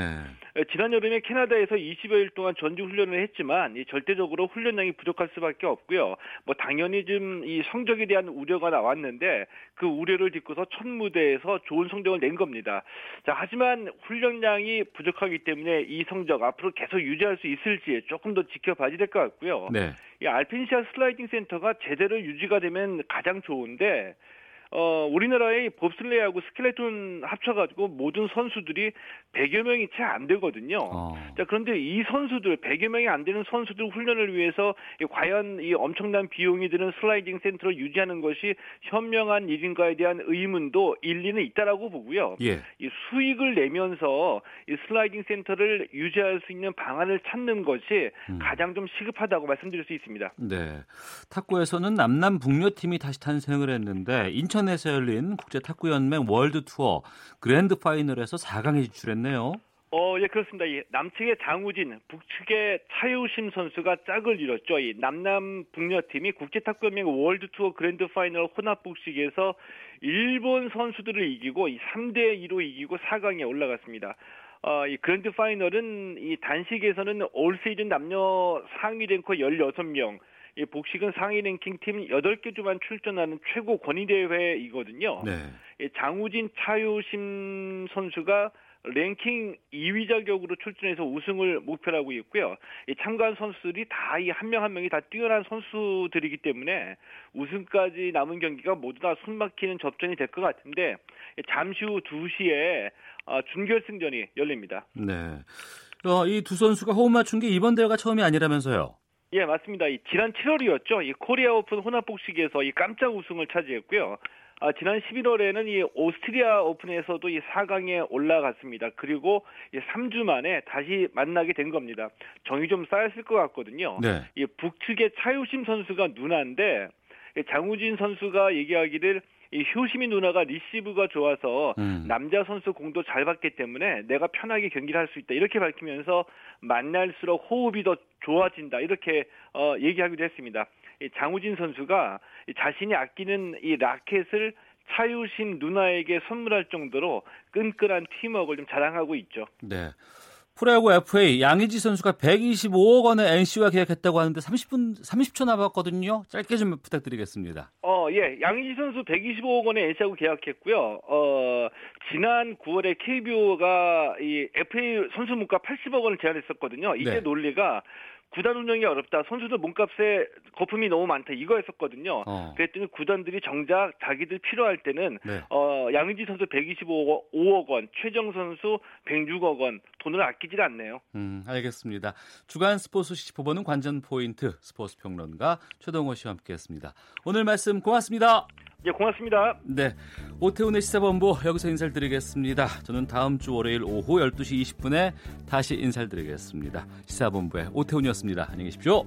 Speaker 17: 지난 여름에 캐나다에서 20여일 동안 전주 훈련을 했지만 이 절대적으로 훈련량이 부족할 수밖에 없고요. 뭐 당연히 좀 이 성적에 대한 우려가 나왔는데 그 우려를 딛고서 첫 무대에서 좋은 성적을 낸 겁니다. 자, 하지만 훈련량이 부족하기 때문에 이 성적 앞으로 계속 유지할 수 있을지 조금 더 지켜봐야 될 것 같고요.
Speaker 2: 네.
Speaker 17: 이 알펜시아 슬라이딩 센터가 제대로 유지가 되면 가장 좋은데 어, 우리나라의 봅슬레이하고 스켈레톤 합쳐가지고 모든 선수들이 100여 명이 채 안 되거든요.
Speaker 2: 어.
Speaker 17: 자, 그런데 이 선수들, 100여 명이 안 되는 선수들 훈련을 위해서 이 과연 이 엄청난 비용이 드는 슬라이딩 센터를 유지하는 것이 현명한 일인가에 대한 의문도 일리는 있다라고 보고요.
Speaker 2: 예.
Speaker 17: 이 수익을 내면서 이 슬라이딩 센터를 유지할 수 있는 방안을 찾는 것이 음. 가장 좀 시급하다고 말씀드릴 수 있습니다.
Speaker 2: 네. 탁구에서는 남남 북녀 팀이 다시 탄생을 했는데 인천 인천에서 열린 국제 탁구 연맹 월드 투어 그랜드 파이널에서 4강에 진출했네요.
Speaker 17: 어, 예, 그렇습니다. 이 남측의 장우진, 북측의 차효심 선수가 짝을 이뤘죠. 이 남남 북녀 팀이 국제탁구연맹 월드 투어 그랜드 파이널 혼합복식에서 일본 선수들을 이기고 이 3대 2로 이기고 4강에 올라갔습니다. 어, 이 그랜드 파이널은 이 단식에서는 올 시즌 남녀 상위 랭커 16명, 이 복식은 상위 랭킹 팀 8개 주만 출전하는 최고 권위 대회이거든요. 네. 장우진 차유심 선수가 랭킹 2위 자격으로 출전해서 우승을 목표로 하고 있고요. 참가한 선수들이 다 이 한 명 한 명이 다 뛰어난 선수들이기 때문에 우승까지 남은 경기가 모두 다 숨막히는 접전이 될 것 같은데 잠시 후 2시에 어, 준결승전이 열립니다.
Speaker 2: 네. 어, 이 두 선수가 호흡 맞춘 게 이번 대회가 처음이 아니라면서요?
Speaker 17: 예, 맞습니다. 이 지난 7월이었죠. 이 코리아 오픈 혼합복식에서 이 깜짝 우승을 차지했고요. 아, 지난 11월에는 이 오스트리아 오픈에서도 이 4강에 올라갔습니다. 그리고 이 3주 만에 다시 만나게 된 겁니다. 정이 좀 쌓였을 것 같거든요. 네. 이 북측의 차효심 선수가 누나인데 장우진 선수가 얘기하기를 이 효심이 누나가 리시브가 좋아서 음. 남자 선수 공도 잘 받기 때문에 내가 편하게 경기를 할 수 있다 이렇게 밝히면서 만날수록 호흡이 더 좋아진다 이렇게 어, 얘기하기도 했습니다. 장우진 선수가 자신이 아끼는 이 라켓을 차유신 누나에게 선물할 정도로 끈끈한 팀워크를 좀 자랑하고 있죠.
Speaker 2: 네. 프로야구 FA 양의지 선수가 125억 원의 NC와 계약했다고 하는데 30분 30초 남았거든요. 짧게 좀 부탁드리겠습니다.
Speaker 17: 어, 예. 양의지 선수 125억 원의 NC하고 계약했고요. 어, 지난 9월에 KBO가 이 FA 선수 물가 80억 원을 제안했었거든요. 이게 네. 논리가 구단 운영이 어렵다. 선수들 몸값에 거품이 너무 많다. 이거였었거든요. 어. 그랬더니 구단들이 정작 자기들 필요할 때는 네. 어, 양의지 선수 125억 5억 원, 최정 선수 106억 원 돈을 아끼질 않네요.
Speaker 2: 음, 알겠습니다. 주간 스포츠 시시보는 관전 포인트 스포츠 평론가 최동호 씨와 함께했습니다. 오늘 말씀 고맙습니다.
Speaker 17: 예, 고맙습니다.
Speaker 2: 네. 오태훈의 시사본부 여기서 인사를 드리겠습니다. 저는 다음 주 월요일 오후 12시 20분에 다시 인사를 드리겠습니다. 시사본부의 오태훈이었습니다. 안녕히 계십시오.